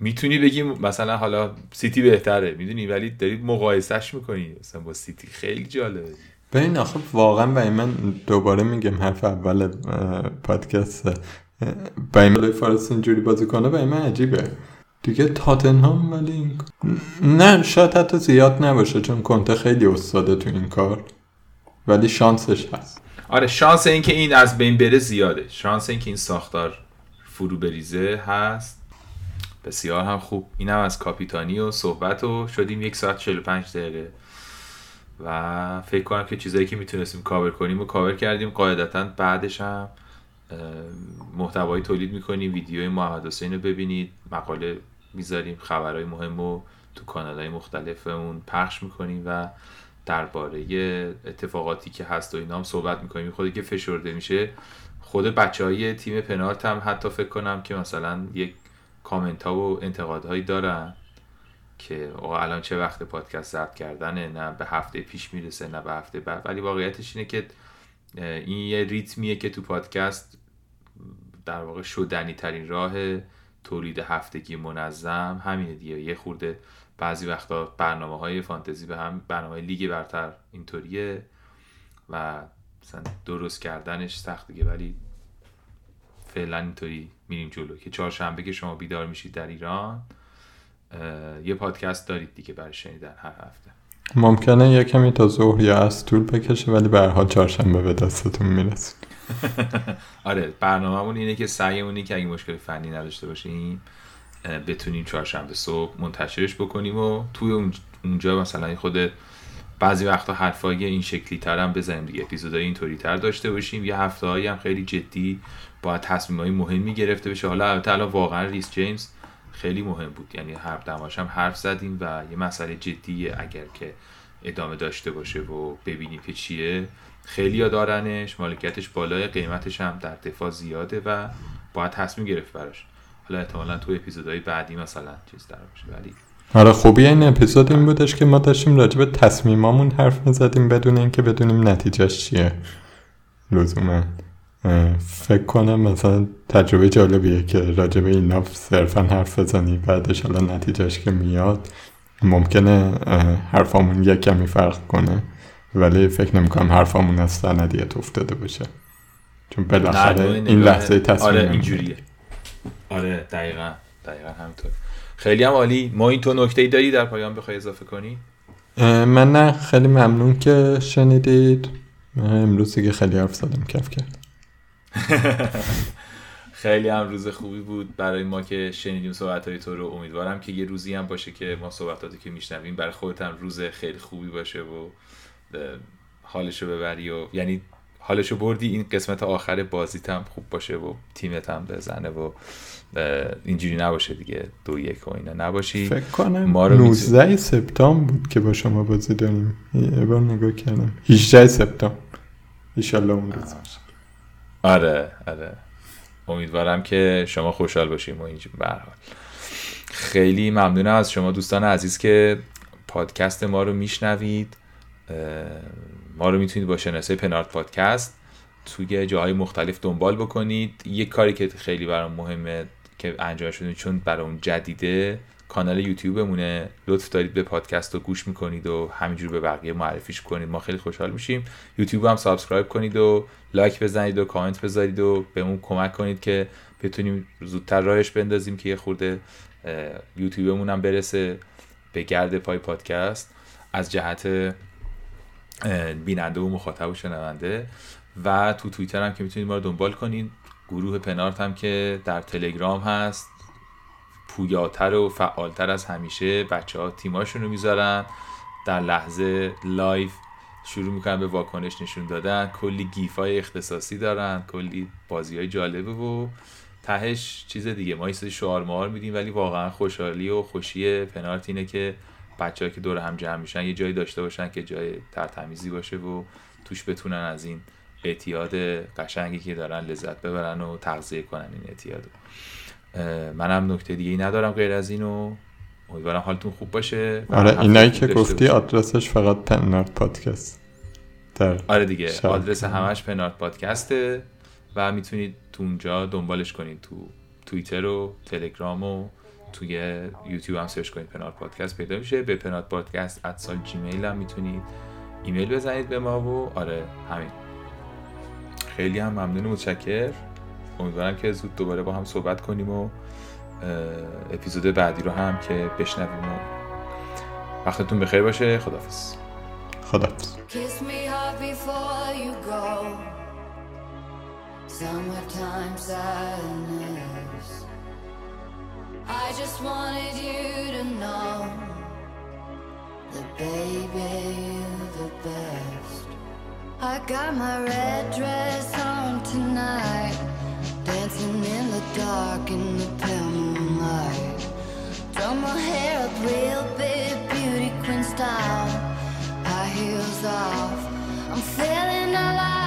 می‌تونی بگی مثلا حالا سیتی بهتره. می‌دونی؟ ولی داری مقایسش می‌کنی. مثلا با سیتی خیلی جالبه. ببین آخه واقعا برای من دوباره میگم حرف اول پادکست. برای من فارس اینجوری بازی کنه برای من عجیبه. دیگه تاتنهام ولی این نه شاید حتی زیاد نباشه چون کنته خیلی استاده تو این کار. ولی شانسش هست. آره شانس اینکه این از بین بره زیاده. شانس اینکه این ساختار فرو بریزه هست. بسیار هم خوب. اینم از کاپیتانی و صحبت و شدیم یک ساعت 45 دقیقه. و فکر کنم که چیزایی که می‌تونستیم کاور کنیم و کاور کردیم قاعدتا بعدش هم محتوایی تولید می‌کنیم ویدیوی محمد حسین رو ببینید مقاله می‌ذاریم خبرهای مهم رو تو کانال های مختلفمون پخش می‌کنیم و درباره اتفاقاتی که هست و اینا هم صحبت می‌کنیم. خودی که فشرده میشه خود بچه های تیم پنارت هم حتی فکر کنم که مثلا یک کامنت ها و انتقادهایی دارن که الان چه وقت پادکست ضبط کردنه؟ نه به هفته پیش می‌رسه نه به هفته بعد. ولی واقعیتش اینه که این یه ریتمیه که تو پادکست در واقع شدنی ترین راه تولید هفتگی منظم. همینه دیگه. یه خورده بعضی وقتا برنامه های فانتزی به هم برنامه لیگ برتر اینطوریه و مثلا درست کردنش سخت دیگه ولی فعلا اینطوری میریم جلو. که چهارشنبه که شما بیدار میشید در ایران یه پادکست دارید دیگه برای شنیدن هر هفته. ممکنه یه کمی تا ظهر یا از طول بکشه ولی به حال چهارشنبه به دستتون می‌رسید آره برنامهمون اینه که سعیمون که اگه مشکل فنی نداشته باشیم بتونیم چهارشنبه صبح منتشرش بکنیم و توی اونجا مثلا خود بعضی وقتا حرفای این شکلی تر هم بزنیم دیگه. اپیزودهای اینطوری تر داشته باشیم. یه هفته هایی هم خیلی جدی با تصمیم های مهمی گرفته بشه. حالا البته الان واقعا ریس جیمز خیلی مهم بود. یعنی هر دماش هم حرف زدیم و یه مسئله جدیه اگر که ادامه داشته باشه و ببینیم که چیه. خیلی ها دارنش مالکیتش بالای قیمتش هم در دفاع زیاده و باید تصمیم گرفت براش. حالا احتمالا تو اپیزودهای بعدی مثلا چیز در باشه ولی آره خوبی این اپیزود این بودش که ما داشتیم راجع به تصمیمامون حرف می‌زدیم بدون اینکه بدونیم نتیجهش چیه. لزوما. فکر کنم مثلا تجربه جالبیه که راجع به اینا صرفا حرف بزنی بعدش حالا نتیجهش که میاد. ممکنه حرفامون یک کمی فرق کنه ولی فکر نمی‌کنم حرفامون از سندیت افتاده باشه. چون بالاخره این لحظه تصمیم آره اینجوریه. آره دقیقا دقیقا همینطور. خیلی هم عالی. ما این تو نکته ای داری در پایان بخوای اضافه کنی؟ من نه خیلی ممنون که شنیدید. امروز دیگه خیلی حرف زدم کف کرد. خیلی هم روز خوبی بود برای ما که شنیدیم صحبت های تو رو. امیدوارم که یه روزی هم باشه که ما صحبتاتی که میشنویم برای خودت هم روز خیلی خوبی باشه و حالشو ببری و یعنی حالشو بردی این قسمت آخر بازیت هم خوب باشه و تیمت هم بزنه و اینجوری نباشه دیگه. دو یک و اینا نباشی. فکر کنم ما رو 19 سپتامبر بود که با شما بازی داریم. یه بار نگاه کردم. 18 سپتامبر. ایشالله اون روز آره آره. امیدوارم که شما خوشحال باشیم و اینجور برحال خیلی ممنونم از شما دوستان عزیز که پادکست ما رو میشنوید. ما رو می‌تونید با شناسه پنارت پادکست توی جاهای مختلف دنبال بکنید. یک کاری که خیلی برام مهمه که انجام شده چون برای اون جدیده کانال یوتیوبمونه. لطف دارید به پادکست رو گوش می‌کنید و همینجور به بقیه معرفیش کنید. ما خیلی خوشحال میشیم. یوتیوب هم subscribe کنید و لایک بزنید و کامنت بذارید و بهمون کمک کنید که بتونیم زودتر راهش بندازیم که یه خورده یوتیوبمون هم برسه به گرد پای پادکست. از جهت بیننده و مخاطب و شنونده و تو توییتر هم که می‌تونید ما رو دنبال کنید گروه پنارت هم که در تلگرام هست. پویاتر و فعالتر از همیشه بچه ها تیماشون رو می‌ذارن. در لحظه live شروع می‌کنن به واکنش نشون دادن. کلی GIF های اختصاصی دارن. کلی بازی های جالبه و تهش چیز دیگه. ما یه شعار مار میدیم ولی واقعا خوشحالی و خوشی پنارت اینه که بچه که دور هم جمع میشن یه جایی داشته باشن که جای ترتمیزی باشه و توش بتونن از این اعتیاد قشنگی که دارن لذت ببرن و تغذیه کنن این اعتیاد منم نکته دیگه ای ندارم غیر از اینو. امیدوارم حالتون خوب باشه. آره اینایی که گفتی آدرسش فقط پنارت پادکست. در آره دیگه آدرس همش پنارت پادکسته و می‌تونید تو اونجا دنبالش کنید تو توییتر و تلگرام و توی یوتیوب هم سرچ کنید پنارت پادکست پیدا میشه. به پنارت پادکست ادسال جیمیل هم می‌تونید ایمیل بزنید به ما و آره همین. خیلی هم ممنون و متشکر. امیدوارم که زود دوباره با هم صحبت کنیم و اپیزود بعدی رو هم که بشنویم و وقتتون بخیر باشه. خدافز خدافز I just wanted you to know that baby you're the best. I got my red dress on tonight. Dancing in the dark in the pale moonlight. Draw my hair up real big, beauty queen style. High heels off, I'm feeling alive.